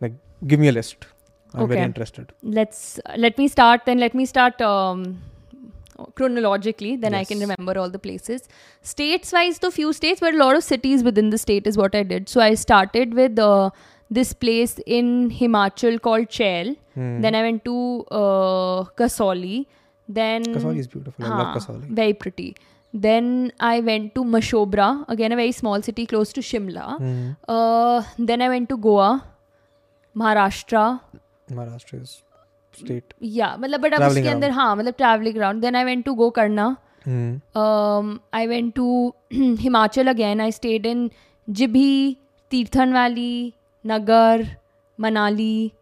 Like give me a list. I'm okay. very interested. Let's let me start then. Let me start um chronologically then i can remember all the places states wise the few states but a lot of cities within the state is what i did so i started with uh, this place in himachal called chail Hmm. then i went to uh, kasauli then Kasauli is beautiful. I love Kasauli. very pretty then i went to mashobra again a very small city close to shimla Hmm. uh, then i went to goa maharashtra Maharashtra is state. या मतलब but अब उसके अंदर हाँ मतलब travelling around then I went to go करना I went to Himachal again I stayed in Jibhi Tirthan valley Naggar Manali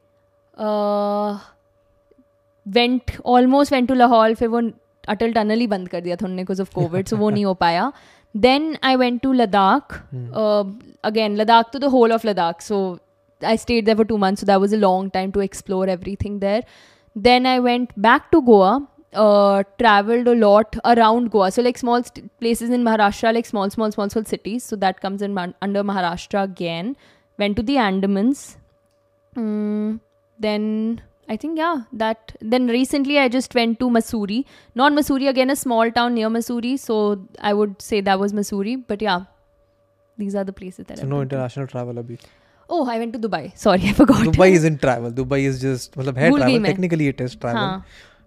went almost went to Lahaul फिर वो अटल टनल ही बंद कर दिया था उन्होंने बिकॉज़ ऑफ़ कोविड सो वो नहीं हो पाया. Then I went to Ladakh again Ladakh तो the whole of Ladakh so I stayed there for two months, so that was a long time to explore everything there. Then I went back to Goa, uh, traveled a lot around Goa. So, like small st- places in Maharashtra, like small, small, small, small cities. So, that comes in man- under Maharashtra again. Went to the Andamans. Mm, then I think, yeah, that. Then recently I just went to Mussoorie. Not Mussoorie, again, a small town near Mussoorie. So, I would say that was Mussoorie. But yeah, these are the places that So I've no been to. international travel abhi. Oh I went to Dubai sorry I forgot Dubai is in travel Dubai is just मतलब है travel technically it is travel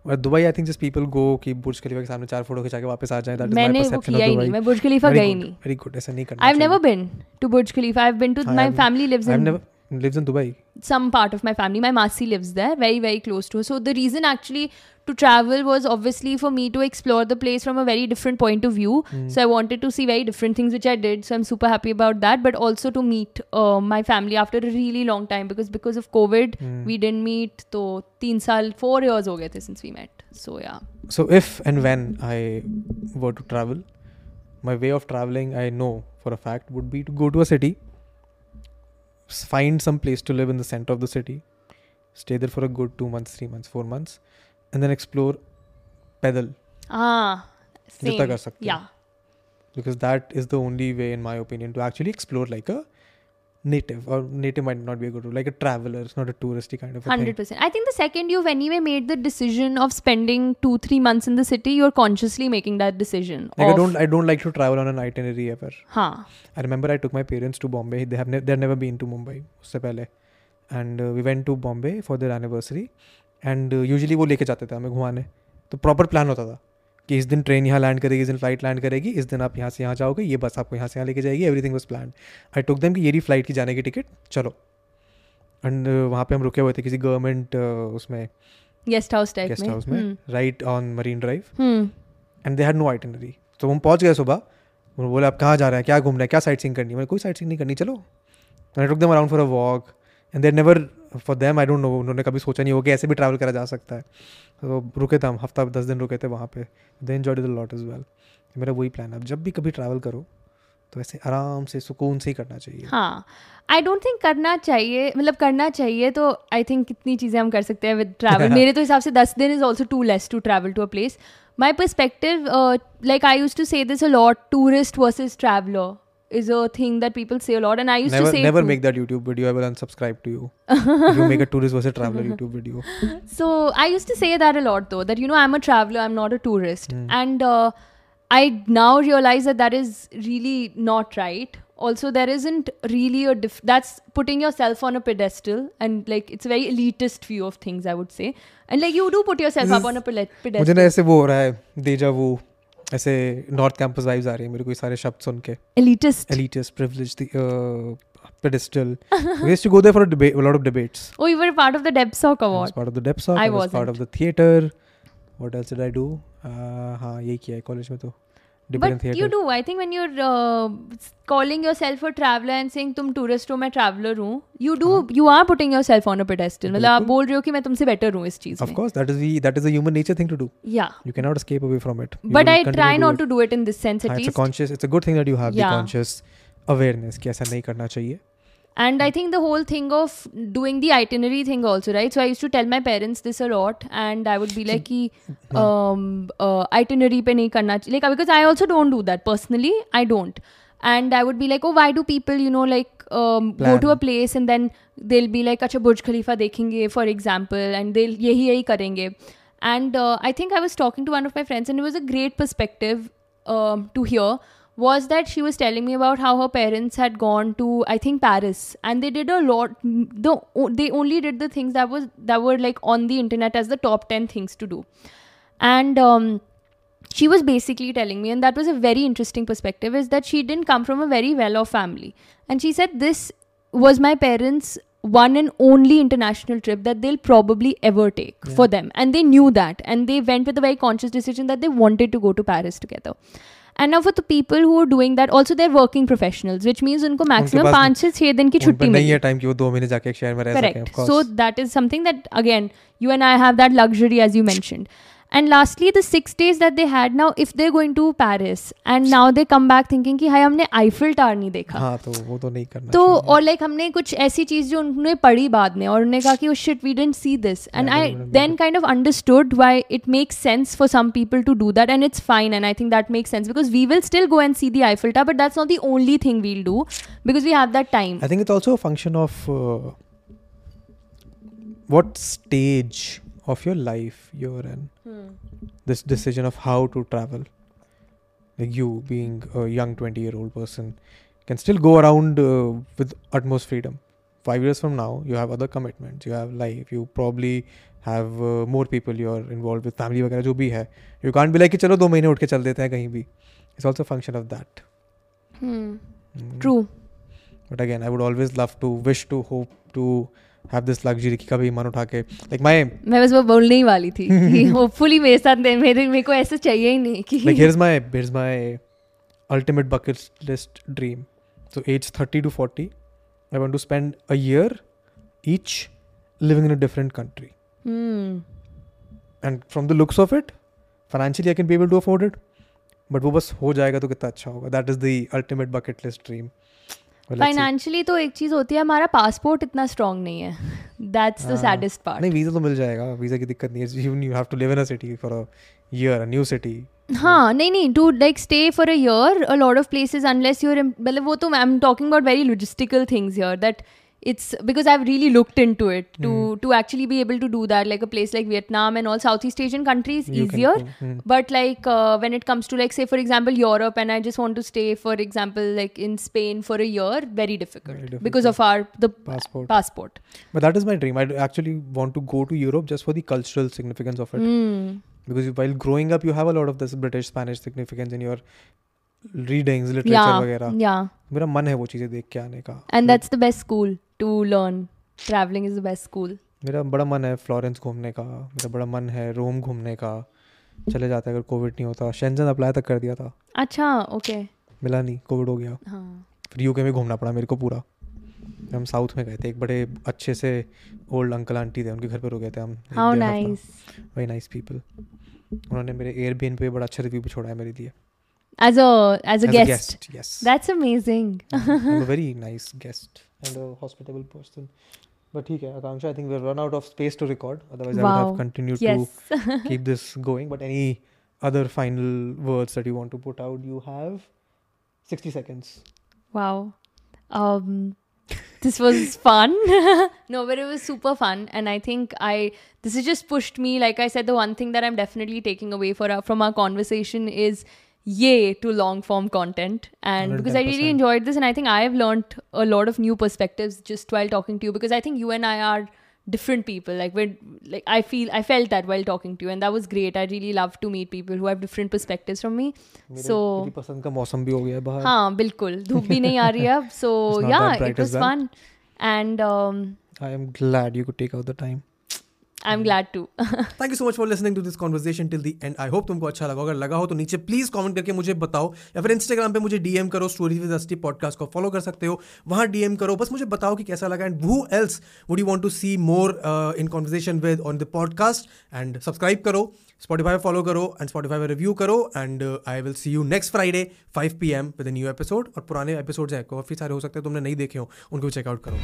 और Dubai I think just people go कि Burj खलीफा के सामने चार photo खिंचा के वापस आ जाए. That is my perception of Dubai मैं बुर्ज खलीफा गई नहीं। वेरी गुड ऐसा नहीं करना I have never been to Burj Khalifa I have been to my family lives in lives in Dubai. some part of my family. My Masi lives there, very, very close to her. So the reason actually to travel was obviously for me to explore the place from a very different point of view. Hmm. So I wanted to see very different things, which I did. So I'm super happy about that. But also to meet uh, my family after a really long time because because of COVID, Hmm. we didn't meet. So teen saal, four years ho gaye the since we met. So yeah. So if and when I were to travel, my way of traveling I know for a fact would be to go to a city, find some place to live in the center of the city, stay there for a good two months, three months, four months, and then explore pedal. Ah, same. Yeah. Because that is the only way, in my opinion, to actually explore like a native or native might not be a good word like a traveler it's not a touristy kind of a Hundred thing percent. I think the second you've anyway made the decision of spending two three months in the city, you're consciously making that decision. like I don't I don't like to travel on an itinerary ever Huh. I remember I took my parents to Bombay. They have ne- they've never been to Mumbai उससे पहले and uh, we went to Bombay for their anniversary and uh, usually वो लेके जाते थे हमें घुमाने तो proper plan होता था कि इस दिन ट्रेन यहाँ लैंड करेगी इस दिन फ़्लाइट लैंड करेगी इस दिन आप यहाँ से यहाँ जाओगे ये बस आपको यहाँ से यहाँ लेके जाएगी everything was plan I took them कि ये फ़्लाइट की जाने की टिकट चलो। एंड वहाँ पे हम रुके हुए थे किसी गवर्नमेंट उसमें Guest house type guest house में right on Marine Drive. And they had no itinerary तो हम पहुँच गए सुबह उन्होंने बोले आप कहाँ जा रहे हैं? क्या घूम रहे हैं? क्या साइट सीइंग करनी है? मैंने कोई साइट सीइंग नहीं करनी चलो. I took them around for a walk and there never for them I don't know उन्होंने कभी सोचा नहीं हो कि ऐसे भी ट्रैवल करा जा सकता है। तो रुके थे हम हफ़्ता दस दिन रुके थे वहाँ पे। They enjoyed the lot is well मेरा वही प्लान है। जब भी कभी ट्रैवल करो तो ऐसे आराम से सुकून से ही करना चाहिए। हाँ। आई डोंट थिंक करना चाहिए मतलब करना चाहिए तो आई थिंक कितनी चीज़ें हम कर सकते हैं विद ट्रैवल मेरे तो हिसाब से दस दिन is also too less to travel to a place my perspective like I use to say this a lot tourist versus traveller is a thing that people say a lot and i used never to say it never too. make that YouTube video I will unsubscribe to you if you make a tourist versus traveler YouTube video So I used to say that a lot though, that you know I'm a traveler, I'm not a tourist, Hmm. and uh, I now realize that that is really not right. Also, there isn't really a diff- that's putting yourself on a pedestal, and like it's a very elitist view of things, I would say. And like you do put yourself This up is- on a pele- मुझे pedestal. ना ऐसे वो हो रहा है देजा वो ऐसे north campus vibes आ रही है मेरे को ये सारे शब्द सुन के elitist. elitist privilege the uh, pedestal we used to go there for a debate a lot of debates Oh, you were part of the DebSoc I was award. part of the DepSoc I I, was wasn't. part of the theater what else did I do uh, हाँ यही किया है college में तो different theatre you do I think when you are calling yourself a traveller and saying तुम tourist हो मैं traveller हूँ you do you are putting yourself on a pedestal मतलब आप बोल रहे हो कि मैं तुमसे बेटर हूँ इस चीज़ में। Of course that is that is a human nature thing to do yeah you can not escape away from it but I try not to do it in this sense at least it's a conscious it's a good thing that you have the conscious awareness कि ऐसा नहीं करना चाहिए। And I think the whole thing of doing the itinerary thing also, right? So I used to tell my parents this a lot, and I would be like, um, uh, itinerary pe nahi karna like because I also don't do that personally. I don't. And I would be like, oh, why do people, you know, like um, go to a place and then they'll be like, acha Burj Khalifa dekhenge, for example, and they'll yehi yehi karenge. And uh, I think I was talking to one of my friends, and it was a great perspective um, to hear was that she was telling me about how her parents had gone to I think Paris. And they did a lot the they only did the things that was that were like on the internet as the top 10 things to do. And um she was basically telling me and that was a very interesting perspective is that she didn't come from a very well off family. And she said this was my parents one and only international trip that they'll probably ever take Yeah. for them. And they knew that. And they went with a very conscious decision that they wanted to go to paris together and now for the people who are doing that also they are working professionals which means उनको maximum 5 से 6 दिन की छुट्टी मिलती है नहीं है time कि वो 2 महीने जाके एक शहर में रह सके of course so that is something that again you and I have that luxury as you mentioned and lastly the six days that they had now if they're going to paris and now they come back thinking कि हाय हमने Eiffel tower नहीं देखा हाँ तो वो तो नहीं करना तो चाहिए। और लाइक हमने कुछ ऐसी चीज जो उन्होंने पढ़ी बाद में और उन्होंने कहा कि shit we dent see this and Yeah, I I remember then kind of understood why it makes sense for some people to do that and it's fine and I think that makes sense because we will still go and see the Eiffel tower but that's not the only thing we'll do because we have that time I think it's also a function of uh, what stage of your life you're in. This decision of how to travel. Like you being a young 20 year old person, can still go around uh, with utmost freedom. Five years from now, you have other commitments, you have life, you probably have uh, more people you're involved with, family वगैरह जो भी है. You can't be like कि चलो दो महीने उठ के चल देते हैं कहीं भी. It's also a function of that. Hmm. Mm. True. But again, I would always love to, wish to, hope to have this luxury कि कभी मन उठा के लाइक माय मैं बस वो बोलने ही वाली थी होपफुली मेरे साथ मेरे मेरे को ऐसा चाहिए ही नहीं कि like here is my here is my ultimate bucket list dream so age 30 to 40 I want to spend a year each living in a different country and from the looks of it financially I can be able to afford it but वो बस हो जाएगा तो कितना अच्छा होगा. That is the ultimate bucket list dream financially तो एक चीज़ होती है हमारा पासपोर्ट इतना स्ट्रांग नहीं है। That's the. सैडेस्ट पार्ट नहीं वीज़ा तो मिल जाएगा वीज़ा की दिक्कत नहीं है even you have to live in a city for a year a new city हाँ नहीं नहीं to like stay for a year a lot of places unless your मतलब वो तो I am talking about very logistical things here that it's because I've really looked into it to to actually be able to do that like a place like Vietnam and all Southeast Asian countries You easier. hmm. but like uh, when it comes to like say for example Europe and I just want to stay for example like in Spain for a year very difficult, Very because of our the passport. passport. But that is my dream. I actually want to go to europe just for the cultural significance of it. Hmm. because while growing up you have a lot of this british spanish significance in your readings literature yeah वगैरह। yeah. मेरा मन है वो चीज़ें देख के आने का। And Like, that's the best school to learn. Traveling is the best school. मेरा बड़ा मन है फ्लोरेंस घूमने का। मेरा बड़ा मन है रोम घूमने का। चले जाते अगर कोविड नहीं होता। शेंजन अप्लाई तक कर दिया था। अच्छा ओके मिला नहीं कोविड हो गया। हाँ। फिर यूके में घूमना पड़ा मेरे को पूरा। हम साउथ में गए थे। एक बड़े अच्छे से ओल्ड अंकल आंटी थे। उनके घर पर रुके थे हम। How nice very nice people उन्होंने मेरे एयरबीएन पे बड़ा अच्छा रिव्यू छोड़ा है मेरे लिए। as a as a, as guest. a guest. Yes, that's amazing. Mm-hmm. I'm a very nice guest and a hospitable person. But okay, Akansha, I think we've run out of space to record. Otherwise, wow. I would have continued yes. to keep this going. But any other final words that you want to put out? You have sixty seconds. Wow. Um, this was fun no but it was super fun and i think i this has just pushed me like i said the one thing that i'm definitely taking away for our, from our conversation is yay to long form content and because i really 110%. enjoyed this and i think i have learned a lot of new perspectives just while talking to you because i think you and i are different people like we're like i feel i felt that while talking to you and that was great i really love to meet people who have different perspectives from me मेरे- so मेरी पसंद का मौसम भी हो गया है बाहर. हाँ बिल्कुल धूप भी नहीं आ रही है अब so It's not yeah that bright it was as well. fun and um, I am glad you could take out the time. I'm glad to thank you so much for listening to this conversation till the end I hope तुमको अच्छा लगा। अगर लगा हो तो नीचे please comment करके मुझे बताओ। या फिर इंस्टाग्राम पे मुझे डीएम करो स्टोरीज विद अस्टी पॉडकास्ट को फॉलो कर सकते हो। वहाँ डीएम करो। बस मुझे बताओ कि कैसा लगा। And who else would you want to see more in conversation with on the podcast and subscribe करो स्पॉटीफाई फॉलो करो एंड स्पॉटीफाई रिव्यू करो। And I will see you next Friday five P M with new episode और पुराने episodes हैं काफ़ी सारे हो सकते हैं तुमने नहीं देखे हो। उनको चेकआउट करो।